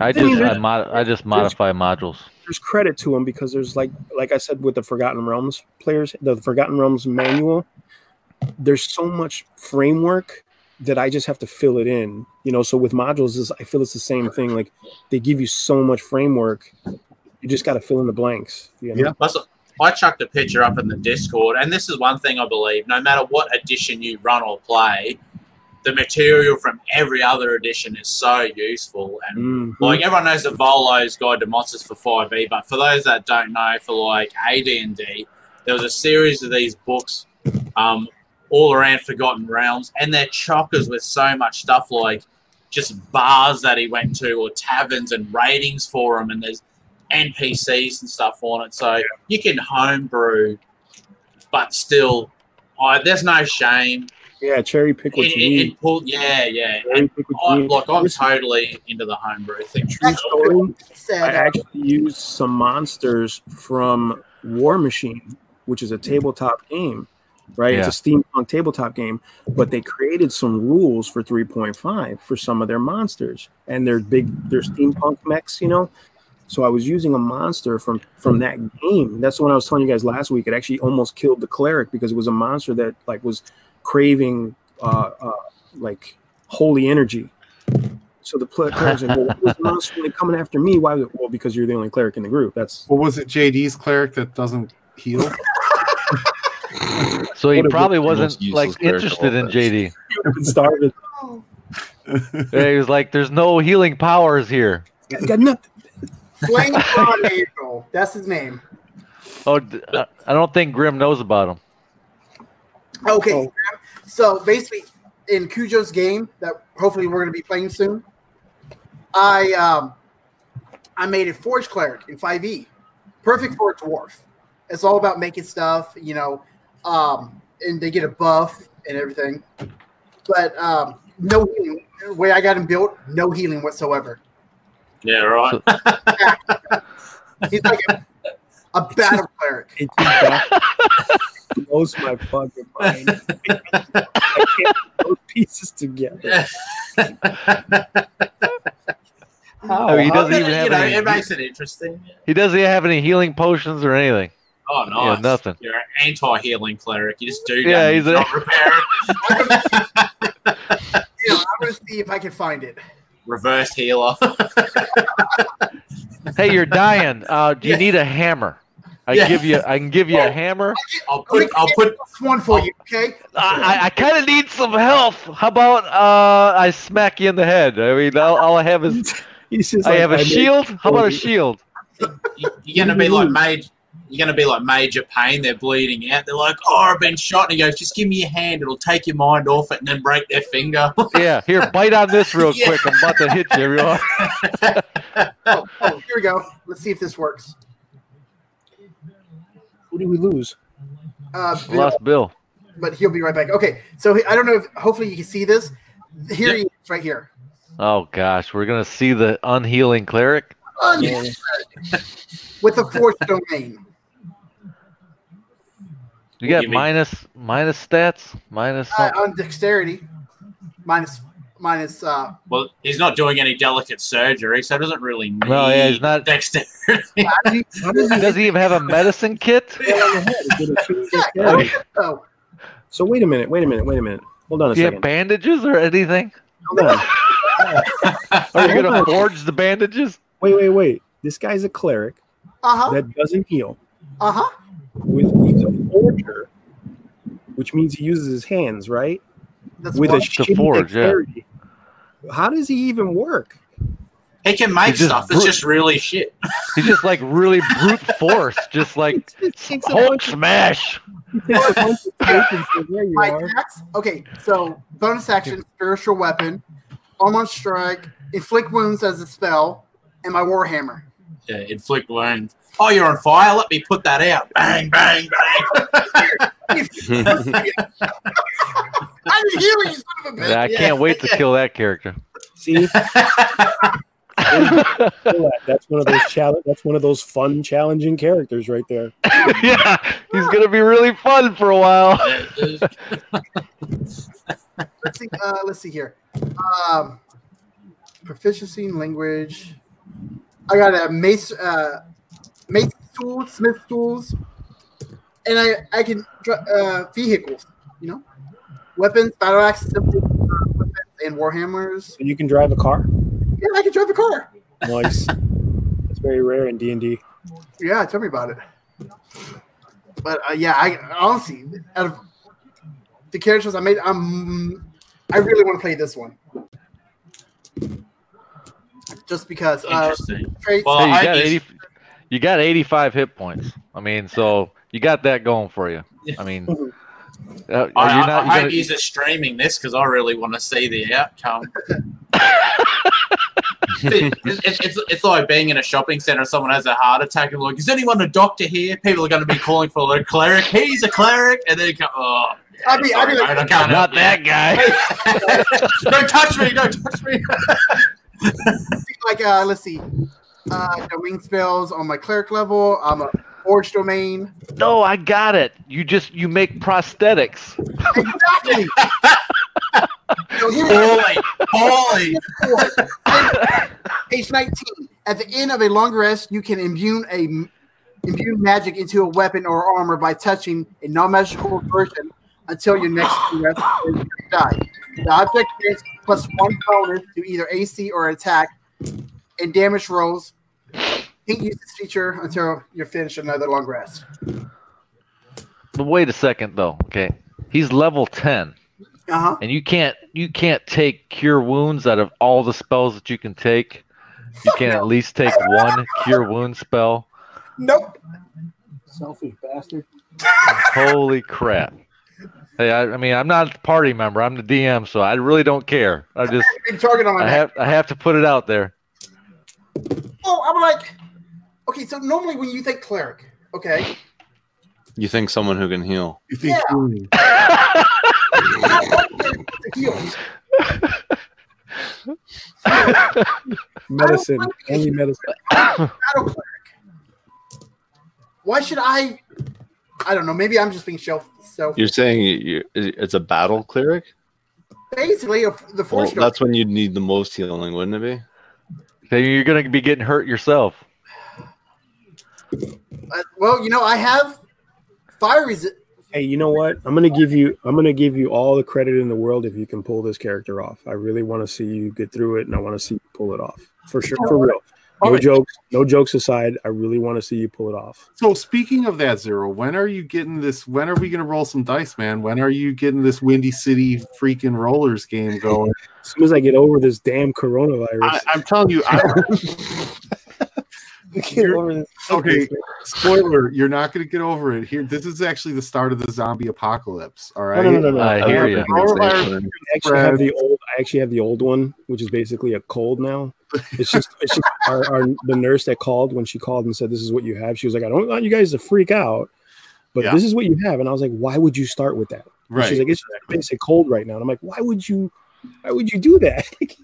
I I just I, mod- I just modify modules. there's credit to them because there's like like I said with the Forgotten Realms players, the Forgotten Realms manual. There's so much framework that I just have to fill it in. You know, so with modules, is I feel it's the same thing. Like they give you so much framework, you just got to fill in the blanks. You know? Yeah. Plus, I chucked a picture up in the Discord, and this is one thing I believe: no matter what edition you run or play, the material from every other edition is so useful. And Mhm. like everyone knows the Volo's Guide to Monsters for 5e, but for those that don't know, for like AD&D, there was a series of these books um, all around Forgotten Realms, and they're chockers with so much stuff like just bars that he went to or taverns and ratings for them, and there's NPCs and stuff on it. So you can homebrew, but still, I there's no shame. yeah, cherry pick what It, you it, need. pull, yeah, yeah. And I, you like I'm totally into the homebrew thing. true story. I actually used some monsters from Warmachine, which is a tabletop game, right? It's a steampunk tabletop game, but they created some rules for 3.5 for some of their monsters, and they're big, they're steampunk mechs, you know. So I was using a monster from from that game. That's the one I was telling you guys last week. It actually almost killed the cleric because it was a monster that like was craving uh, uh like holy energy. So the pl- cleric's like, well, what was the monster when coming after me? Why? was it- Well, because you're the only cleric in the group. That's What was it? JD's cleric that doesn't heal. So he probably wasn't like interested in time. JD. been starving. Yeah, he was like, "There's no healing powers here." Got, got nothing. Flame Tornado. That's his name. Oh, I don't think Grim knows about him. Okay. Oh. So basically, in Cujo's game that hopefully we're going to be playing soon, I um, I made a Forge Cleric in 5e, perfect for a dwarf. It's all about making stuff, you know, um, and they get a buff and everything. But um, no healing. The way I got him built, no healing whatsoever. Yeah, right. He's like a, a battle cleric. It just blows my fucking mind. I can't put those pieces together. I mean, he doesn't But, even you have know, any. it makes it interesting. He doesn't have any healing potions or anything. Oh, Yeah, nice. nothing. You're an anti-healing cleric. You just do Yeah, damage, he's a- not repair. You know, I'm going to see if I can find it. Reverse healer. Hey, you're dying. Uh, do you Yeah. need a hammer? I Yeah. give you. I can give you Oh. a hammer. I'll put. I'll put. This one for you, okay? I, I, I kind of need some health. How about uh, I smack you in the head? I mean, all, all I have is I like, have a shield. How about a shield? you- You're gonna be like major. You're gonna be like major pain. They're bleeding out. They're like, "Oh, I've been shot." And he goes, "Just give me your hand. It'll take your mind off it, and then break their finger." Yeah, here, bite on this real Yeah. quick. I'm about to hit you. Everyone. Oh, oh, here we go. Let's see if this works. Who did we lose? Uh, Bill, Lost Bill. but he'll be right back. Okay, so I don't know if hopefully you can see this. Here he is, right here. Oh gosh, we're gonna see the unhealing cleric. Un- Yeah. with the forge domain. You got Give me- minus minus stats, minus. Uh, on dexterity, minus minus. Uh, Well, he's not doing any delicate surgery, so he doesn't really need No, yeah, he's not- dexterity. does he, how does he Does he even have a medicine kit? Hit on the head. Get a two Yeah, dexterity. oh, So wait a minute, wait a minute, wait a minute. Hold on a Do you have bandages or anything? Hold on. Are you gonna forge the bandages? Wait, wait, wait. This guy's a cleric uh huh, that doesn't heal. uh huh. With he's a forger, which means he uses his hands, right? That's With one. a To shitty forge, yeah. How does he even work? he can make He's stuff. brute. It's just really shit. He's just like really brute force, just like He Hulk smash. he takes a bunch of tape and says, "There you My are." attacks. Okay, so bonus action, spiritual weapon, arm on strike, inflict wounds as a spell, and my warhammer. Yeah, inflict wounds. Oh, you're on fire. Let me put that out. Bang, bang, bang. I didn't hear you, son of a bitch. Yeah, I can't wait to kill that character. See, that's one of those challenge. That's one of those fun, challenging characters right there. yeah, he's gonna be really fun for a while. Let's see. Uh, let's see here. Um, proficiency in language. I got a mace, uh, mace tools, smith tools, and I I can dri- uh, vehicles. You know, weapons, battle axes, uh, weapons, and warhammers. So you can drive a car. Yeah, I can drive a car. Nice. It's very rare in D and D. Yeah, tell me about it. But uh, yeah, I honestly, out of the characters I made, I'm I really want to play this one. Just because uh, Interesting. traits. Well, Hey, you I got just- eighty. You got eighty-five hit points. I mean, so you got that going for you. I mean, uh, are I, you I, not? I you hope gonna- he's streaming this because I really want to see the outcome. See, it's, it's, it's, it's like being in a shopping center. Someone has a heart attack and like, is anyone a doctor here? People are going to be calling for a cleric. He's a cleric, and then you go, oh, yeah, I'd be- I'd be like, mate, I can't not help you." that guy. don't touch me! Don't touch me! like uh, let's see, uh, domain spells on my cleric level. I'm a forge domain. No, I got it. You just you make prosthetics. Exactly. so here holy, holy! Page 19. At the end of a long rest, you can imbue a imbue magic into a weapon or armor by touching a non-magical version until your next rest or you die. The object gets plus one bonus to either AC or attack and damage rolls. Can't use this feature until you're finished another long rest. But wait a second though. Okay, he's level ten, Uh huh. and you can't you can't take cure wounds out of all the spells that you can take. You can't at least take one cure wound spell. Nope. Selfish bastard. Holy crap! Hey, I, I mean, I'm not a party member. I'm the DM, so I really don't care. I just Big target on my I have I have to put it out there. Oh, I'm like, okay. So normally when you think cleric, okay, You think someone who can heal? You think healing- the. Medicine. Only medicine. battle cleric. Why should I? I don't know. Maybe I'm just being self self. You're saying you, you, it's a battle cleric? Basically, a, the Well, force. that's when you'd need the most healing, wouldn't it be? Then you're gonna be getting hurt yourself. Uh, well, you know, I have fire resi- Hey, you know what? I'm gonna give you. I'm gonna give you all the credit in the world if you can pull this character off. I really want to see you get through it, and I want to see you pull it off for sure, for real. No Alright. jokes. No jokes aside. I really want to see you pull it off. So speaking of that zero, when are you getting this? When are we going to roll some dice, man? When are you getting this Windy City freaking rollers game going? As soon as I get over this damn coronavirus, I, I'm telling you, I, get over this. okay. spoiler, you're not going to get over it. Here, this is actually the start of the zombie apocalypse. All right. No, no, no, no. no. I I, hear have- ya. I actually have the old. I actually have the old one, which is basically a cold now. It's just, it's just our, our the nurse that called when she called and said this is what you have. She was like, I don't want you guys to freak out, but Yeah. this is what you have. And I was like, why would you start with that? And Right. She's like, it's just basic cold right now. And I'm like, why would you? Why would you do that?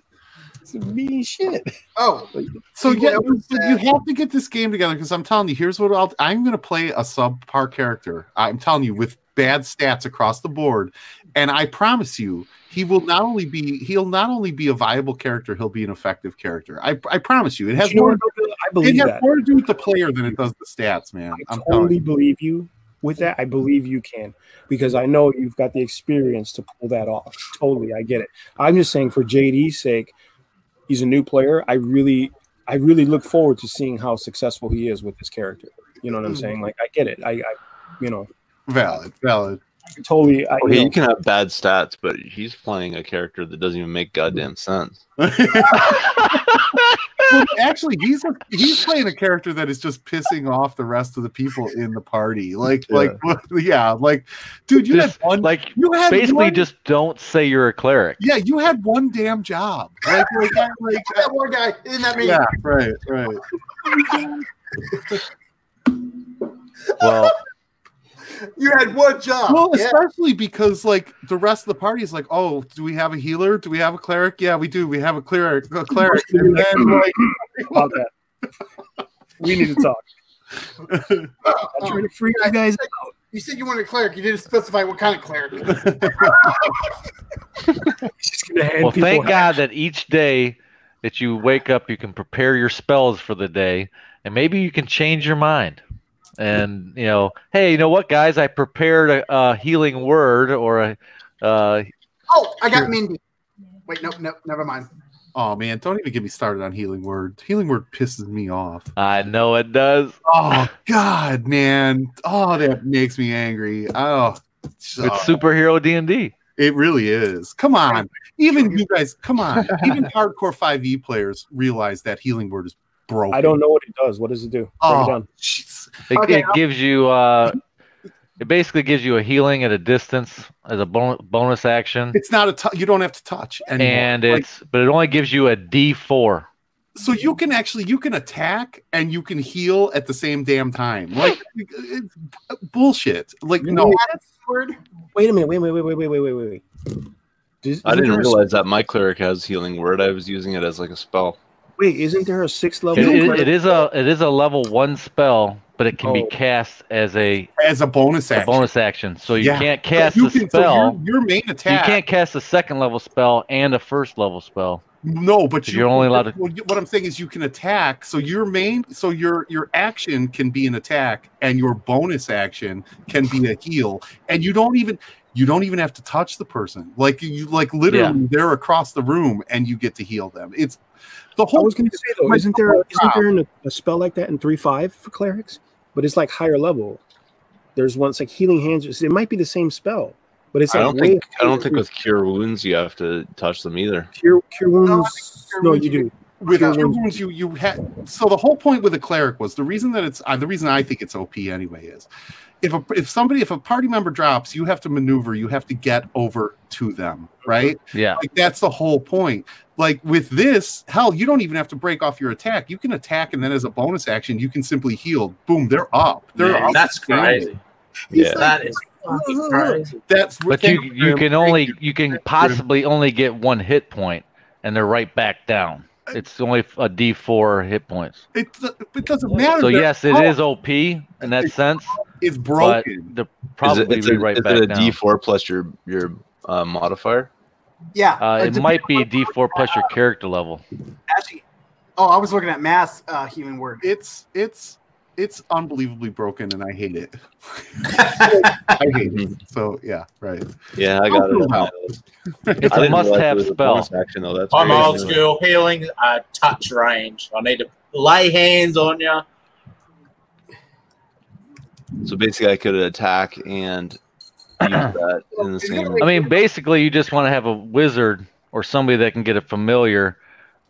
It's mean shit. Oh, So yeah, notice but you have to get this game together because I'm telling you, here's what I'll, I'm going to play a subpar character. I'm telling you, with bad stats across the board, and I promise you, he will not only be he'll not only be a viable character, he'll be an effective character. I, I promise you, it has You more. what, Bill? I It has that. more to do with the player than it does the stats, man. I I'm totally you. believe you with that. I believe you can because I know you've got the experience to pull that off. Totally, I get it. I'm just saying for JD's sake, he's a new player. I really, I really look forward to seeing how successful he is with this character. You know what I'm Mhm. saying? Like, I get it. I, I you know, Valid, valid. Totally. I, Okay, you you can have bad stats, but he's playing a character that doesn't even make goddamn sense. well, actually, he's a, he's playing a character that is just pissing off the rest of the people in the party. Like, Yeah. like, yeah, like, dude, you Just, had one. like you had basically one- just don't say you're a cleric. yeah, you had one damn job. Like, like, like, that one guy. Isn't that me? yeah, right, right. Well, You had one job. Well, yeah. especially because like the rest of the party is like, oh, do we have a healer? Do we have a cleric? Yeah, we do. We have a cleric. A cleric. And then like, about. We need to talk. I'm trying to freak you guys out. You said you wanted a cleric. You didn't specify what kind of cleric. He's gonna hand well, thank hats. God that each day that you wake up, you can prepare your spells for the day, and maybe you can change your mind. And you know, hey, you know what, guys? I prepared a, a healing word or a. Uh, Oh, I got Mindy. Wait, nope, nope, never mind. oh man, don't even get me started on healing word. Healing word pisses me off. I know it does. Oh God, man. Oh, that makes me angry. Oh, It's superhero D and D. it really is. Come on, even you guys. Come on, even hardcore five E players realize that healing word is broken. I don't know what it does. What does it do? Break it Oh, down. It, okay, it gives you uh, it basically gives you a healing at a distance as a bon- bonus action. It's not a t- you don't have to touch anymore. and it's but it only gives you a D four. So you can actually you can attack and you can heal at the same damn time. Like it's bullshit. Like no. Wait a minute. Wait, wait, wait, wait, wait, wait, wait, wait. Does, I didn't realize that my cleric has healing word. I was using it as like a spell. Wait, isn't there a sixth level? it, it, it is a it is a level one spell but it can be Oh. cast as a, as a bonus a action. bonus action. So you Yeah. can't cast you a can- so spell. your, your main attack. you can't cast a second level spell and a first level spell. No, but So you, you're only allowed to- What I'm saying is, you can attack. So your main, so your your action can be an attack, and your bonus action can be a heal, and you don't even you don't even have to touch the person. Like you, like literally, they're across the room, and you get to heal them. It's the I was going to say though, isn't there the whole isn't there an, a spell like that in three five for clerics? But it's like higher level. There's one it's like healing hands. It might be the same spell, but it's Like I don't way think I don't think with cure wounds you have to touch them either. cure cure wounds. cure No, you you do. with Cure cure wounds. wounds, you you had so the whole point with a cleric was the reason that it's uh, the reason I think it's OP anyway is if a if somebody if a party member drops, you have to maneuver, you have to get over to them, right? Yeah. Like that's the whole point. Like with this, hell, you don't even have to break off your attack. You can attack, and then as a bonus action, you can simply heal. Boom, they're up. They're Man, up. that's crazy. Yeah. That is fucking crazy. That's But you you can only you can possibly only get one hit point, and they're right back down. It's only a D four hit points. It, it doesn't matter. So They're yes, it up. is OP in that sense, It's broken. they're Is probably it, it's be a, right is back it a down. D4 plus your your uh, modifier? Yeah. Uh, it might be D four plus your character level. Actually, oh, I was looking at mass uh, healing word. It's it's it's unbelievably broken, and I hate it. I hate it. So yeah, right. Yeah, I got it. Wow. It's I a didn't must realize it have was spell. bonus Action though. That's I'm crazy. old school. Healing uh, touch range. I need to lay hands on you. So basically, I could attack and use that in the same. I mean, basically, you just want to have a wizard or somebody that can get a familiar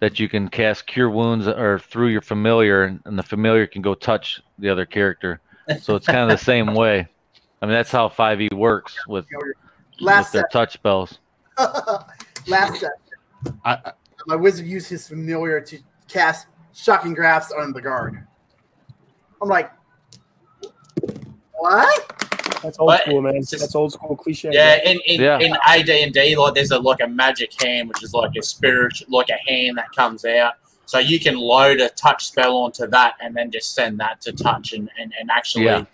that you can cast cure wounds or through your familiar, and, and the familiar can go touch the other character. So it's kind of the same way. I mean, that's how 5e works with, with their touch spells. Last set. I, I- My wizard used his familiar to cast shocking grasp on the guard. I'm like, what? That's old But school, man. just- That's old school cliche. Yeah, in in, Yeah. in AD and D, like there's a like a magic hand, which is like a spirit, like a hand that comes out. So you can load a touch spell onto that, and then just send that to touch and and, and actually Yeah.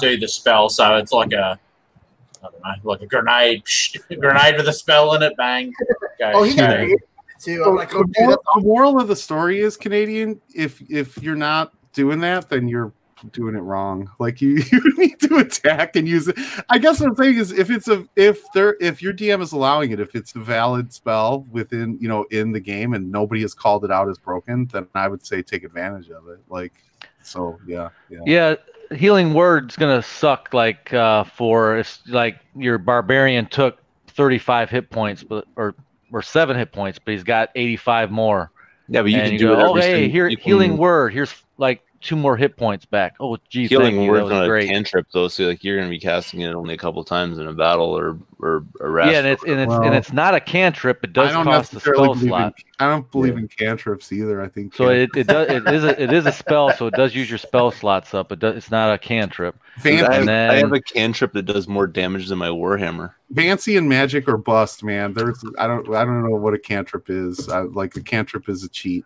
do the spell. So it's like a I don't know, like a grenade, grenade with a spell in it. Bang. Go. Oh, he got it too. I'm like, oh, the, moral, the moral of the story is Canadian. If if you're not doing that, then you're doing it wrong. Like you, you need to attack and use it. I guess what I'm saying is if it's a if there if your DM is allowing it, if it's a valid spell within you know in the game and nobody has called it out as broken, then I would say take advantage of it. Like so, yeah, yeah. Yeah, healing word's gonna suck. Like uh, for it's like your barbarian took 35 hit points, but or or seven hit points, but he's got 85 more. Yeah, but you and can you do go, it. oh hey, here you can- healing word. Here's like two more hit points back. Oh geez, thank Healing you. That word's was not a great. cantrip though, so like you're gonna be casting it only a couple times in a battle or or a rest. Yeah, and it's and it's Well, and it's not a cantrip. It does cost a spell slot. in, I don't believe in cantrips either. I think So it, it does it is a it is a spell, so it does use your spell slots up. It does, it's not a cantrip. Fancy, I, have, I have a cantrip that does more damage than my warhammer. fancy and magic or bust, man. There's I don't I don't know what a cantrip is. I, like a cantrip is a cheat.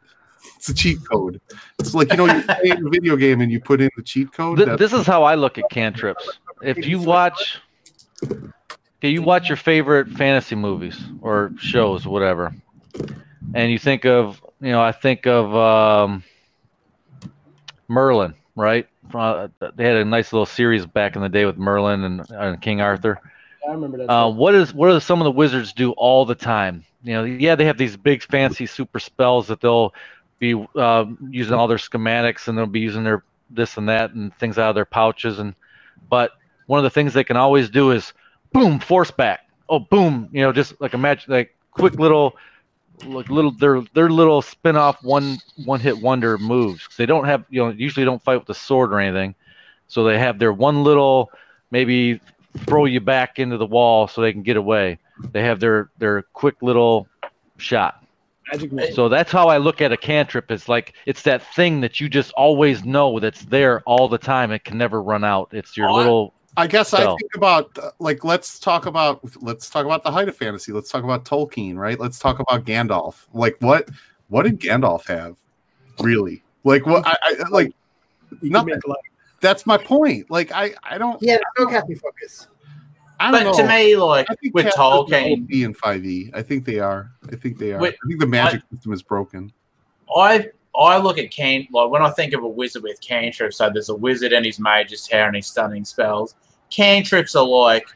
It's a cheat code. It's like you know you're playing a video game and you put in the cheat code. Th- this is how I look at cantrips. If you watch, okay, you watch your favorite fantasy movies or shows, whatever, and you think of, you know, I think of um, Merlin, right? Uh, they had a nice little series back in the day with Merlin and, and King Arthur. I remember that. Uh, what is what do some of the wizards do all the time? You know, yeah, they have these big fancy super spells that they'll be uh, using all their schematics and they'll be using their this and that and things out of their pouches and but one of the things they can always do is boom force back. Oh boom you know just like a match like quick little like little their their little spin off one one hit wonder moves. They don't have you know usually don't fight with a sword or anything. So they have their one little maybe throw you back into the wall so they can get away. They have their their quick little shot Magic missile. so that's how I look at a cantrip. It's like it's that thing that you just always know that's there all the time. It can never run out. It's your Oh, little I guess I think about uh, like let's talk about let's talk about the height of fantasy. Let's talk about Tolkien, right? Let's talk about Gandalf. Like what what did Gandalf have? Really? Like what I, I like nothing. make a lot. that's my point. Like I I don't he had no casting focus. I don't But know. to me, like with cats are Tolkien, OP in 5e. I think they are. I think they are. Wait, I think the magic system is broken. I I look at can like when I think of a wizard with cantrips. So there's a wizard and his mage's hair and his stunning spells. Cantrips are like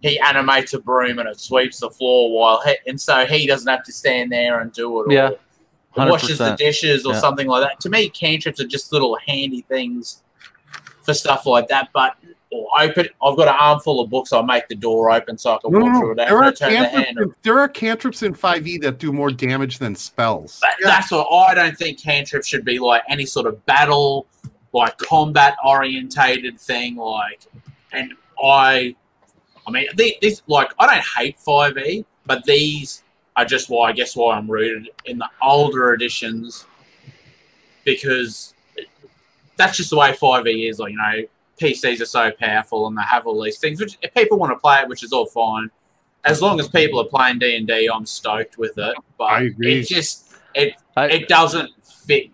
he animates a broom and it sweeps the floor while he, and so he doesn't have to stand there and do it. Yeah, or washes the dishes or Yeah. something like that. To me, cantrips are just little handy things for stuff like that. But or open, I've got an armful of books. I make the door open so I can No, walk through it. There are, turn the cantrips in, there are cantrips in 5e that do more damage than spells. But that's what I don't think cantrips should be like any sort of battle, like combat orientated thing. Like, and I, I mean, this like I don't hate Five E, but these are just why I guess why I'm rooted in the older editions because that's just the way Five E is. Like, you know, PCs are so powerful and they have all these things. Which if people want to play it, which is all fine. As long as people are playing D and D, I'm stoked with it. But I agree. it just it I, it doesn't fit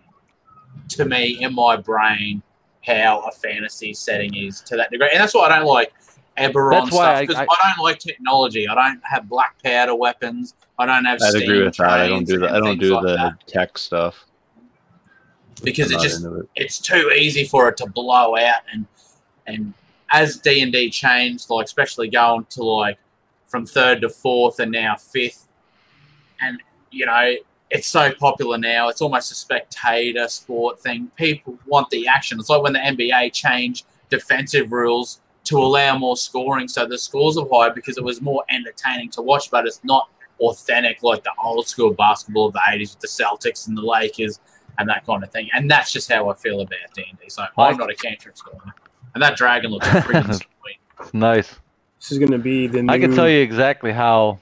to me in my brain how a fantasy setting is to that degree, and that's why I don't like Eberron That's why stuff I- because I, I- don't like technology. I don't have black powder weapons. I don't have. I'd steam agree with that. I don't do that. I don't do like the that tech stuff. because I'm it just it. it's too easy for it to blow out and and as D and D changed, like especially going to like from third to fourth and now fifth, and you know it's so popular now. It's almost a spectator sport thing. People want the action. It's like when the NBA changed defensive rules to allow more scoring, so the scores are high because it was more entertaining to watch. But it's not authentic like the old school basketball of the '80s with the Celtics and the Lakers and that kind of thing. And that's just how I feel about D and D. So I'm not a cantrip scorer, and that dragon looks freaking sweet. it's nice. This is going to be the new I can tell you exactly how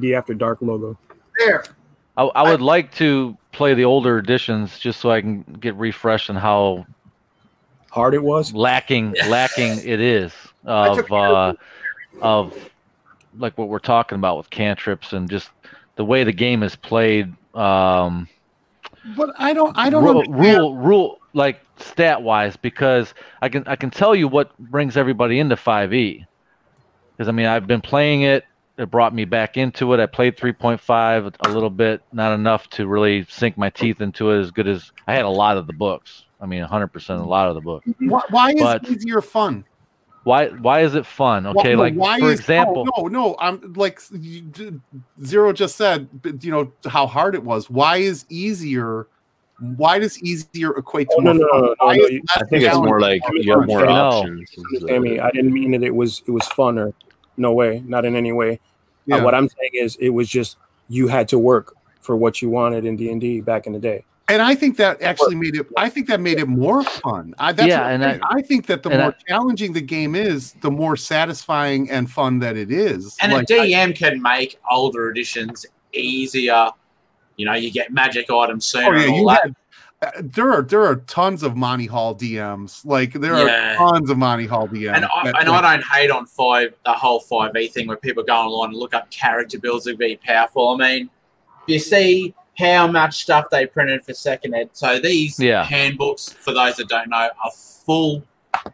D After Dark logo. There. I, I would like to play the older editions just so I can get refreshed on how Hard it was. lacking lacking it is. of uh, of like what we're talking about with cantrips and just the way the game is played. Um, But I don't. I don't rule, understand. rule rule like stat wise because I can I can tell you what brings everybody into 5e because I mean I've been playing it it brought me back into it I played 3.5 a little bit not enough to really sink my teeth into it as good as I had a lot of the books I mean 100% a lot of the books Why, why is But- easier fun? why why is it fun okay like why for is- oh, example no, no, no. I'm like Zero just said. You know how hard it was. Why is easier? Why does easier equate to Oh, no, more no, fun? no, no, Why no, is you- less I think it's more like you have more No. options. Understand me? I didn't mean that it was it was fun or no way, not in any way. Uh, what I'm saying is it was just you had to work for what you wanted in D and D back in the day. and I think that actually made it. I think that made it more fun. I, that's Yeah, and I, think. I- I think that the more I- challenging the game is, the more satisfying and fun that it is. And Like, a DM can make older editions easier. You know, you get magic items sooner. Oh yeah, and all you that. had. uh, There are there are tons of Monty Hall DMs. Like there Yeah. are tons of Monty Hall DMs. And I, that- and I don't hate on five the whole five E thing where people go online and look up character builds to be powerful. I mean, you see how much stuff they printed for second ed. So these Yeah. handbooks, for those that don't know, are full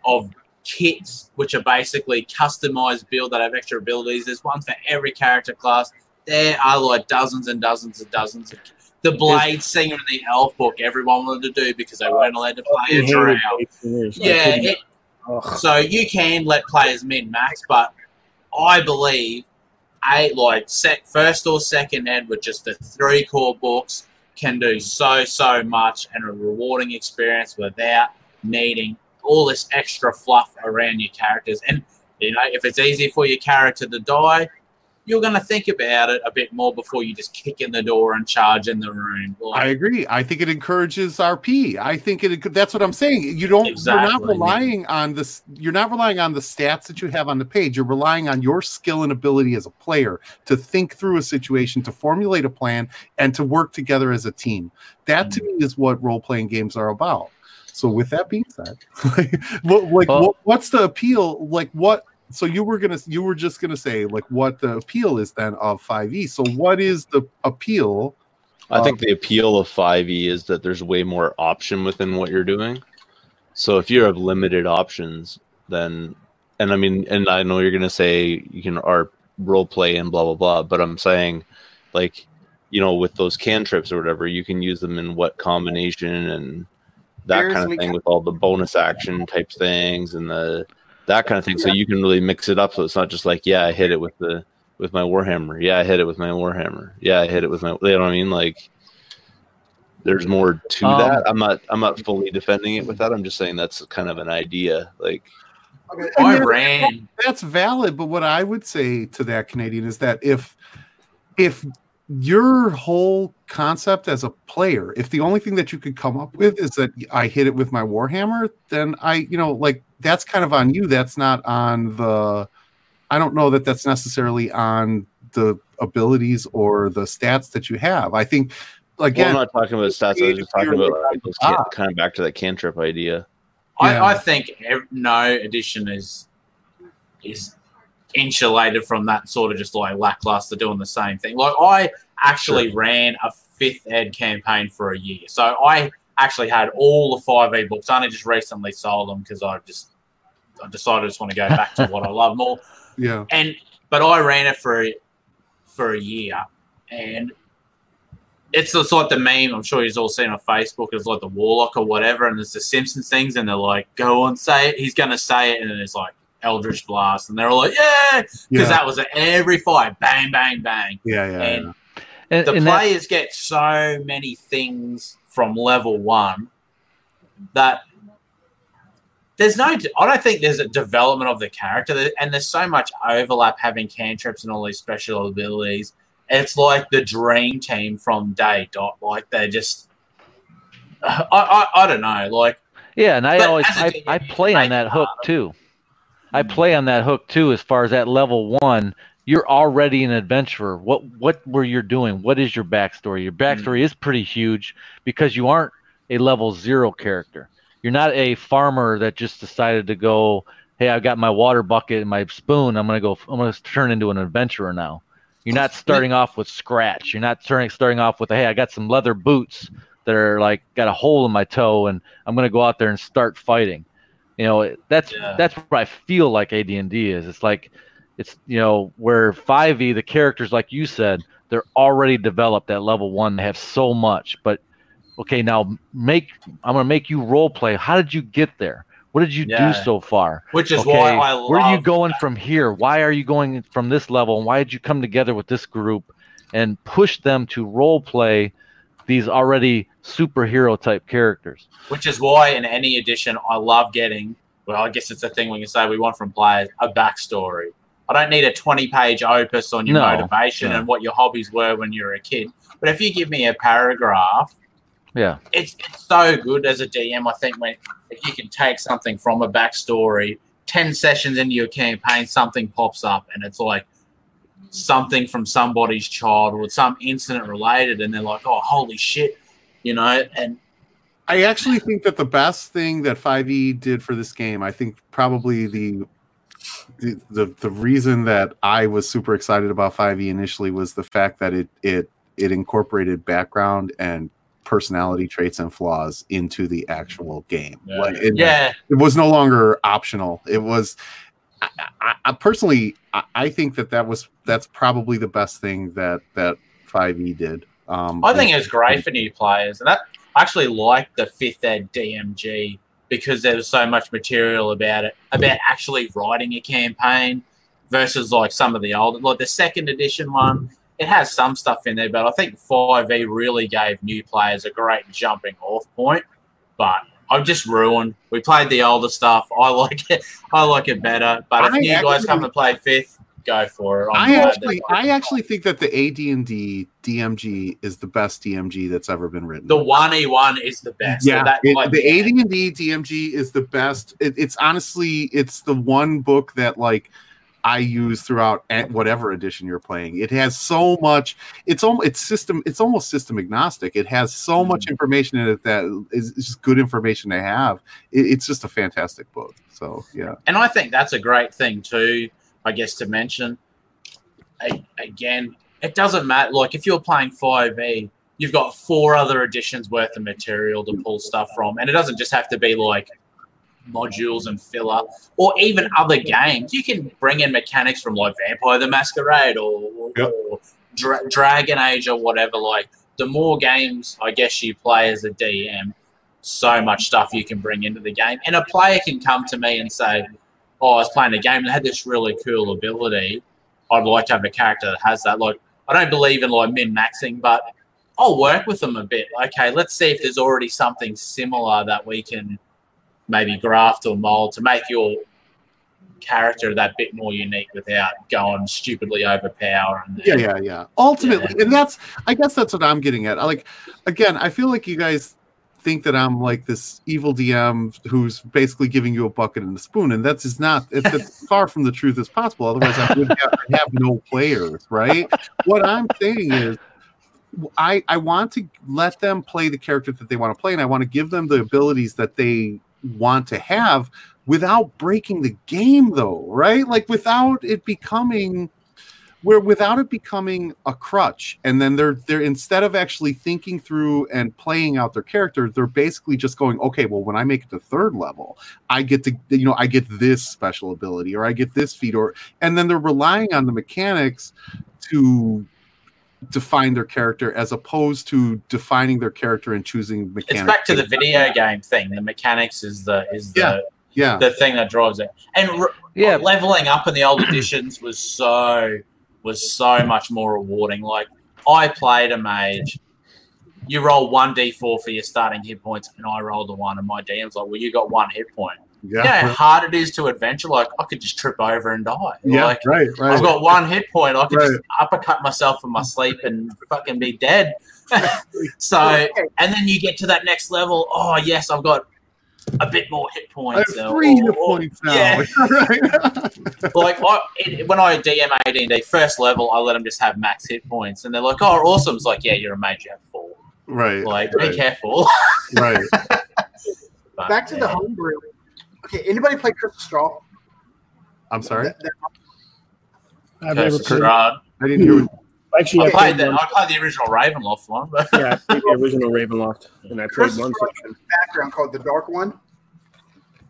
of kits which are basically customized build that have extra abilities. There's one for every character class. There are like dozens and dozens and dozens of the Blade Singer and the Elf book everyone wanted to do because they weren't allowed to play a drow. Blade Singers. I Yeah, it, so you can let players min max, but I believe eight like sec first or second ed with just the three core books can do so so much and a rewarding experience without needing all this extra fluff around your characters. And you know, if it's easy for your character to die, you're going to think about it a bit more before you just kick in the door and charge in the room. Like, I agree. I think it encourages RP. I think it. That's what I'm saying. You don't. Exactly. You're not relying on this. You're not relying on the stats that you have on the page. You're relying on your skill and ability as a player to think through a situation, to formulate a plan, and to work together as a team. That to me is what role playing games are about. So, with that being said, like, what, like Well- what, what's the appeal? Like, what? So you were gonna, you were just gonna say, like, what the appeal is then of 5e. So, what is the appeal? I think the appeal of 5e is that there's way more option within what you're doing. So if you have limited options, then and I mean, and I know you're gonna say you can art role play and blah blah blah, but I'm saying like you know with those cantrips or whatever, you can use them in what combination and that Here's kind of me- thing with all the bonus action type things and the that kind of thing. So you can really mix it up. So it's not just like yeah, I hit it with the with my warhammer. Yeah, I hit it with my warhammer. Yeah, I hit it with my. You know what I mean? Like there's more to Um, that. I'm not I'm not fully defending it with that. I'm just saying that's kind of an idea. Like Okay. And I then- ran. that's valid but what i would say to that canadian is that if if your whole concept as a player if the only thing that you could come up with is that i hit it with my warhammer then i you know like that's kind of on you that's not on the i don't know that that's necessarily on the abilities or the stats that you have i think well, again I'm not talking about stats. I was just talking about like, those kind of back to that cantrip idea. Yeah. I, I think ev- no edition is is insulated from that sort of just like lackluster doing the same thing. Like I actually ran a fifth ed campaign for a year, so I actually had all the five E books. I only just recently sold them because I just I decided I just want to go back to what I love more. yeah And but I ran it for for a year, and it's it's like the meme. I'm sure you've all seen on Facebook. It's like the Warlock or whatever, and it's the Simpsons things, and they're like, "Go on, say it." He's gonna say it, and then it's like Eldritch Blast, and they're all like, "Yeah," because yeah that was at every fight, bang, bang, bang. yeah yeah, And yeah. and, the and that- players get so many things from level one that there's no i don't think there's a development of the character and there's so much overlap having cantrips and all these special abilities it's like the dream team from day dot like they're just i i, I don't know like Yeah, and I always I, team, I play on that hook too. I play on that hook too. As far as that level one, you're already an adventurer. What what were you doing? What is your backstory? Your mm-hmm. backstory is pretty huge because you aren't a level zero character. You're not a farmer that just decided to go hey, I've got my water bucket and my spoon. I'm gonna go. I'm gonna turn into an adventurer now. You're not starting off with scratch. You're not starting starting off with hey, I got some leather boots that are like got a hole in my toe, and I'm gonna go out there and start fighting. You know, that's Yeah. that's what I feel like AD&D is. It's like it's you know where 5e the characters like you said they're already developed at level one. They have so much, but okay, now make I'm gonna make you role play. How did you get there? What did you Yeah. do so far? Which is Okay, why I love. where are you going from here? Why are you going from this level? And why did you come together with this group and push them to role play these already superhero type characters? Which is why in any edition I love getting. Well, I guess it's a thing we can say we want from players a backstory. I don't need a 20 page opus on your No, motivation no. and what your hobbies were when you were a kid. But if you give me a paragraph, Yeah, it's, it's so good as a DM. I think when if you can take something from a backstory, 10 sessions into your campaign, something pops up and it's like something from somebody's childhood, some incident related, and they're like, oh, holy shit, you know, and I actually think that the best thing that 5e did for this game, I think probably the the the, the reason that I was super excited about 5e initially was the fact that it it it incorporated background and personality traits and flaws into the actual game. Yeah. Like it, yeah, it was no longer optional. It was I, I, I personally I, I think that that was that's probably the best thing that that 5e did. Um, I think it was great for new players, and that I actually liked the fifth ed DMG because there was so much material about it, about actually writing a campaign versus like some of the older, like the second edition one. It has some stuff in there, but I think 5e really gave new players a great jumping off point. But I'm just ruined. We played the older stuff. I like it. I like it better. But if you guys come to play fifth, go for. I actually, I actually think that the AD&D DMG is the best DMG that's ever been written. the one a one is the best. So yeah, that, it- like, the yeah. AD&D DMG is the best. It, it's honestly, it's the one book that like I use throughout whatever edition you're playing. It has so much. It's almost it's system. It's almost system agnostic. It has so much Mm-hmm. information in it that is, is just good information to have. It, it's just a fantastic book. So yeah, And I think that's a great thing too, I guess, to mention. A- Again, it doesn't matter. Like if you're playing 5e, you've got four other editions worth of material to pull stuff from. And it doesn't just have to be like modules and filler or even other games. You can bring in mechanics from like Vampire the Masquerade or, Yep. or Dra- Dragon Age or whatever. Like the more games I guess you play as a DM, so much stuff you can bring into the game. And a player can come to me and say, Oh, I was playing a game that had this really cool ability. I'd like to have a character that has that. Like, I don't believe in like min maxing, but I'll work with them a bit. Okay, let's see if there's already something similar that we can maybe graft or mold to make your character that bit more unique without going stupidly overpowering. yeah, yeah, yeah. Ultimately, and that's I guess that's what I'm getting at. Like again, I feel like you guys think that I'm like this evil DM who's basically giving you a bucket and a spoon, and that's is not. It's as far from the truth as possible. Otherwise, I would have, have no players, right? What I'm saying is. I, I want to let them play the character that they want to play, and I want to give them the abilities that they want to have without breaking the game, though, right? Like without it becoming where without it becoming a crutch and then they're they're instead of actually thinking through and playing out their character they're basically just going okay well when i make it to third level i get to you know i get this special ability or i get this feat or and then they're relying on the mechanics to define their character as opposed to defining their character and choosing mechanics It's back to the video game thing. The mechanics is the is the Yeah. yeah the thing that drives it. And re- Yeah. leveling up in the old editions was so was so much more rewarding. Like I played a mage. You roll one d4 for your starting hit points, and I rolled a one, and my DM's like, "Well, you got one hit point." yeah You know how hard it is to adventure. Like I could just trip over and die. yeah Like right right I've got one hit point. I could Right. just uppercut myself in my sleep and fucking be dead. so, and then you get to that next level. Oh yes, I've got a bit more hit I points. have or- hit or- or- points now Yeah, right like I, it, when I DM AD&D first level, I let them just have max hit points, and they're like, "Oh, awesome!" It's like, "Yeah, you're a mage, you have four. right Like, right, be careful." right But, Back to the homebrew. Okay, anybody play Curse of Strahd? I'm sorry. That- that- I've never played. I didn't hear. What, Actually, I I played played the one, I played the original Ravenloft one, but yeah, I played the original Ravenloft, and I played one section. background called the Dark One,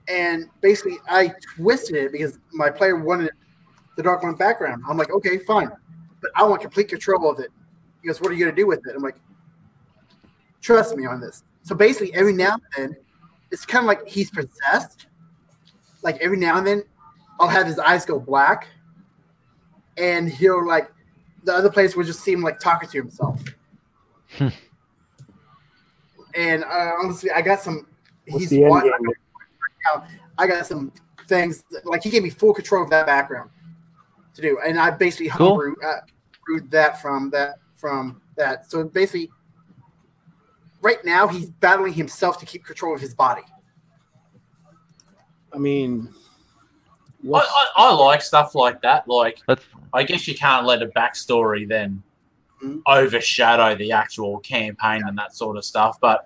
and basically I twisted it because my player wanted the Dark One background. I'm like, okay, fine, but I want complete control of it. He goes, what are you gonna do with it? I'm like, trust me on this. So basically, every now and then, it's kind of like he's possessed. Like every now and then, I'll have his eyes go black, and he'll like the other place would just seem like talking to himself. Hmm. and uh, honestly, I got some. What's he's the end wa- game? now, I got some things like he gave me full control of that background to do, and I basically Cool. homebrew uh, brewed that from that from that. So basically, right now he's battling himself to keep control of his body. I mean, I, I, I like stuff like that. Like, That's I guess you can't let a backstory then Mhm. overshadow the actual campaign and that sort of stuff. But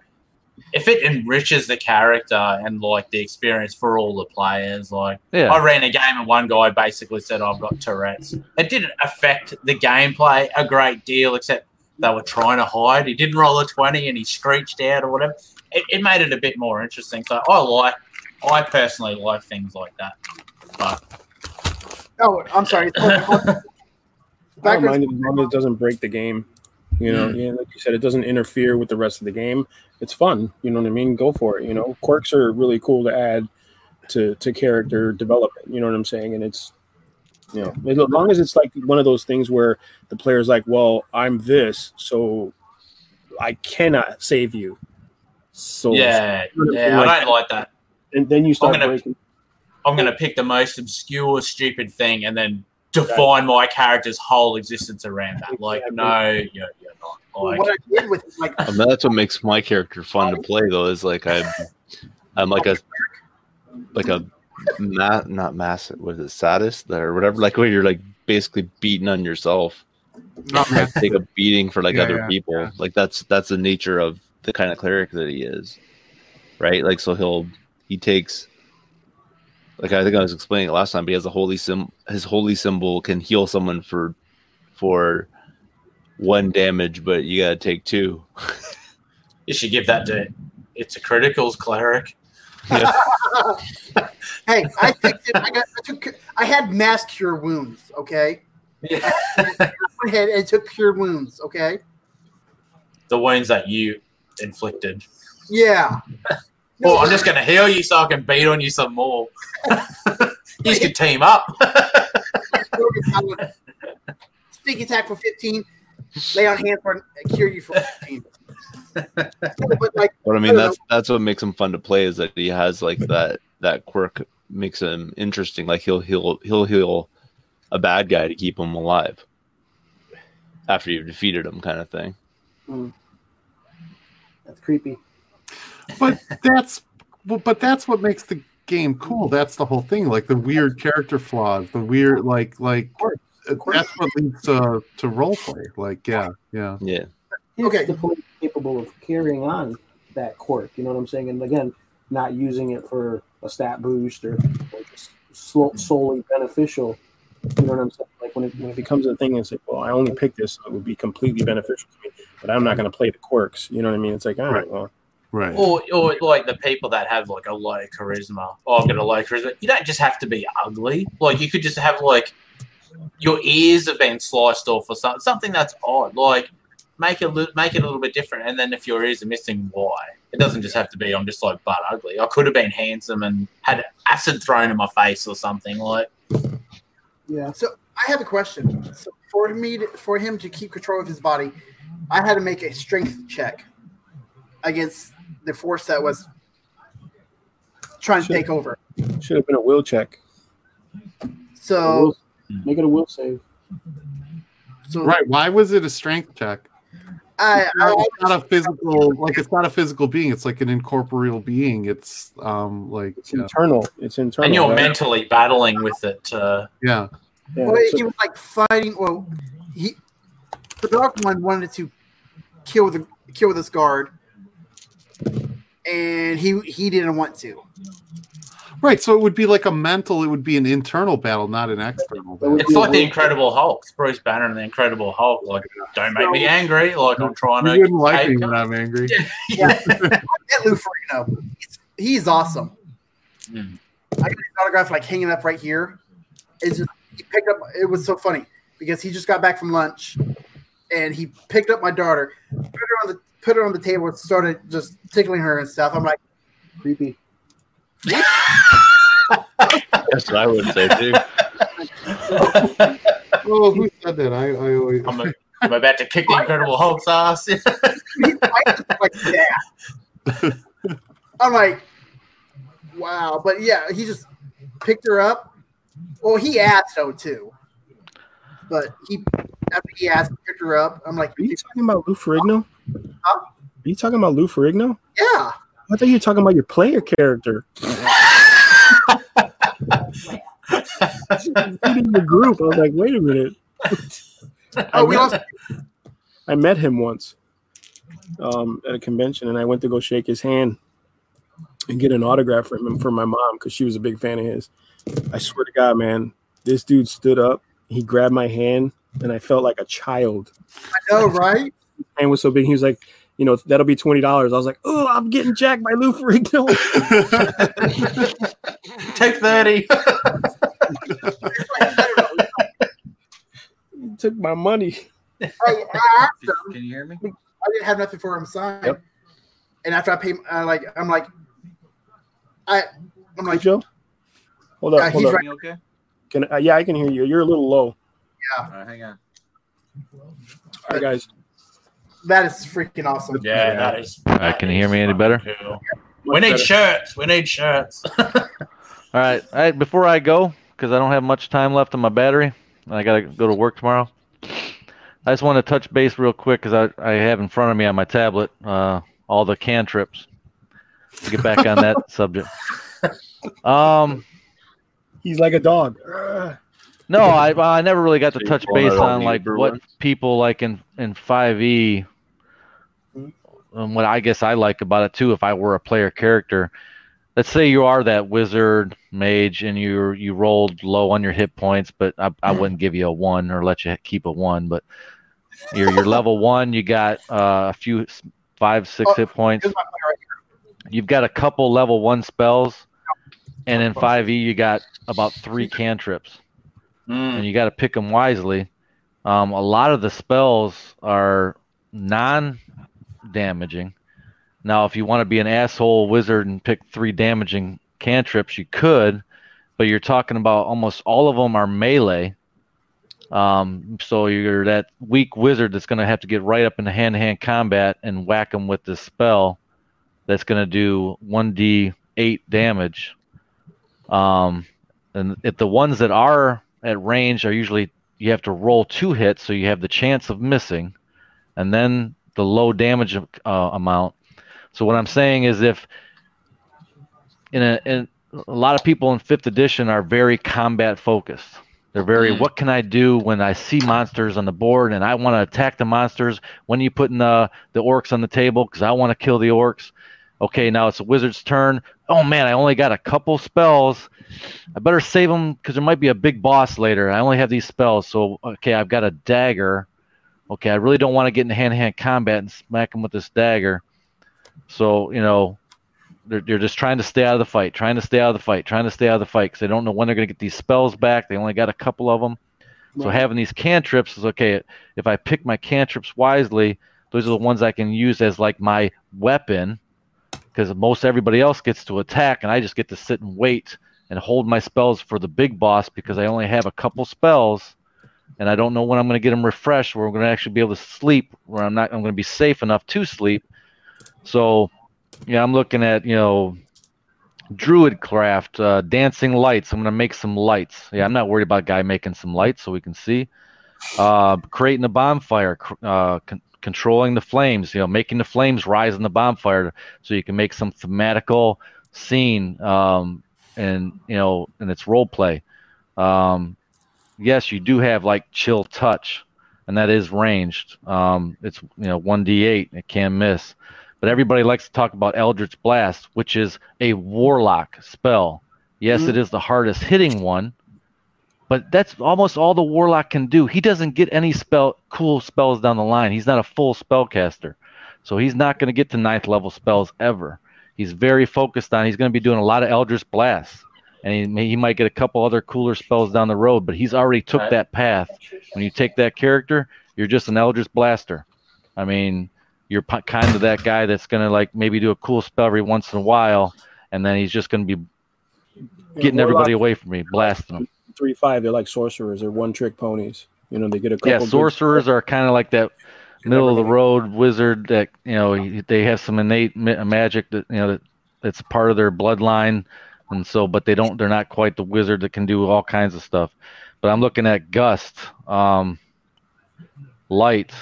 if it enriches the character and like the experience for all the players, like yeah. I ran a game and one guy basically said I've got Tourette's. It didn't affect the gameplay a great deal, except they were trying to hide. He didn't roll a twenty and he screeched out or whatever. It, it made it a bit more interesting. So I like, I personally like things like that. But Oh, I'm sorry. It's called- I don't mind it as long as it doesn't break the game. You know, hmm. yeah, like you said, it doesn't interfere with the rest of the game. It's fun. You know what I mean? Go for it. You know, quirks are really cool to add to to character development. You know what I'm saying? And it's you know, as long as it's like one of those things where the player's like, "Well, I'm this, so I cannot save you." So yeah, yeah, I don't like that. and then you start gonna- breaking. I'm going to pick the most obscure, stupid thing and then define my character's whole existence around that. Like, no, you're, you're not. Like, what I did with like I mean, that's what makes my character fun to play, though. Is like I'm, I'm like a, like a, ma- not mass. What is it, sadist or whatever? Like where you're like basically beating on yourself. not Like, take a beating for like Yeah, other yeah, people. yeah. Like that's that's the nature of the kind of cleric that he is, right? Like so he'll he takes. Like I think I was explaining it last time, but he has a holy sim. His holy symbol can heal someone for, for, one damage, but you gotta take two. you should give that to it's a criticals cleric. hey, I picked it. I got. I took. I had mass cure wounds. Okay, Yeah. I went ahead and took cure wounds. Okay, the wounds that you inflicted. yeah. Well, I'm just going to heal you so I can beat on you some more. you could team up. Sneak attack for 15. Lay on hand for cure you for 15. but like, But I I mean, don't that's that's what makes him fun to play is that he has like that that quirk makes him interesting. Like he'll he'll he'll heal a bad guy to keep him alive after you've defeated him, kind of thing. Hmm. that's creepy. But that's well, but that's what makes the game cool. That's the whole thing. Like the weird character flaws, the weird like like course, uh, that's what leads to to role play. Like yeah, yeah. Yeah, Okay. the player capable of carrying on that quirk. You know what I'm saying? And again, not using it for a stat boost or, or just slow, solely beneficial. You know what I'm saying? like when it, when it becomes a thing, it's like, well, I only picked this, so it would be completely beneficial to me, but I'm not going to play the quirks. You know what I mean? It's like, all right, well, Right. Or, or like the people that have like a low charisma. Oh, I've got a low charisma. You don't just have to be ugly. Like you could just have like your ears have been sliced off or something. Something that's odd. Like make it li- make it a little bit different. And then if your ears are missing, why? It doesn't just have to be I'm just like butt ugly. I could have been handsome and had acid thrown in my face or something. Like Yeah. So I have a question. So for me, to, for him to keep control of his body, I had to make a strength check against the force that was trying to take over. should have been a will check. So, will- make it a will save. so Right. Why was it a strength check? I, I, It's not a physical like it's not a physical being. It's like an incorporeal being. It's um like It's yeah. internal. It's internal. and you're right? mentally battling with it. Uh, yeah. Yeah, well, so- he was like fighting. Well, he the dark one wanted to kill the kill this guard, and he he didn't want to. Right, so it would be like a mental. It would be an internal battle, not an external. Battle. It's like the Incredible Hulk, Bruce Banner and the Incredible Hulk. Like, don't make me angry. Like I'm trying You to. wouldn't like me take- when I'm angry. Yeah. Get Lou Ferrigno. He's, he's awesome. Mm. I got his autograph like hanging up right here. It's just he picked up. It was so funny because he just got back from lunch, and he picked up my daughter, put her on the put her on the table, and started just tickling her and stuff. I'm like, Creepy. That's what I would say too. Oh, who said that? I, I always. I'm, a, I'm about to kick the Incredible Hulk's ass. he's I just like yeah. I'm like, wow, but yeah, he just picked her up. Well, he asked though too, but he after he asked, picked her up. I'm like, Are you talking about Lou Ferrigno? Huh? Are you talking about Lou Ferrigno? yeah. I thought you were talking about your player character. in the group, I was like, wait a minute. Oh, we lost. I met him once um, at a convention, and I went to go shake his hand and get an autograph from him for my mom because she was a big fan of his. I swear to God, man, this dude stood up, he grabbed my hand, and I felt like a child. I know, right? And was so big, he was like, you know, that'll be twenty dollars. I was like, oh, I'm getting jacked by Lou Ferrigno. Take 30. It's like, I don't know. He took my money. I asked him. Can you hear me? I didn't have nothing for him to sign. Yep. And after I pay, I like, I'm like, I, I'm like, Joe, hold up, Yeah, hold he's up. right. Okay? Can, uh, yeah, I can hear you. You're a little low. All right, hang on. All right, guys. that is freaking awesome. Yeah, that is. All right, that can you hear me any better? cool. We need better. shirts. We need shirts. All right, all right. Before I go, because I don't have much time left on my battery, and I gotta go to work tomorrow. I just want to touch base real quick because I, I have in front of me on my tablet uh, all the cantrips. To get back on that subject. Um, He's like a dog. Ugh. no, I well, I never really got to So you touch base on on like what one? people like in in five E. And what I guess I like about it too, if I were a player character, let's say you are that wizard mage and you you rolled low on your hit points, but I, I wouldn't give you a one or let you keep a one. But you're you're level one, you got uh, a few s- five six Oh, hit points. Here's my player right. You've got a couple level one spells, and in five E you got about three cantrips Mm. and you got to pick them wisely. Um, a lot of the spells are non-damaging. Now, if you want to be an asshole wizard and pick three damaging cantrips, you could, but you're talking about almost all of them are melee. Um, so you're that weak wizard that's going to have to get right up into hand-to-hand combat and whack them with this spell that's going to do 1d8 damage. Um, and if the ones that are at range are usually you have to roll two hits, so you have the chance of missing, and then the low damage uh, amount. So what I'm saying is, if in a, in a lot of people in fifth edition are very combat focused. They're very, Mm. what can I do when I see monsters on the board and I want to attack the monsters? When are you putting the the orcs on the table? Because I want to kill the orcs. Okay, now it's a wizard's turn. Oh man, I only got a couple spells. I better save them because there might be a big boss later. I only have these spells, so okay, I've got a dagger. Okay, I really don't want to get into hand-to-hand combat and smack them with this dagger. So you know, they're, they're just trying to stay out of the fight, trying to stay out of the fight, trying to stay out of the fight because they don't know when they're going to get these spells back. They only got a couple of them. So having these cantrips is okay. If I pick my cantrips wisely, those are the ones I can use as like my weapon because most everybody else gets to attack and I just get to sit and wait and hold my spells for the big boss because I only have a couple spells and I don't know when I'm going to get them refreshed where I'm going to actually be able to sleep where I'm not I'm going to be safe enough to sleep. So, yeah, I'm looking at, you know, Druidcraft, uh, dancing lights. I'm going to make some lights. Yeah, I'm not worried about guy making some lights so we can see. Uh, creating a bonfire, uh, controlling the flames, you know, making the flames rise in the bonfire so you can make some thematical scene um, and, you know, and it's role play. Um, yes, you do have like chill touch, and that is ranged. Um, it's, you know, 1d8, it can miss. But everybody likes to talk about Eldritch Blast, which is a warlock spell. Yes, it is the hardest hitting one, but that's almost all the warlock can do. He doesn't get any spell cool spells down the line. He's not a full spellcaster, so he's not going to get to ninth level spells ever. He's very focused on. He's going to be doing a lot of Eldritch blasts, and he, may, he might get a couple other cooler spells down the road. But he's already took that path. When you take that character, you're just an Eldritch blaster. I mean, you're p- kind of that guy that's going to like maybe do a cool spell every once in a while, and then he's just going to be getting everybody away from me, blasting them. Three five. They're like sorcerers. They're one trick ponies. You know, they get a couple. Yeah, sorcerers are kind of like that middle of the road wizard that you know he- they have some innate ma- magic that you know that that's part of their bloodline, and so but they don't they're not quite the wizard that can do all kinds of stuff. But I'm looking at gust, um, light,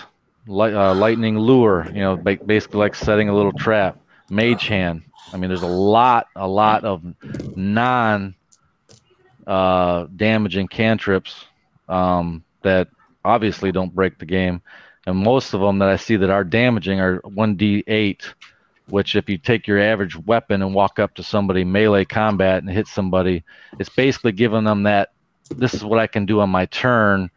light, uh, lightning lure. You know, ba- basically like setting a little trap. Mage hand. I mean, there's a lot, a lot of non uh, damaging cantrips um, that obviously don't break the game, and most of them that I see that are damaging are 1d8, which if you take your average weapon and walk up to somebody melee combat and hit somebody, it's basically giving them that this is what I can do on my turn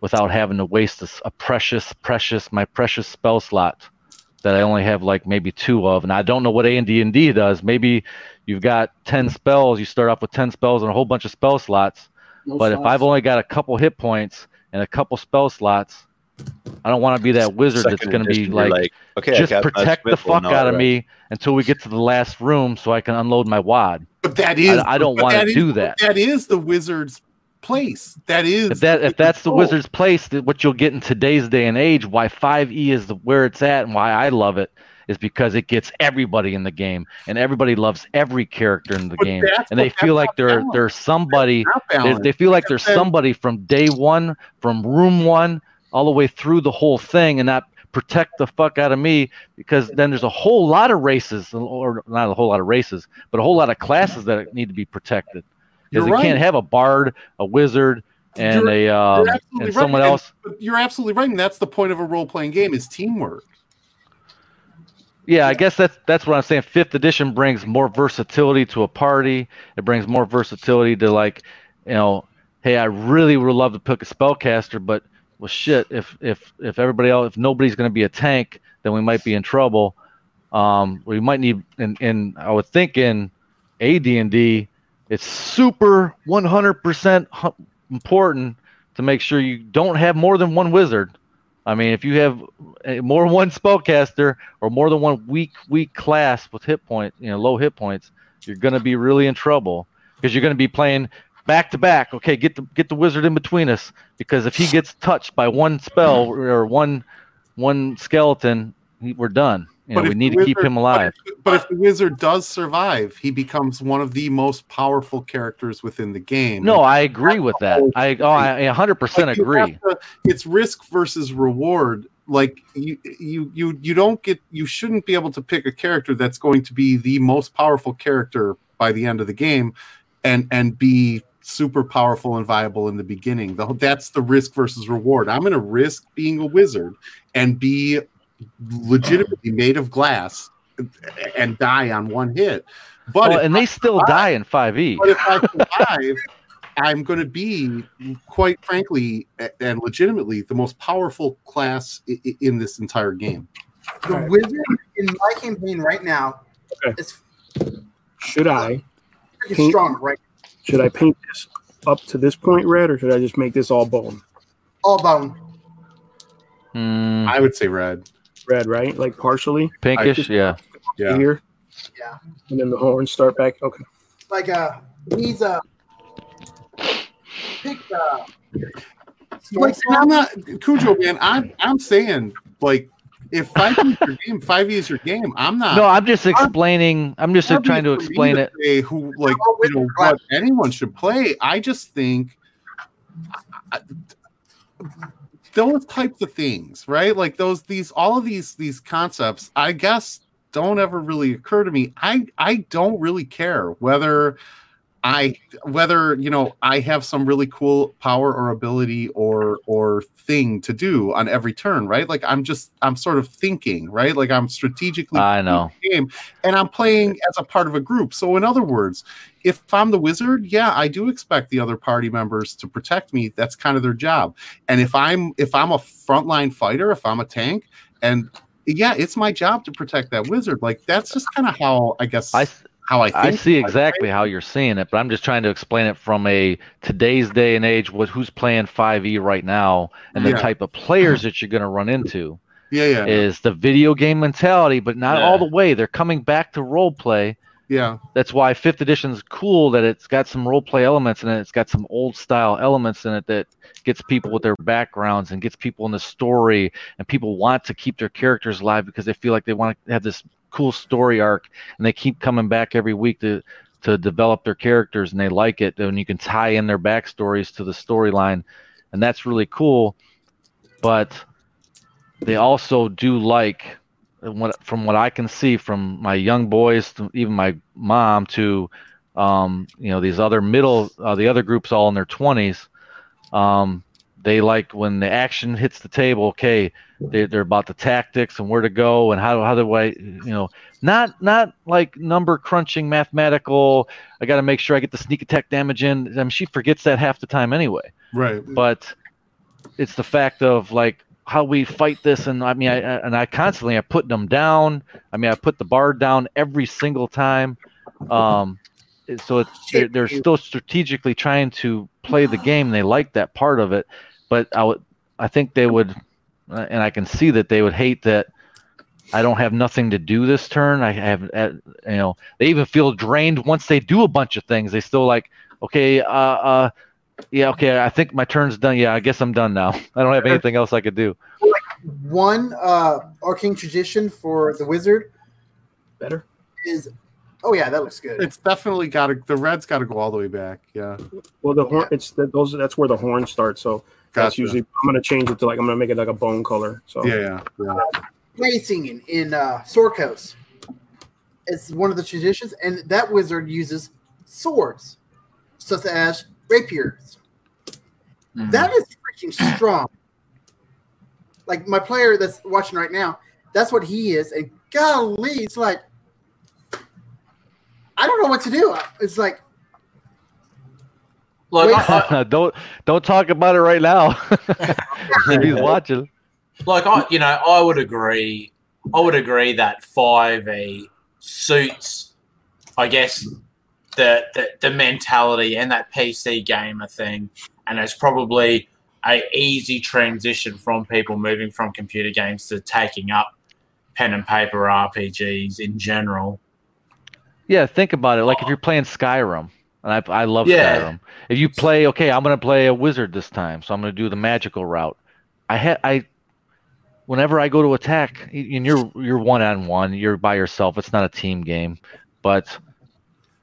without having to waste a precious, precious, my precious spell slot that I only have like maybe two of, and I don't know what A and D and D does. Maybe you've got ten spells, you start off with ten spells and a whole bunch of spell slots. No But if. I've only got a couple hit points and a couple spell slots, I don't want to be that wizard that's going to be edition, you're like, okay, just got protect the fuck out of already. me until we get to the last room so I can unload my wad. But that is I don't wanna do that. That is the wizard's place. That is If that if that's the wizard's place, that what you'll get in today's day and age, why 5e is the, where it's at and why I love it is because it gets everybody in the game and everybody loves every character in the But game and they feel like they're not they're somebody they, they feel like they're somebody from day one from room one all the way through the whole thing and not protect the fuck out of me because then there's a whole lot of races or not a whole lot of races but a whole lot of classes that need to be protected because you right. can't have a bard a wizard and You're- a um, and right, someone else but you're absolutely right, and that's the point of a role playing game is teamwork. Yeah, I guess that's that's what I'm saying. Fifth edition brings more versatility to a party. It brings more versatility to like, you know, hey, I really would love to pick a spellcaster, but well, shit, if if if everybody else, if nobody's going to be a tank, then we might be in trouble. Um, we might need, and and I would think in AD and D, it's super 100% important to make sure you don't have more than one wizard. I mean, if you have uh, more than one spellcaster or more than one weak weak class with hit points, you know, low hit points, you're going to be really in trouble because you're going to be playing back to back. Okay, get the get the wizard in between us because if he gets touched by one spell or one one skeleton, we're done. You know, But we need to keep him alive. But if, but if the wizard does survive, he becomes one of the most powerful characters within the game. No, I agree with that. I oh, I 100% Like, agree. to- it's risk versus reward. Like you, you, you, you don't get. You shouldn't be able to pick a character that's going to be the most powerful character by the end of the game, and and be super powerful and viable in the beginning. The, that's the risk versus reward. I'm going to risk being a wizard and be legitimately made of glass and die on one hit. But Well, if and they still die in E. 5e. but if I survive, I'm going to be, quite frankly and legitimately, the most powerful class i- i- in this entire game. The wizard in my campaign right now Okay. is Should I freaking strong, right? should I paint this up to this point red, or should I just make this all bone All bone. Hmm, I would say red. Red? Right, like partially pinkish, just- yeah. Yeah. here, Yeah. and then the horns start back. Okay, Like uh he's a pick uh Like, I'm not Cujo, man. I'm I'm saying like if five E is your game, five E is your game. I'm not. No, I'm just explaining. I'm just obvious trying to for me explain it. say who like you know what anyone should play. I just think I- those types of things, right? Like those these all of these these concepts, I guess don't ever really occur to me. I I don't really care whether I whether you know I have some really cool power or ability or or thing to do on every turn, right? Like I'm just I'm sort of thinking, right? Like I'm strategically I know. game and I'm playing as a part of a group. So in other words, if I'm the wizard, yeah, I do expect the other party members to protect me. That's kind of their job. And if I'm if I'm a frontline fighter, if I'm a tank, and yeah, it's my job to protect that wizard. Like that's just kind of how I guess I how I. I see exactly how you're seeing it, but I'm just trying to explain it from a today's day and age. What who's playing 5e right now, and the Yeah. type of players that you're going to run into Yeah, yeah, is the video game mentality, but not all the way. They're coming back to role play. Yeah. That's why fifth edition is cool. That it's got some role play elements in it. It's got some old style elements in it that gets people with their backgrounds and gets people in the story, and people want to keep their characters alive because they feel like they want to have this cool story arc, and they keep coming back every week to to develop their characters, and they like it. And you can tie in their backstories to the storyline, and that's really cool. But they also do like what from what I can see from my young boys to even my mom to um, you know these other middle uh, the other groups all in their 20s um, they like when the action hits the table okay they, they're about the tactics and where to go and how, how do I you know not not like number crunching mathematical I got to make sure I get the sneak attack damage in I mean she forgets that half the time anyway Right. but it's the fact of like how we fight this and i mean i and i constantly i put them down. I mean i put the bar down every single time. Um so it's they're, they're still strategically trying to play the game. They like that part of it. But i would i think they would and i can see that they would hate that i don't have nothing to do this turn. I have uh, you know they even feel drained once they do a bunch of things. They still like okay uh uh yeah, okay. I think my turn's done. Yeah, I guess I'm done now. I don't have anything else I could do. One uh, arcane tradition for the wizard Better. is. Oh yeah, that looks good. It's definitely got to the red's got to go all the way back. Yeah. Well, the horn. It's the, those. That's where the horn starts. So that's usually. I'm gonna change it to like I'm gonna make it like a bone color. So Yeah, yeah, yeah. play singing in uh, Sword Coast. It's one of the traditions, and that wizard uses swords, such as rapiers. Mhm. That is freaking strong. Like my player that's watching right now, that's what he is. And golly, it's like I don't know what to do. It's like Look, Wait. I, I, don't don't talk about it right now. He's watching. like I, you know, I would agree. I would agree that five E suits, I guess, the, the the mentality and that PC gamer thing, and it's probably a easy transition from people moving from computer games to taking up pen and paper RPGs in general. Yeah, think about it. Like if you're playing Skyrim, and I I love Yeah. Skyrim. If you play, okay, I'm gonna play a wizard this time, so I'm gonna do the magical route. I had I. Whenever I go to attack, and you're you're one on one, you're by yourself. It's not a team game, but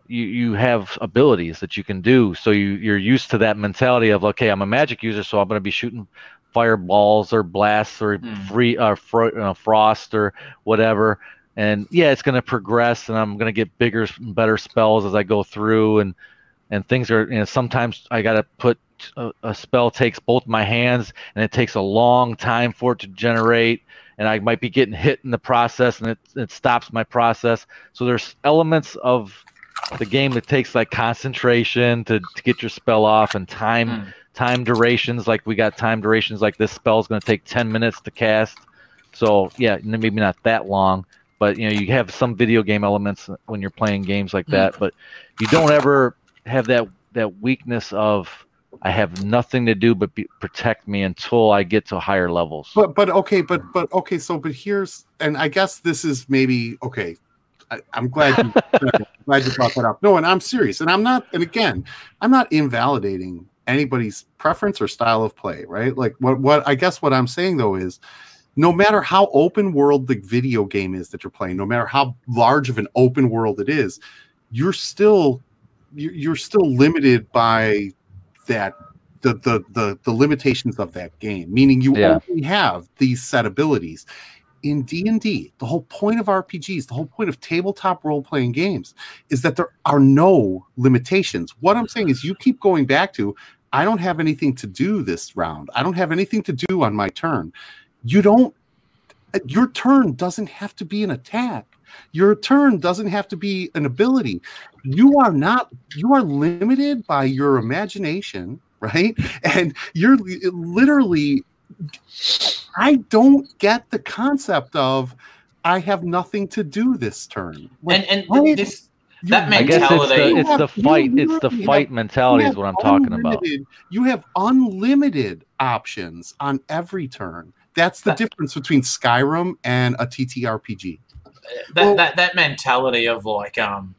you you have abilities that you can do. So you you're used to that mentality of okay, I'm a magic user, so I'm gonna be shooting fireballs or blasts or Hmm. free uh, fro- uh, frost or whatever and yeah it's going to progress and i'm going to get bigger and better spells as i go through and and things are you know sometimes i got to put a, a spell takes both my hands and it takes a long time for it to generate and i might be getting hit in the process and it, it stops my process so there's elements of the game that takes like concentration to, to get your spell off and time Hmm. time durations like we got time durations like this spell is going to take 10 minutes to cast so yeah maybe not that long but you know you have some video game elements when you're playing games like that but you don't ever have that that weakness of i have nothing to do but be, protect me until i get to higher levels But but okay, but but okay. So but here's and I guess this is maybe okay. I, I'm glad you glad you brought that up. No, and I'm serious, and I'm not. And again, I'm not invalidating anybody's preference or style of play, right? Like what what I guess what I'm saying though is no matter how open world the video game is that you're playing, no matter how large of an open world it is, you're still you're, you're still limited by that the, the the the limitations of that game. Meaning you Yeah. only have these set abilities. In D&D, the whole point of RPGs, the whole point of tabletop role-playing games is that there are no limitations. What I'm saying is you keep going back to I don't have anything to do this round. I don't have anything to do on my turn. You don't your turn doesn't have to be an attack. Your turn doesn't have to be an ability. You are not you are limited by your imagination, right? And you're literally I don't get the concept of I have nothing to do this turn. And and Right. this that I guess it's the, it's the fight. It's the fight have- mentality is what I'm talking about. You have unlimited options on every turn. That's the That- difference between Skyrim and a TTRPG. that, Well- that that mentality of like um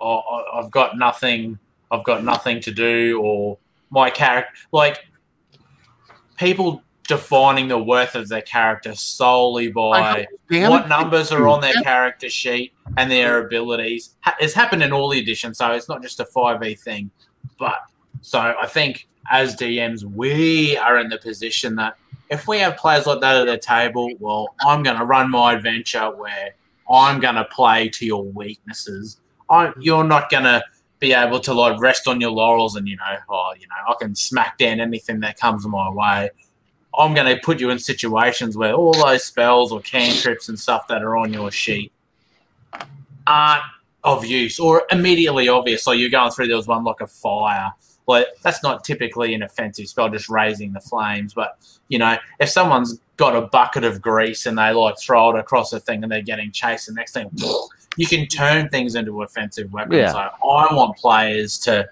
oh, I've got nothing I've got nothing to do or my character like people defining the worth of their character solely by what numbers are on their character sheet and their abilities. It's happened in all the editions so it's not just a 5e thing. But so i think as dms we are in the position that if we have players like that at the table well i'm going to run my adventure where i'm going to play to your weaknesses. I, you're not going to be able to like rest on your laurels and you know oh you know i can smack down anything that comes my way I'm going to put you in situations where all those spells or cantrips and stuff that are on your sheet aren't of use or immediately obvious. So you're going through, there was one like a fire. Like that's not typically an offensive spell, just raising the flames. But you know, if someone's got a bucket of grease and they like throw it across a thing and they're getting chased, the next thing you can turn things into offensive weapons. Yeah. So I want players to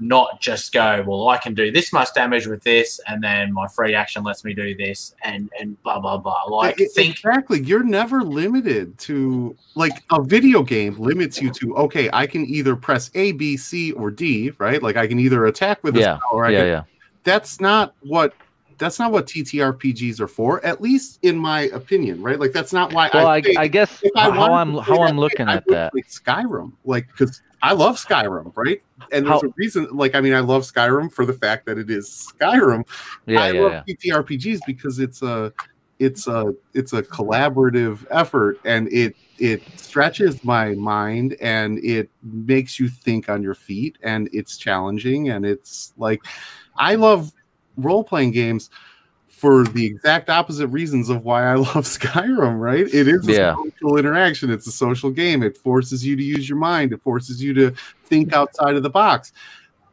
not just go, well, I can do this much damage with this, and then my free action lets me do this, and and blah blah blah. Like E- think exactly you're never limited to like a video game limits you to okay i can either press a b c or d right like i can either attack with a Yeah, spell or I Yeah, can, yeah. that's not what that's not what ttrpgs are for at least in my opinion right like that's not why Well, I, play- I guess how I'm how I'm looking I at that. play Skyrim, like because I love Skyrim, right? And there's How- a reason. Like, I mean, I love Skyrim for the fact that it is Skyrim. Yeah, I yeah, love yeah. TTRPGs because it's a it's a it's a collaborative effort, and it it stretches my mind and it makes you think on your feet, and it's challenging, and it's like I love role playing games for the exact opposite reasons of why I love Skyrim, right? It is a Yeah. social interaction, it's a social game. It forces you to use your mind, it forces you to think mm-hmm. outside of the box.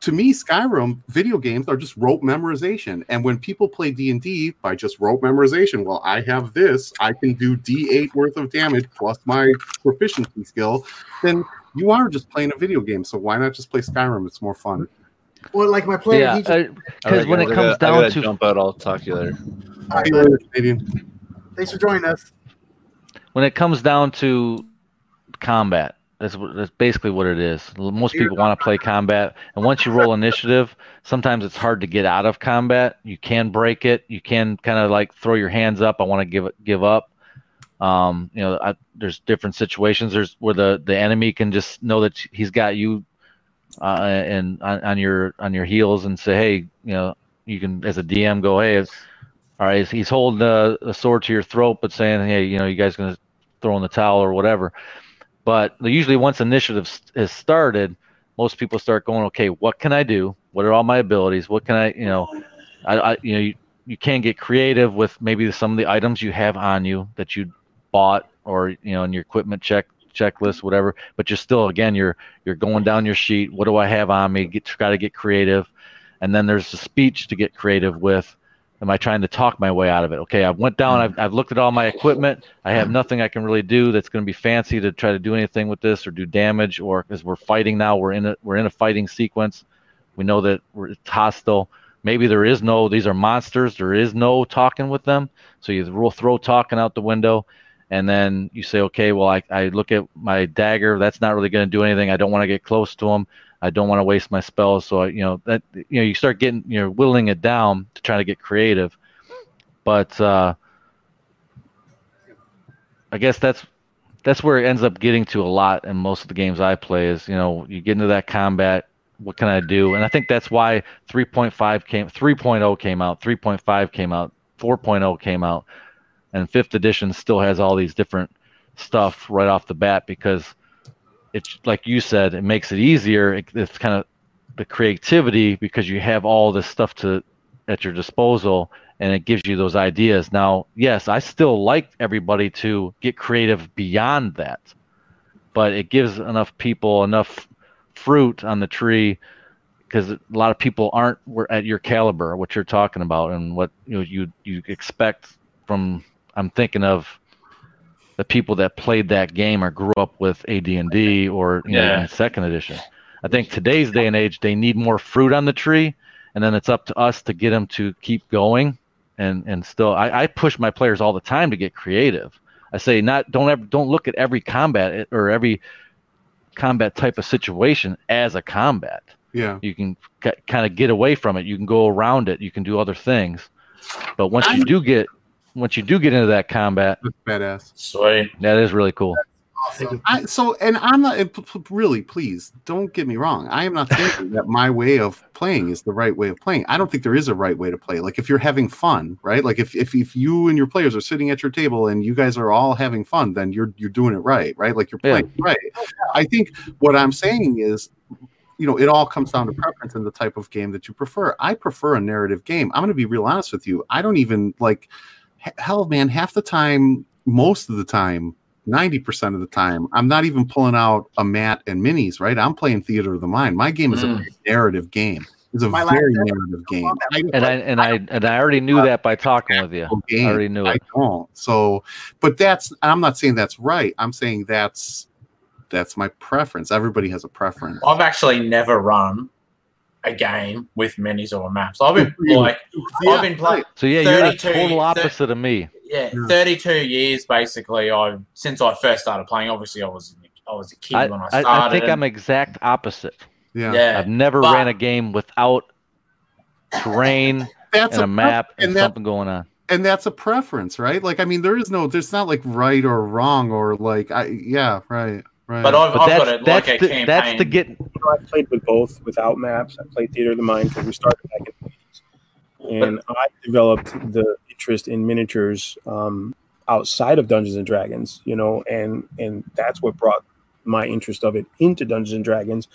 To me, Skyrim video games are just rope memorization. And when people play D&D by just rope memorization, well, I have this, I can do D8 worth of damage plus my proficiency skill, then you are just playing a video game. So why not just play Skyrim? It's more fun. Well, like my player, Yeah, he just, because when it comes gotta- down gotta jump out, I'll talk to you later. All right, See you later, Canadian. thanks for joining us. when it comes down to combat that's that's basically what it is. Most people want to play combat and once you roll initiative sometimes it's hard to get out of combat. You can break it. You can kind of like throw your hands up. I want to give it give up. Um you know I, there's different situations. There's where the the enemy can just know that he's got you uh and on, on your on your heels and say hey you know you can as a dm go hey all right, he's holding a, a sword to your throat, but saying, "Hey, you know, you guys gonna throw in the towel or whatever." But usually, once initiative is started, most people start going, "Okay, what can I do? What are all my abilities? What can I, you know, I, I you know, you, you can get creative with maybe some of the items you have on you that you bought or you know in your equipment check checklist, whatever. But you're still, again, you're you're going down your sheet. What do I have on me? Get got to get creative, and then there's the speech to get creative with am I trying to talk my way out of it? Okay, I went down, I've, I've looked at all my equipment. I have nothing I can really do that's going to be fancy to try to do anything with this or do damage or because we're fighting now, we're in a, we're in a fighting sequence. We know that we're, it's hostile. Maybe there is no, these are monsters. There is no talking with them. So you throw talking out the window. And then you say, okay, well, I, I look at my dagger. That's not really going to do anything. I don't want to get close to them. I don't want to waste my spells. So I, you know that you know you start getting you're whittling it down to try to get creative. But uh, I guess that's that's where it ends up getting to a lot in most of the games I play. Is you know you get into that combat. What can I do? And I think that's why 3.5 came, 3.0 came out, 3.5 came out, 4.0 came out, and fifth edition still has all these different stuff right off the bat because it's like you said, it makes it easier. It, it's kind of the creativity because you have all this stuff to at your disposal and it gives you those ideas. Now, yes, I still like everybody to get creative beyond that, but it gives enough people enough fruit on the tree because a lot of people aren't at your caliber, what you're talking about, and what you know you you expect from. I'm thinking of the people that played that game or grew up with AD&D or you Yeah. know, in second edition. I think today's day and age, they need more fruit on the tree, and then it's up to us to get them to keep going. And and still, I, I push my players all the time to get creative. I say not don't ever don't look at every combat eh, or every combat type of situation as a combat. Yeah. You can kind of get away from it. You can go around it. You can do other things. But once you do get once you do get into that combat, That's badass. Sweet. that is really cool. Awesome. I, so, and I'm not p- p- really, please don't get me wrong. I am not saying that my way of playing is the right way of playing. I don't think there is a right way to play. Like if you're having fun, right? Like if, if, if you and your players are sitting at your table and you guys are all having fun, then you're, you're doing it right, right? Like you're Yeah. playing right. I think what I'm saying is, you know, it all comes down to preference and the type of game that you prefer. I prefer a narrative game. I'm going to be real honest with you. I don't even like, h- hell, man, half the time, most of the time, 90% of the time, I'm not even pulling out a mat and minis, right? I'm playing Theater of the Mind. My game is a Mm. very narrative game. It's a My very narrative game. I, And I and I and I already knew that by talking with you. I already knew it. I don't. So, but that's I'm not saying that's right. I'm saying that's that's my preference. Everybody has a preference. I've actually never run a game with minis or maps. I've been like, I've been playing. So yeah, you're the total thir- opposite of me. Yeah, Yeah. 32 years basically. I since I first started playing. Obviously, I was I was a kid I, when I I, started. I think I'm exact opposite. Yeah, yeah. I've never but- ran a game without terrain that's and a pre- map and, and that- something going on. and that's a preference, right? Like, I mean, there is no, there's not like right or wrong or like, I yeah, right, right. But I've, But I've got that's it that's like a the, campaign. that's the get. You know, I played with both without maps. I played Theater of the Mind because we started back in the 80s. And I developed the interest in miniatures um, outside of Dungeons and Dragons, you know, and and that's what brought my interest of it into Dungeons and Dragons.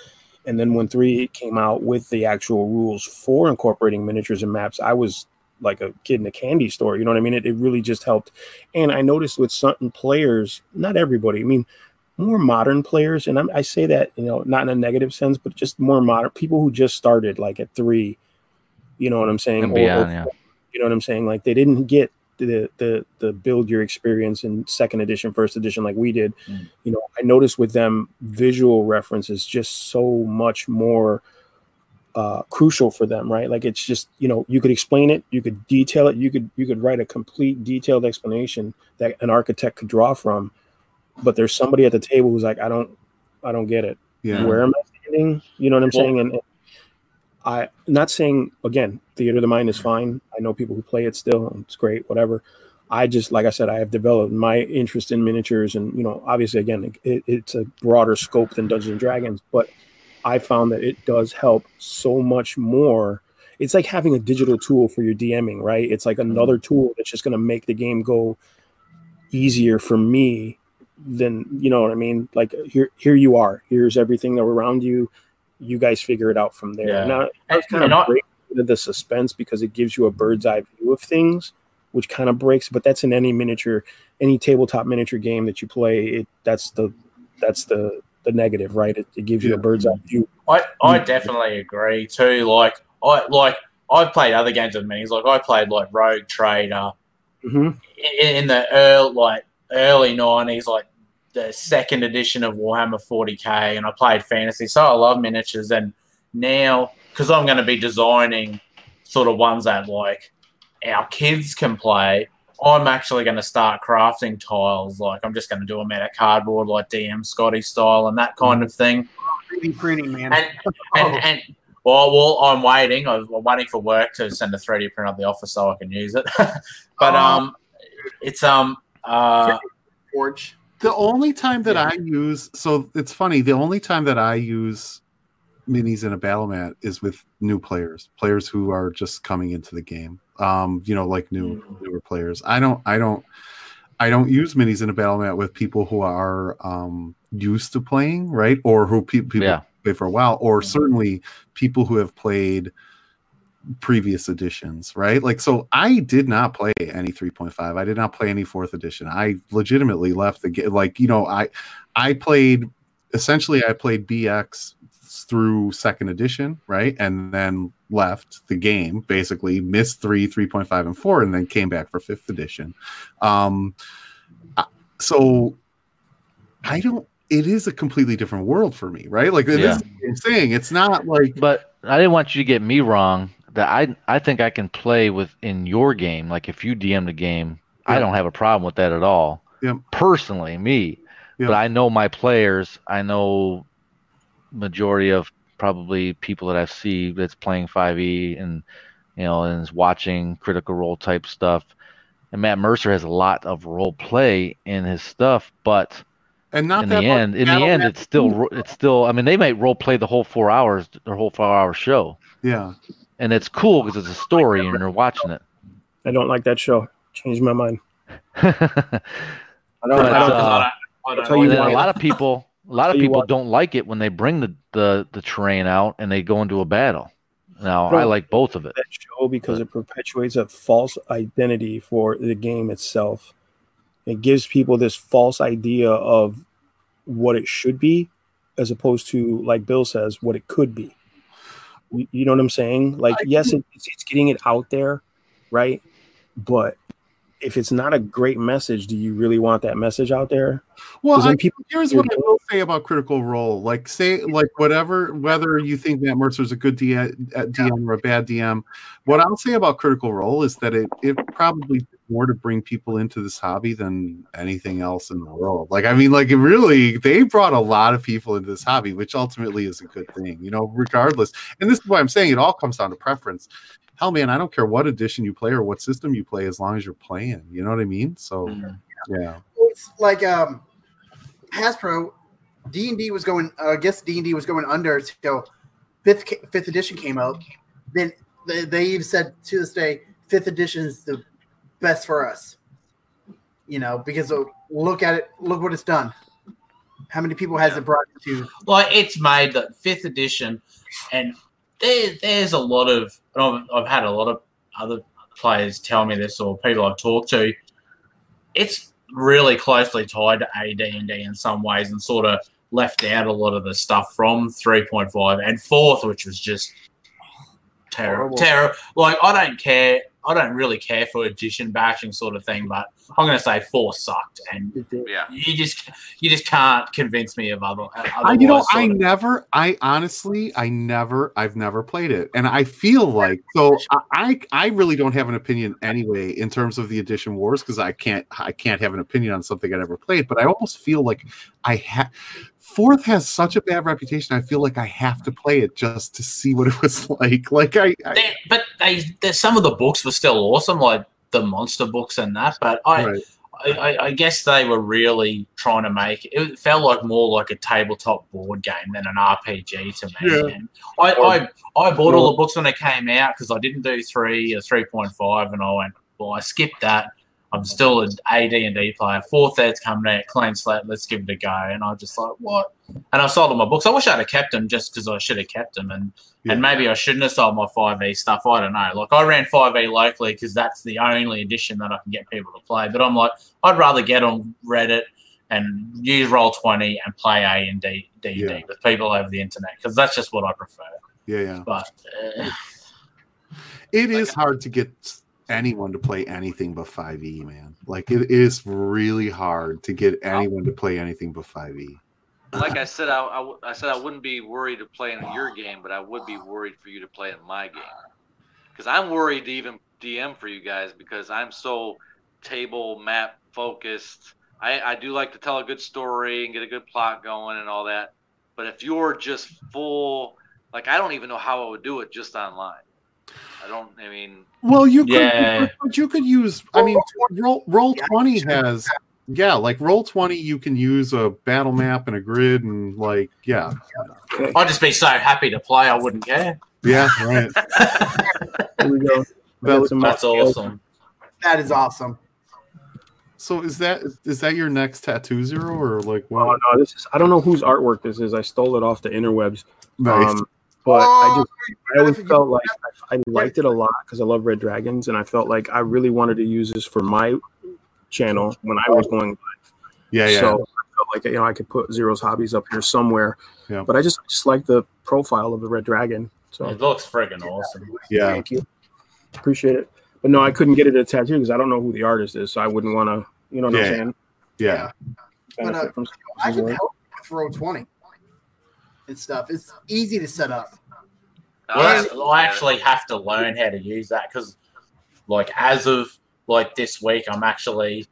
And then when three came out with the actual rules for incorporating miniatures and maps, I was like a kid in a candy store. You know what I mean? It, it really just helped. And I noticed with certain players, not everybody. I mean, more modern players, and I'm, I say that you know not in a negative sense, but just more modern people who just started like at three. You know what I'm saying? And Or- or beyond, yeah. you know what I'm saying? Like they didn't get the the the build your experience in second edition, first edition like we did. Mm. You know, I noticed with them visual references just so much more uh crucial for them, right? Like it's just, you know, you could explain it, you could detail it, you could you could write a complete detailed explanation that an architect could draw from. But there's somebody at the table who's like, I don't I don't get it yeah, where am I standing? You know what I'm Well- saying? And and I not saying again, theater of the mind is fine. I know people who play it still, it's great, whatever. I just like I said, I have developed my interest in miniatures, and you know, obviously, again, it, it's a broader scope than Dungeons and Dragons, but I found that it does help so much more. It's like having a digital tool for your DMing, right? It's like another tool that's just going to make the game go easier for me than you know what I mean. Like here, here you are. Here's everything that around you. You guys figure it out from there. Yeah. Now, kind and of into the suspense because it gives you a bird's eye view of things, which kind of breaks. But that's in any miniature, any tabletop miniature game that you play. It that's the that's the the negative, right? It, it gives you a bird's eye view. I, I definitely agree too. Like I like I've played other games with minis. Like I played like Rogue Trader hmm in, in the early like early nineties, like the second edition of Warhammer 40k, and I played fantasy. So I love miniatures, and now because I'm going to be designing sort of ones that like our kids can play. I'm actually going to start crafting tiles. Like I'm just going to do them out of cardboard, like DM Scotty style, and that kind of thing. 3D printing, man. And and, and well, well, I'm waiting. I'm waiting for work to send a 3D print of the office so I can use it. but um, it's um uh Forge. The only time that Yeah. I use so it's funny the only time that I use minis in a battle mat is with new players, players who are just coming into the game. Um, you know, like new newer players. I don't I don't I don't use minis in a battle mat with people who are um used to playing, right? Or who pe- people Yeah. play for a while, or certainly people who have played previous editions, right? Like, so I did not play any 3.5. I did not play any fourth edition. I legitimately left the game. Like, you know, I I played essentially I played BX through second edition, right? And then left the game, basically missed three, 3.5, and four, and then came back for fifth edition. Um, so I don't. It is a completely different world for me, right? Like it Yeah. is- I'm saying it's not like But I didn't want you to get me wrong. That I I think I can play with in your game. Like if you DM the game, I don't have a problem with that at all. Yeah. Personally, me. Yeah. But I know my players. I know majority of probably people that I see that's playing 5e and you know and is watching critical role type stuff. And Matt Mercer has a lot of role play in his stuff, but and not in that the end, in the end, it's still it's still. I mean, they might role play the whole four hours, their whole four hour show, yeah. And it's cool because it's a story and you're watching it. I don't like that show. Changed my mind. I don't. But, I don't uh, I don't, I don't tell you then why. a lot of people, a lot of people what. don't like it when they bring the the the terrain out and they go into a battle. Now, Bro. I like both of it. that show because it perpetuates a false identity for the game itself. It gives people this false idea of what it should be, as opposed to, like Bill says, what it could be. You, you know what I'm saying? Like, yes, it's, it's getting it out there, right? But if it's not a great message, do you really want that message out there? Well, I, people- here's what I will say about Critical Role. Like, say, like, whatever, whether you think Matt Mercer's a good D- uh, DM or a bad DM, what I'll say about Critical Role is that it it probably did more to bring people into this hobby than anything else in the world. Like, I mean, like, it really, they brought a lot of people into this hobby, which ultimately is a good thing, you know, regardless. And this is why I'm saying it all comes down to preference. Hell, man, I don't care what edition you play or what system you play as long as you're playing. You know what I mean? So, Mm. yeah. It's like um, Hasbro, D and D was going. Uh, I guess D and D was going under until fifth fifth edition came out. Then they, they even said to this day, fifth edition is the best for us. You know, because look at it, look what it's done. How many people has Yeah. it brought to? Well, it's made the fifth edition, and there, there's a lot of. and I've, I've had a lot of other players tell me this, or people I've talked to. It's really closely tied to AD and D in some ways, and sort of left out a lot of the stuff from 3.5 and fourth, which was just terrible. Terrible. Like I don't care. I don't really care for edition bashing sort of thing, but I'm going to say four sucked, and Yeah. you just you just can't convince me of other. Uh, I, you know, I of. never, I honestly, I never, I've never played it, and I feel like so. I, I, I really don't have an opinion anyway in terms of the edition wars because I can't, I can't have an opinion on something I never played. But I almost feel like I have. Fourth has such a bad reputation. I feel like I have to play it just to see what it was like. Like I, I They- but they, they, some of the books were still awesome, like the monster books and that. But I, right. I, I, I guess they were really trying to make it felt like more like a tabletop board game than an RPG to me. Yeah. I, oh, I, I bought all the books when they came out because I didn't do three or three point five, and I went, well, I skipped that. I'm still an AD and D player. Fourth ed's coming out, clean slate. Let's give it a go. And I was just like, what? And I sold all my books. I wish I'd have kept them just because I should have kept them. And Yeah. and maybe I shouldn't have sold my 5e stuff. I don't know. Like I ran 5e locally because that's the only edition that I can get people to play. But I'm like, I'd rather get on Reddit and use Roll 20 and play A and D, D, Yeah. D with people over the internet because that's just what I prefer. yeah, yeah. But uh, It is hard to get anyone to play anything but 5e, man. Like it is really hard to get anyone to play anything but E. 5e. like I said, I, I I said I wouldn't be worried to play in your game, but I would be worried for you to play in my game. Because I'm worried to even DM for you guys because I'm so table map focused. I, I do like to tell a good story and get a good plot going and all that. But if you're just full, like I don't even know how I would do it just online. I don't. I mean, Well, you could, but you could use. I mean, roll roll twenty has yeah, like roll twenty, you can use a battle map and a grid, and like yeah, I'd just be so happy to play. I wouldn't care. yeah, right. Here we go. That- Some That's awesome. That is awesome. So is that is that your next tattoo zero or like Oh what? no, this is I don't know whose artwork this is. I stole it off the interwebs. Nice. Um, but I just I always Oh, felt like I, I liked it a lot because I love Red Dragons, and I felt like I really wanted to use this for my channel when I was going. yeah, yeah. So I felt like you know I could put Zero's hobbies up here somewhere. Yeah. But I just just like the profile of the Red Dragon. So It looks friggin' awesome. yeah. thank you, appreciate it. But no, I couldn't get it a tattoo because I don't know who the artist is, so I wouldn't want to. You know what Yeah. I'm saying? Yeah. yeah. But, uh, from I can work. help with roll twenty and stuff. It's easy to set up. Well, that's- I actually have to learn how to use that because, like, as of like this week, I'm actually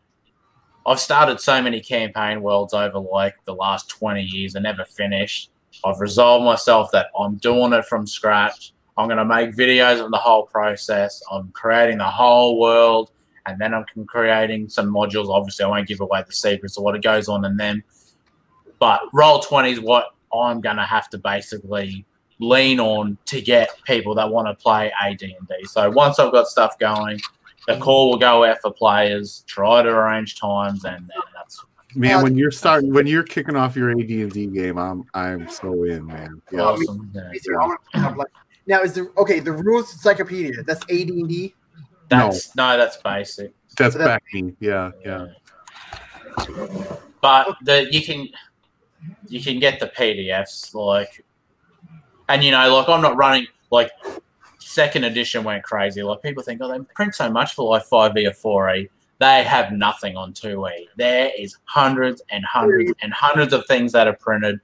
I've started so many campaign worlds over like the last 20 years I never finished. I've resolved myself that I'm doing it from scratch. I'm going to make videos of the whole process. I'm creating the whole world and then I'm creating some modules. Obviously, I won't give away the secrets of what it goes on in them. But roll 20 is what I'm going to have to basically lean on to get people that want to play AD&D. So once I've got stuff going, the call will go out for players. Try to arrange times, and, and that's Man, Uh, when you're starting, when you're kicking off your AD and D game, I'm I'm so in, man. Yeah. awesome. Yeah. Me too. I wanna pick up, like- Now is the okay? The rules encyclopedia. That's AD and D. That's no. that's basic. That's So that- backing. Yeah, yeah. But the you can you can get the PDFs like, and you know, like I'm not running like second edition went crazy. Like people think, oh, they print so much for like five E or four E. They have nothing on two E. There is hundreds and hundreds and hundreds of things that are printed.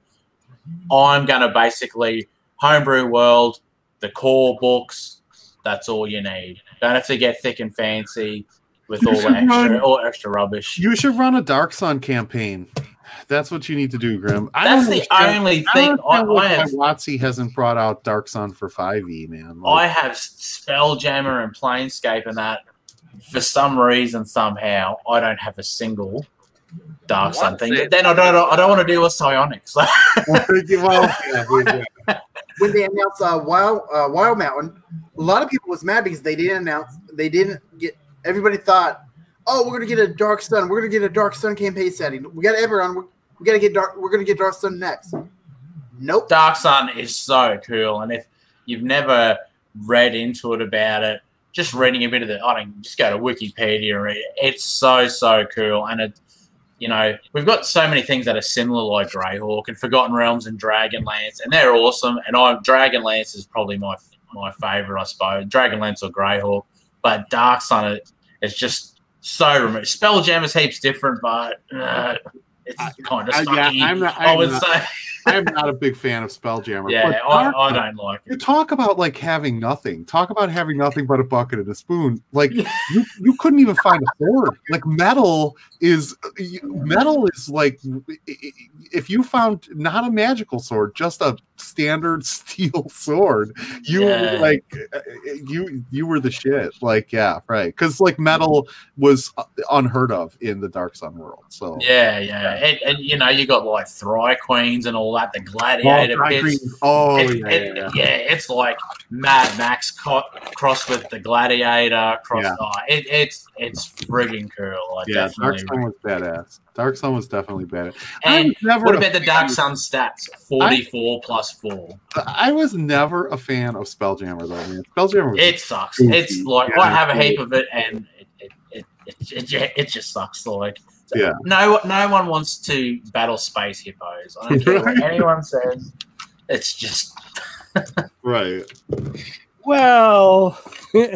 I'm gonna basically homebrew world, the core books. That's all you need. Don't have to get thick and fancy with You all the extra run- all extra rubbish. You should run a Dark Sun campaign. That's what you need to do, Grim. I That's don't the understand- only I thing don't I, understand I why have. WotC hasn't brought out Dark Sun for 5e, man. I have Spelljammer and Planescape and that. For some reason, somehow, I don't have a single Dark Sun thing. it? Then I don't. I don't want to deal with psionics. well, yeah, yeah. When they announced uh, Wild uh, Wildemount, a lot of people was mad because they didn't announce. They didn't get. Everybody thought, oh, we're gonna get a Dark Sun. We're gonna get a Dark Sun campaign setting. We got Eberron. We're, we gotta get Dark. We're gonna get Dark Sun next. Nope. Dark Sun is so cool, and if you've never read into it about it, just reading a bit of the, I don't just go to Wikipedia. read it. It's so so cool, and it, you know, we've got so many things that are similar, like Greyhawk and Forgotten Realms and Dragonlance, and they're awesome. And I Dragonlance is probably my my favorite, I suppose. Dragonlance or Greyhawk, but Dark Sun is just so remote. Spelljammer's heaps different, but uh, it's kind of I- yeah, I'm not- I I'm would not- say, I'm not a big fan of Spelljammer. yeah, but I, I don't like it. You talk about like having nothing. Talk about having nothing but a bucket and a spoon. Like you, you couldn't even find a sword. Like metal is metal is like if you found not a magical sword, just a standard steel sword, you Yeah. like you you were the shit. Like yeah, right. Because like metal was uh, unheard of in the Dark Sun world. So Yeah, yeah, and, and you know you got like Thry Queens and all that, the Gladiator Oh, bits. oh It- yeah, it- yeah, yeah. it's like Mad Max co- crossed with the Gladiator. Cross, Yeah. oh, it, it's it's friggin' cool. I Yeah, Dark. Sun was badass. Dark Sun was definitely better. And never what about the Dark Sun stats? Forty-four plus four. I was never a fan of Spelljammer though, man. Spelljammer was It sucks. Goofy. It's like Yeah. I have a heap of it, and it it it, it, it, it just sucks. Like so Yeah. no no one wants to battle space hippos. I don't care what anyone says. It's just right. Well,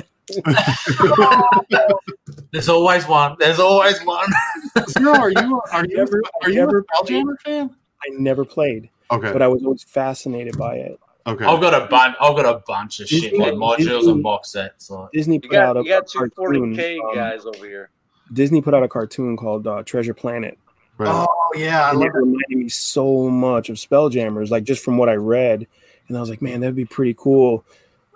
there's always one. There's always one. Zero, are you are you Ever- are you ever a Spelljammer fan? I never played, Okay. but I was always fascinated by it. okay. I've got a bunch. I've got a bunch of shit Disney- like modules Disney- and box sets. Like, Disney You put out got, a you got two cartoon. 40k um, guys over here. Disney put out a cartoon called uh, Treasure Planet, Right. Oh yeah, I and love it reminded me so much of Spelljammers, like just from what I read. And I was like, man, that'd be pretty cool.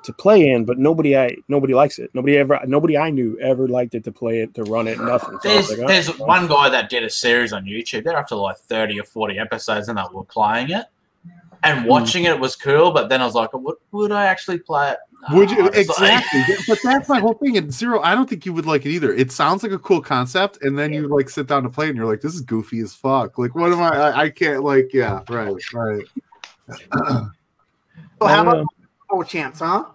To play in, but nobody I nobody likes it. Nobody ever nobody I knew ever liked it to play it to run it. Nothing. So There's like, there's oh, one guy that did a series on YouTube. They're up to like thirty or forty episodes, and they were playing it. Hmm. And watching it was cool, but then I was like, would, would I actually play it? Would you No, like- exactly? but that's my whole thing. And zero, I don't think you would like it either. It sounds like a cool concept, and then you like sit down to play, and you're like, "This is goofy as fuck." Like, what am I? I, I can't like, yeah, right, right. So Oh, how about Super Bowl champs, huh?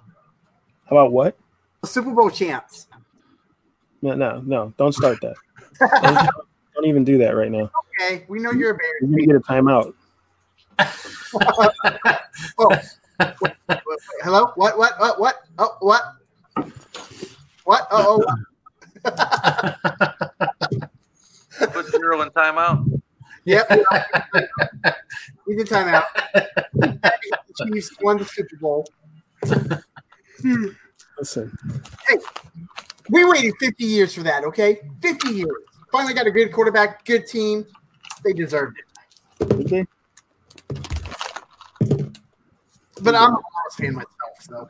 How about what? The Super Bowl champs. No, no, no. Don't start that. Don't, don't even do that right now. Okay, we know you're a Bears. You're gonna get a timeout. Wait, oh. hello? What? What? What? What? Oh, what? What? Oh, Put zero in timeout. yep. He's in timeout. The Chiefs won the Super Bowl. Hmm. Listen, Hey. We waited 50 years for that, okay? 50 years. Finally got a good quarterback, good team. They deserved it. okay. But I'm a Lost fan myself, so.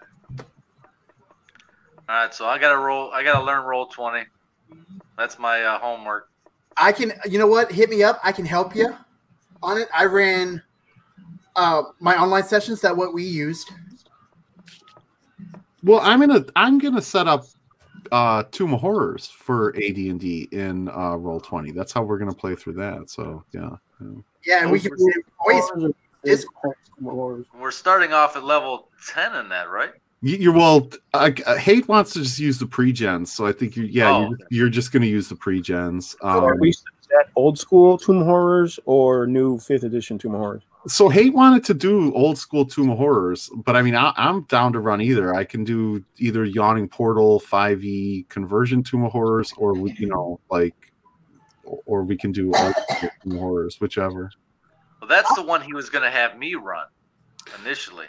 All right, so I gotta roll. I gotta learn roll twenty. That's my uh, homework. I can, you know what? Hit me up. I can help you on it. I ran uh, my online sessions. That what we used. Well, I'm gonna I'm gonna set up uh Tomb of Horrors for AD and D in uh Roll Twenty. That's how we're gonna play through that. So yeah. yeah. Yeah, and we can always. It's- We're starting off at level ten in that, right? You, you're well. Uh, Hate wants to just use the pre-gens, so I think you yeah Oh, you're, you're just gonna use the pre-gens. So are Um, we is that old school Tomb Horrors or new fifth edition Tomb Horrors? So Hate wanted to do old school Tomb of Horrors, but I mean I, I'm down to run either. I can do either Yawning Portal 5e conversion Tomb of Horrors, or you know like, or we can do old Tomb of Horrors, whichever. Well, that's the one he was gonna have me run initially.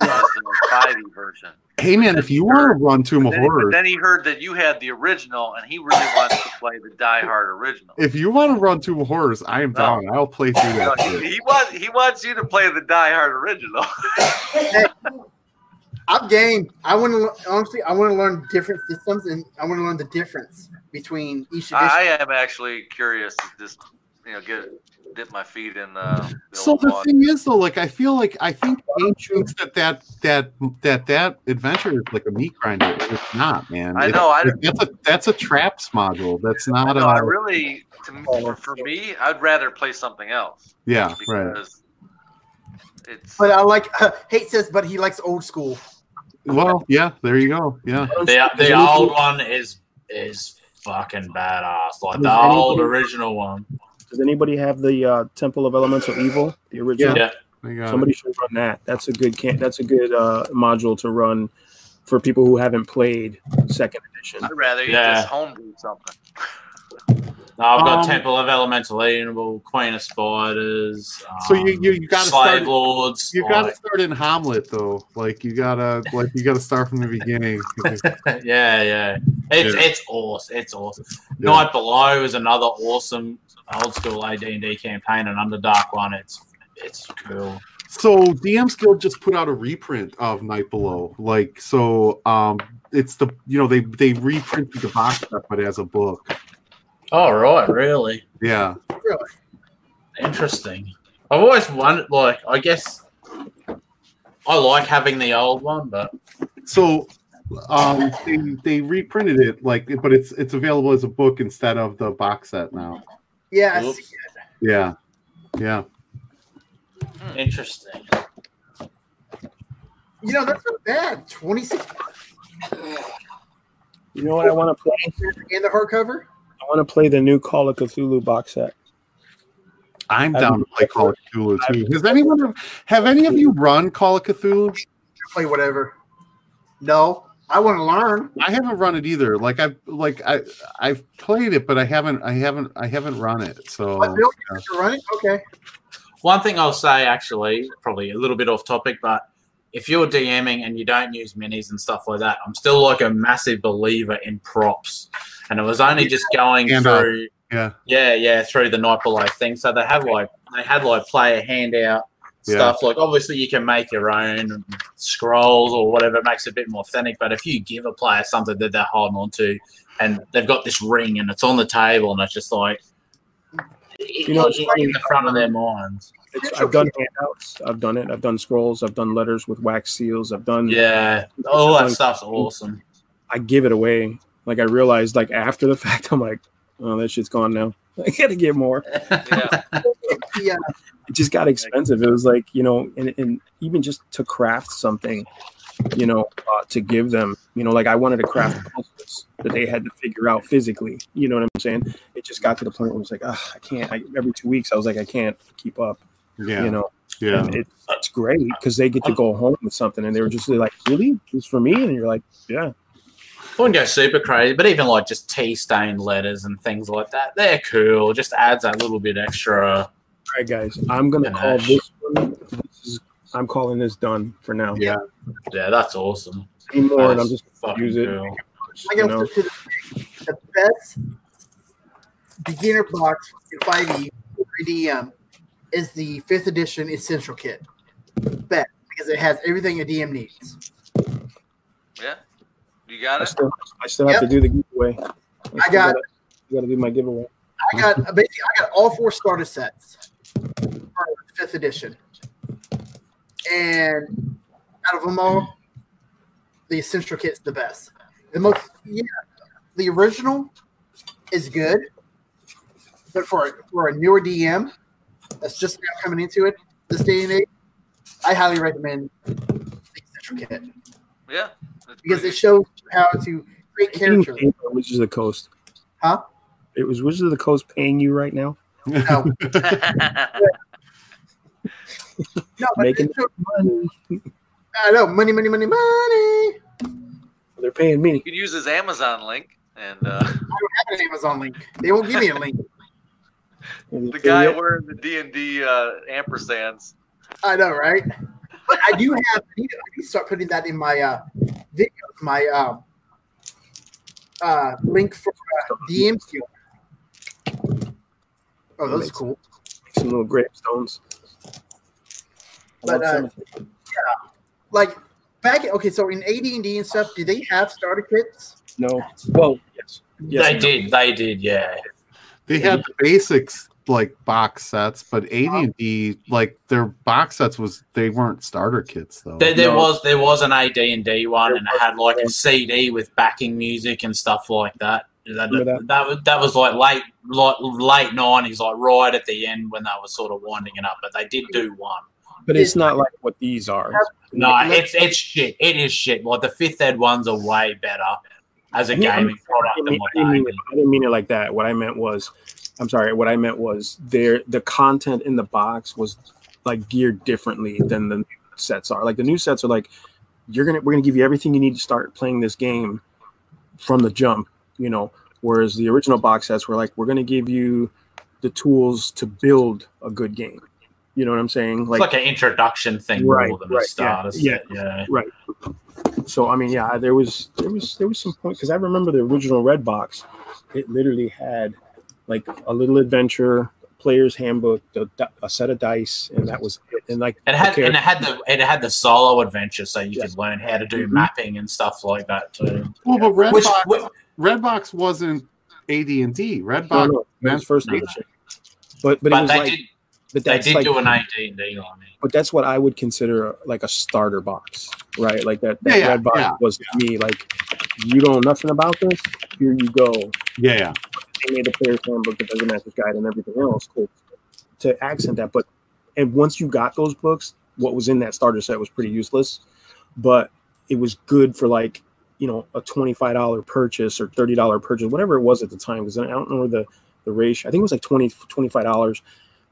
The five E version. Hey man, if you want to run Tomb of Then, Horrors, then he heard that you had the original, and he really wants to play the Die Hard original. if you want to run Tomb of Horrors, I am No. down. I'll play through No, that. he, he wants he wants you to play the Die Hard original. I'm game. I want to honestly. I want to learn different systems, and I want to learn the difference between each edition. I am actually curious to just you know get dip my feet in uh, the So the water. thing is, though, like I feel like I think Abe thinks that that that that that adventure is like a meat grinder. It's not, man. I It- know, I- that's a that's a traps module. That's not No, I a really, to, me- for, for me, I'd rather play something else yeah right. it's. but I like. Uh, Hate says, but he likes old school. Well, yeah, there you go. Yeah, The, the old one is is fucking badass. Like the old original one. Does anybody have the uh, Temple of Elemental Evil, the original? Yeah. I got it. Somebody should run that. That's a good can. That's a good uh, module to run for people who haven't played second edition. I'd rather you Yeah. just homebrew something. No, I've got Um, Temple of Elemental Evil, Queen of Spiders. So um, you you, you got to Slave start. Lords. You got to start in Hommlet though. Like you gotta like you gotta start from the beginning. yeah, yeah. It's Yeah. it's awesome. It's awesome. Yeah. Night Below is another awesome old school AD and D campaign, and I'm the Underdark one. It's it's cool. So DM's Guild just put out a reprint of Night Below. Like so, um, it's the you know they they reprinted the box set, but as a book. Oh right, really Yeah. Really? interesting. I've always wondered. Like, I guess I like having the old one, but So um they, they reprinted it like but it's it's available as a book instead of the box set now. Yeah, I see Oops. Yeah. Yeah. interesting. you know that's not bad. Twenty six You know what I want to play? in the hardcover. I want to play the new Call of Cthulhu box set. I'm I've- down to play Call of Cthulhu too. Has anyone have any of you run Call of Cthulhu? Play whatever. No, I want to learn. I haven't run it either. Like I've like I I've played it, but I haven't I haven't I haven't run it. So But Bill, you run it. Okay. One thing I'll say, actually, probably a little bit off topic, but if you're DMing and you don't use minis and stuff like that, I'm still like a massive believer in props. And it was only just going And, uh, through, yeah. yeah, yeah, through the night below thing. So they have like they had like player handout Yeah. stuff. Like obviously you can make your own scrolls or whatever it makes it a bit more authentic. But if you give a player something that they're holding on to, and they've got this ring and it's on the table and it's just like You know, it's it's in the front of their minds. It's, I've done handouts. I've done it. I've done scrolls. I've done letters with wax seals. I've done. Yeah, all that stuff's awesome. I give it away. Like I realized, like after the fact, I'm like, oh, that shit's gone now. I gotta get more. Yeah. Yeah, It just got expensive. It was like you know, and, and even just to craft something, you know, uh, to give them, you know, like I wanted to craft puzzles that they had to figure out physically. You know what I'm saying? It just got to the point where it was like, I can't. I, every two weeks, I was like, I can't keep up. Yeah. You know, yeah. and it, it's great because they get to go home with something, and they were just like, really, this for me, and you're like, yeah. I wouldn't go super crazy, but even like just tea stained letters and things like that, they're cool. Just adds that little bit extra. All right, guys, I'm gonna Yeah. call this one. This is, I'm calling this done for now. Yeah. Yeah, that's awesome. Any more, and I'm That's just fucking use it. cool. I You know, the, the best beginner box in 5e 3DM is the fifth edition Essential Kit. Best because it has everything a DM needs. Yeah. You got I it? still, I still have to do the giveaway. I, still got- gotta, gotta do my giveaway. I got basically I got all four starter sets for fifth edition, and out of them all, the essential kit's the best. The most yeah, the original is good, but for for a newer DM that's just now coming into it this day and age, I highly recommend the essential kit Yeah. That's because pretty it shows you how to create I think characters. paying for Wizards of the Coast. Huh? It was Wizards of the Coast paying you right now. No, no, Making it money. I know money, money, money, money. They're paying me. you can use his Amazon link, and uh, I don't have an Amazon link. They won't give me a link. the guy wearing the D and D uh, ampersands. I know, right? But I do have. I need, to, I need to start putting that in my uh, video, My um, uh, link for uh, DMs Guild. Oh, that's are cool. some little gravestones. I But, love uh, some of it. Like back. Okay, so in AD and D and stuff, do they have starter kits? no, well, yes, yes, they no. did, they did, yeah. They had the basics like box sets, but AD and D like their box sets was they weren't starter kits though. There, there No. was there was an AD and D one, There and it had like a CD with backing music and stuff like that. That, that, that? was that was like late like late nineties, like right at the end when they were sort of winding it up. But they did do one. but it's not like what these are. No, it's it's shit. It is shit. Like the fifth ed ones are way better as a Yeah, gaming I product didn't, mean, I, didn't mean I didn't mean it like that. What I meant was, I'm sorry. What I meant was there. The content in the box was like geared differently than the new sets are. Like the new sets are like, you're gonna we're gonna give you everything you need to start playing this game from the jump. You know, whereas the original box sets were like, we're gonna give you the tools to build a good game. You know what I'm saying? It's like an introduction thing Right, more than right, a starter yeah, set. Yeah. so I mean, yeah, there was there was there was some point because I remember the original red box. It literally had like a little adventure, player's handbook, the, a set of dice, and that was it. And like It had the and it had the it had the solo adventure, so you Yes. could learn how to do Mhm. mapping and stuff like that too. well, but Redbox Which, which Redbox wasn't AD and D. no, Redbox no, that was first No. edition. But but, it was they like did but they did like do an AD and D on it. but that's what I would consider like a starter box, right? Like that, that Yeah, yeah, red box yeah. was to me like you don't know nothing about this. Here you go. yeah, they made a player's handbook, the Dungeon Master's Guide, and everything else cool, to accent that. But and once you got those books, what was in that starter set was pretty useless, but it was good for like you know a twenty five dollar purchase or thirty dollar purchase, whatever it was at the time. Because I don't know the the ratio. I think it was like 20 25 dollars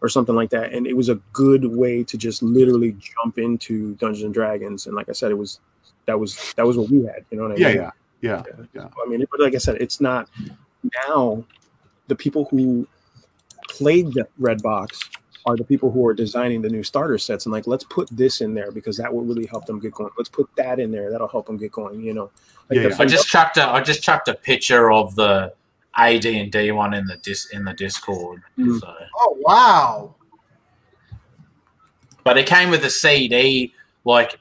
or something like that, and it was a good way to just literally jump into Dungeons and Dragons. And like I said, it was that was that was what we had. You know what I Yeah, mean? yeah, yeah. Yeah. yeah. I mean, but like I said, it's not now. The people who played the red box are the people who are designing the new starter sets and like, let's put this in there because that will really help them get going. Let's put that in there. That'll help them get going. You know, like Yeah, yeah. I just chucked a I just chucked a picture of the AD and D one in the dis in the Discord. Mm. So Oh wow! but it came with a CD. Like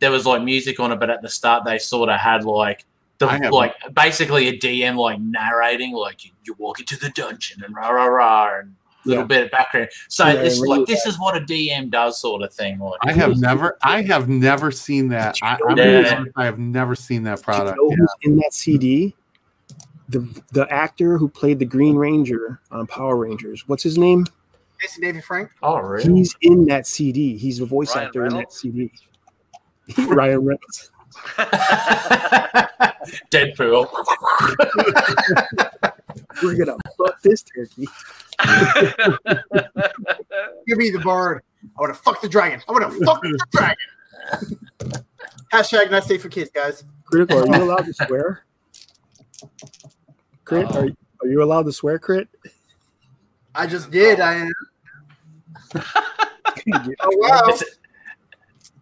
there was like music on it, but at the start they sort of had like the have- like basically a DM like narrating, like you, you walk into the dungeon and rah rah rah and a little Yeah. bit of background. So Yeah, this is really like this is what a DM does, sort of thing. Like I have never, I have never seen that. I, I'm Yeah. honest, I have never seen that product. you know Yeah. in that CD? The the actor who played the Green Ranger on Power Rangers. What's his name? Jason David Frank. oh really? He's in that CD. He's a voice Ryan actor in that CD. Ryan Reynolds. Deadpool. We're gonna fuck this turkey. Give me the bard. I want to fuck the dragon. I want to fuck the dragon. Hashtag not safe for kids, guys. Critical, are you allowed to swear? Crit, are, are you allowed to swear, Crit? I just did. I am. Oh wow. It's,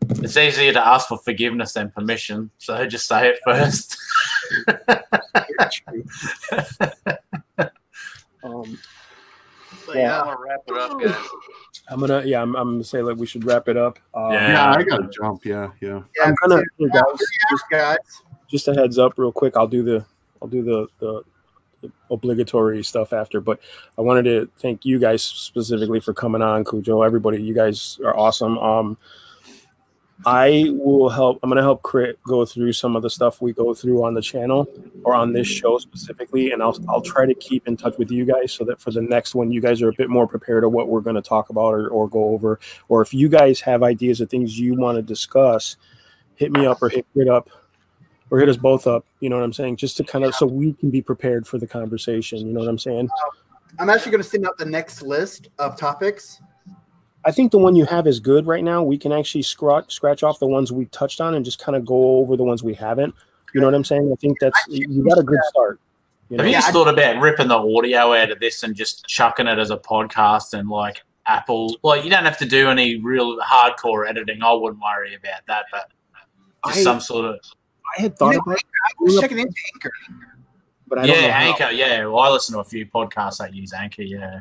it's easier to ask for forgiveness than permission, so just say it first. um, But yeah. I'm gonna wrap it up, guys. I'm gonna, yeah, I'm, I'm gonna say like we should wrap it up. Um, Yeah. Yeah, I gotta jump. Yeah, yeah. yeah I'm gonna, me hey, too. guys, Yeah, just, guys. just a heads up, real quick. I'll do the, I'll do the, the, the obligatory stuff after. But I wanted to thank you guys specifically for coming on, Cujo. Everybody, you guys are awesome. Um, I will help. I'm gonna help Crit go through some of the stuff we go through on the channel or on this show specifically, and I'll I'll try to keep in touch with you guys so that for the next one, you guys are a bit more prepared of what we're going to talk about or, or go over. Or if you guys have ideas of things you want to discuss, hit me up or hit Crit up or hit us both up. You know what I'm saying? Just to kind of so we can be prepared for the conversation. You know what I'm saying? Um, I'm actually going to send out the next list of topics. I think the one you have is good right now. We can actually scratch scratch off the ones we touched on and just kind of go over the ones we haven't. You know what I'm saying? I think that's you got a good start. You know? Have you just thought about ripping the audio out of this and just chucking it as a podcast and like Apple? Like you don't have to do any real hardcore editing. I wouldn't worry about that, but just I- some sort of I had thought You know, about, I was checking into Anchor. but I don't yeah, how. Anchor. Yeah, well, I listen to a few podcasts that use Anchor. Yeah,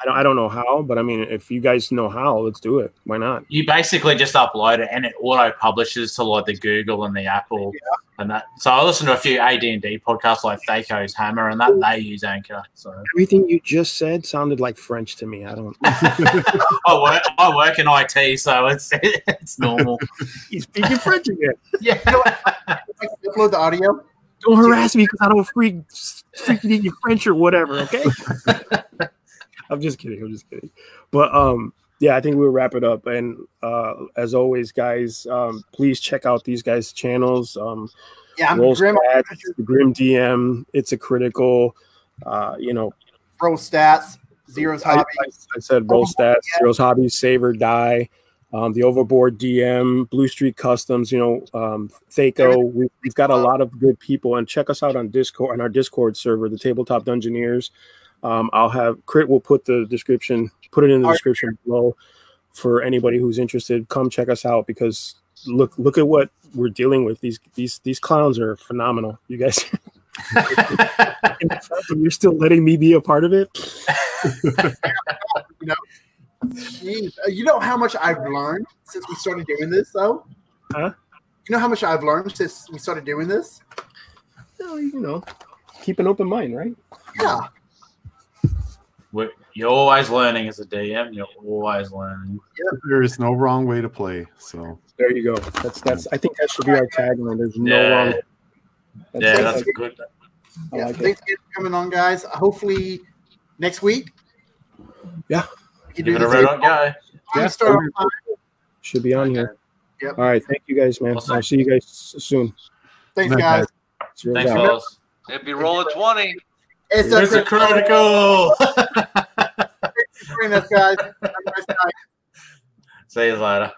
I don't I don't know how, but I mean, if you guys know how, let's do it. Why not? you basically just upload it and it auto publishes to like the Google and the Apple and that. So I listen to a few AD and D podcasts like Thaco's Hammer and that they use Anchor. So Everything you just said sounded like French to me. I don't. I work, I work in IT, so it's it's normal. He's speaking French again. Yeah. I can upload the audio. Don't harass me because I don't freak freaking eat your French or whatever. Okay. I'm just kidding. I'm just kidding. But um, yeah, I think we'll wrap it up. And uh, as always, guys, um, please check out these guys' channels. Um, Yeah, I'm Grim. Stats, the Grim DM. It's a critical. Uh, you know, Roll stats. Zero's hobby. I- I said roll stats, Zero's hobby. save or die. Um, the Overboard DM, Blue Street Customs, you know, um, Thaco. We, we've got a lot of good people, and check us out on Discord on our Discord server, the Tabletop Dungeoneers. Um, I'll have Crit will put the description, put it in the description below for anybody who's interested. Come check us out because look look at what we're dealing with. These these these clowns are phenomenal. You guys, and the fact that you're still letting me be a part of it. Jeez. Uh, You know how much I've learned since we started doing this, though? Huh? You know how much I've learned since we started doing this? Well, you know, keep an open mind, right? Yeah. We're- You're always learning as a DM. You're always learning. Yeah. There is no wrong way to play. So There you go. That's that's. I think that should be our tagline. There's no Yeah. wrong. Yeah, I that's like good. Yeah. like. Thanks again for coming on, guys. Hopefully next week. Yeah. We can Give it a red hot go. Yeah. start. Should be on here. Yep. All right. Thank you guys, man. Awesome. I'll see you guys soon. Thanks, Night, guys. Thanks, out. fellas. It'd be roll at 20. It's It's a critical. Joining us, guys. Have a nice night. See you later.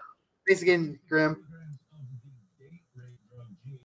Thanks again, Grim.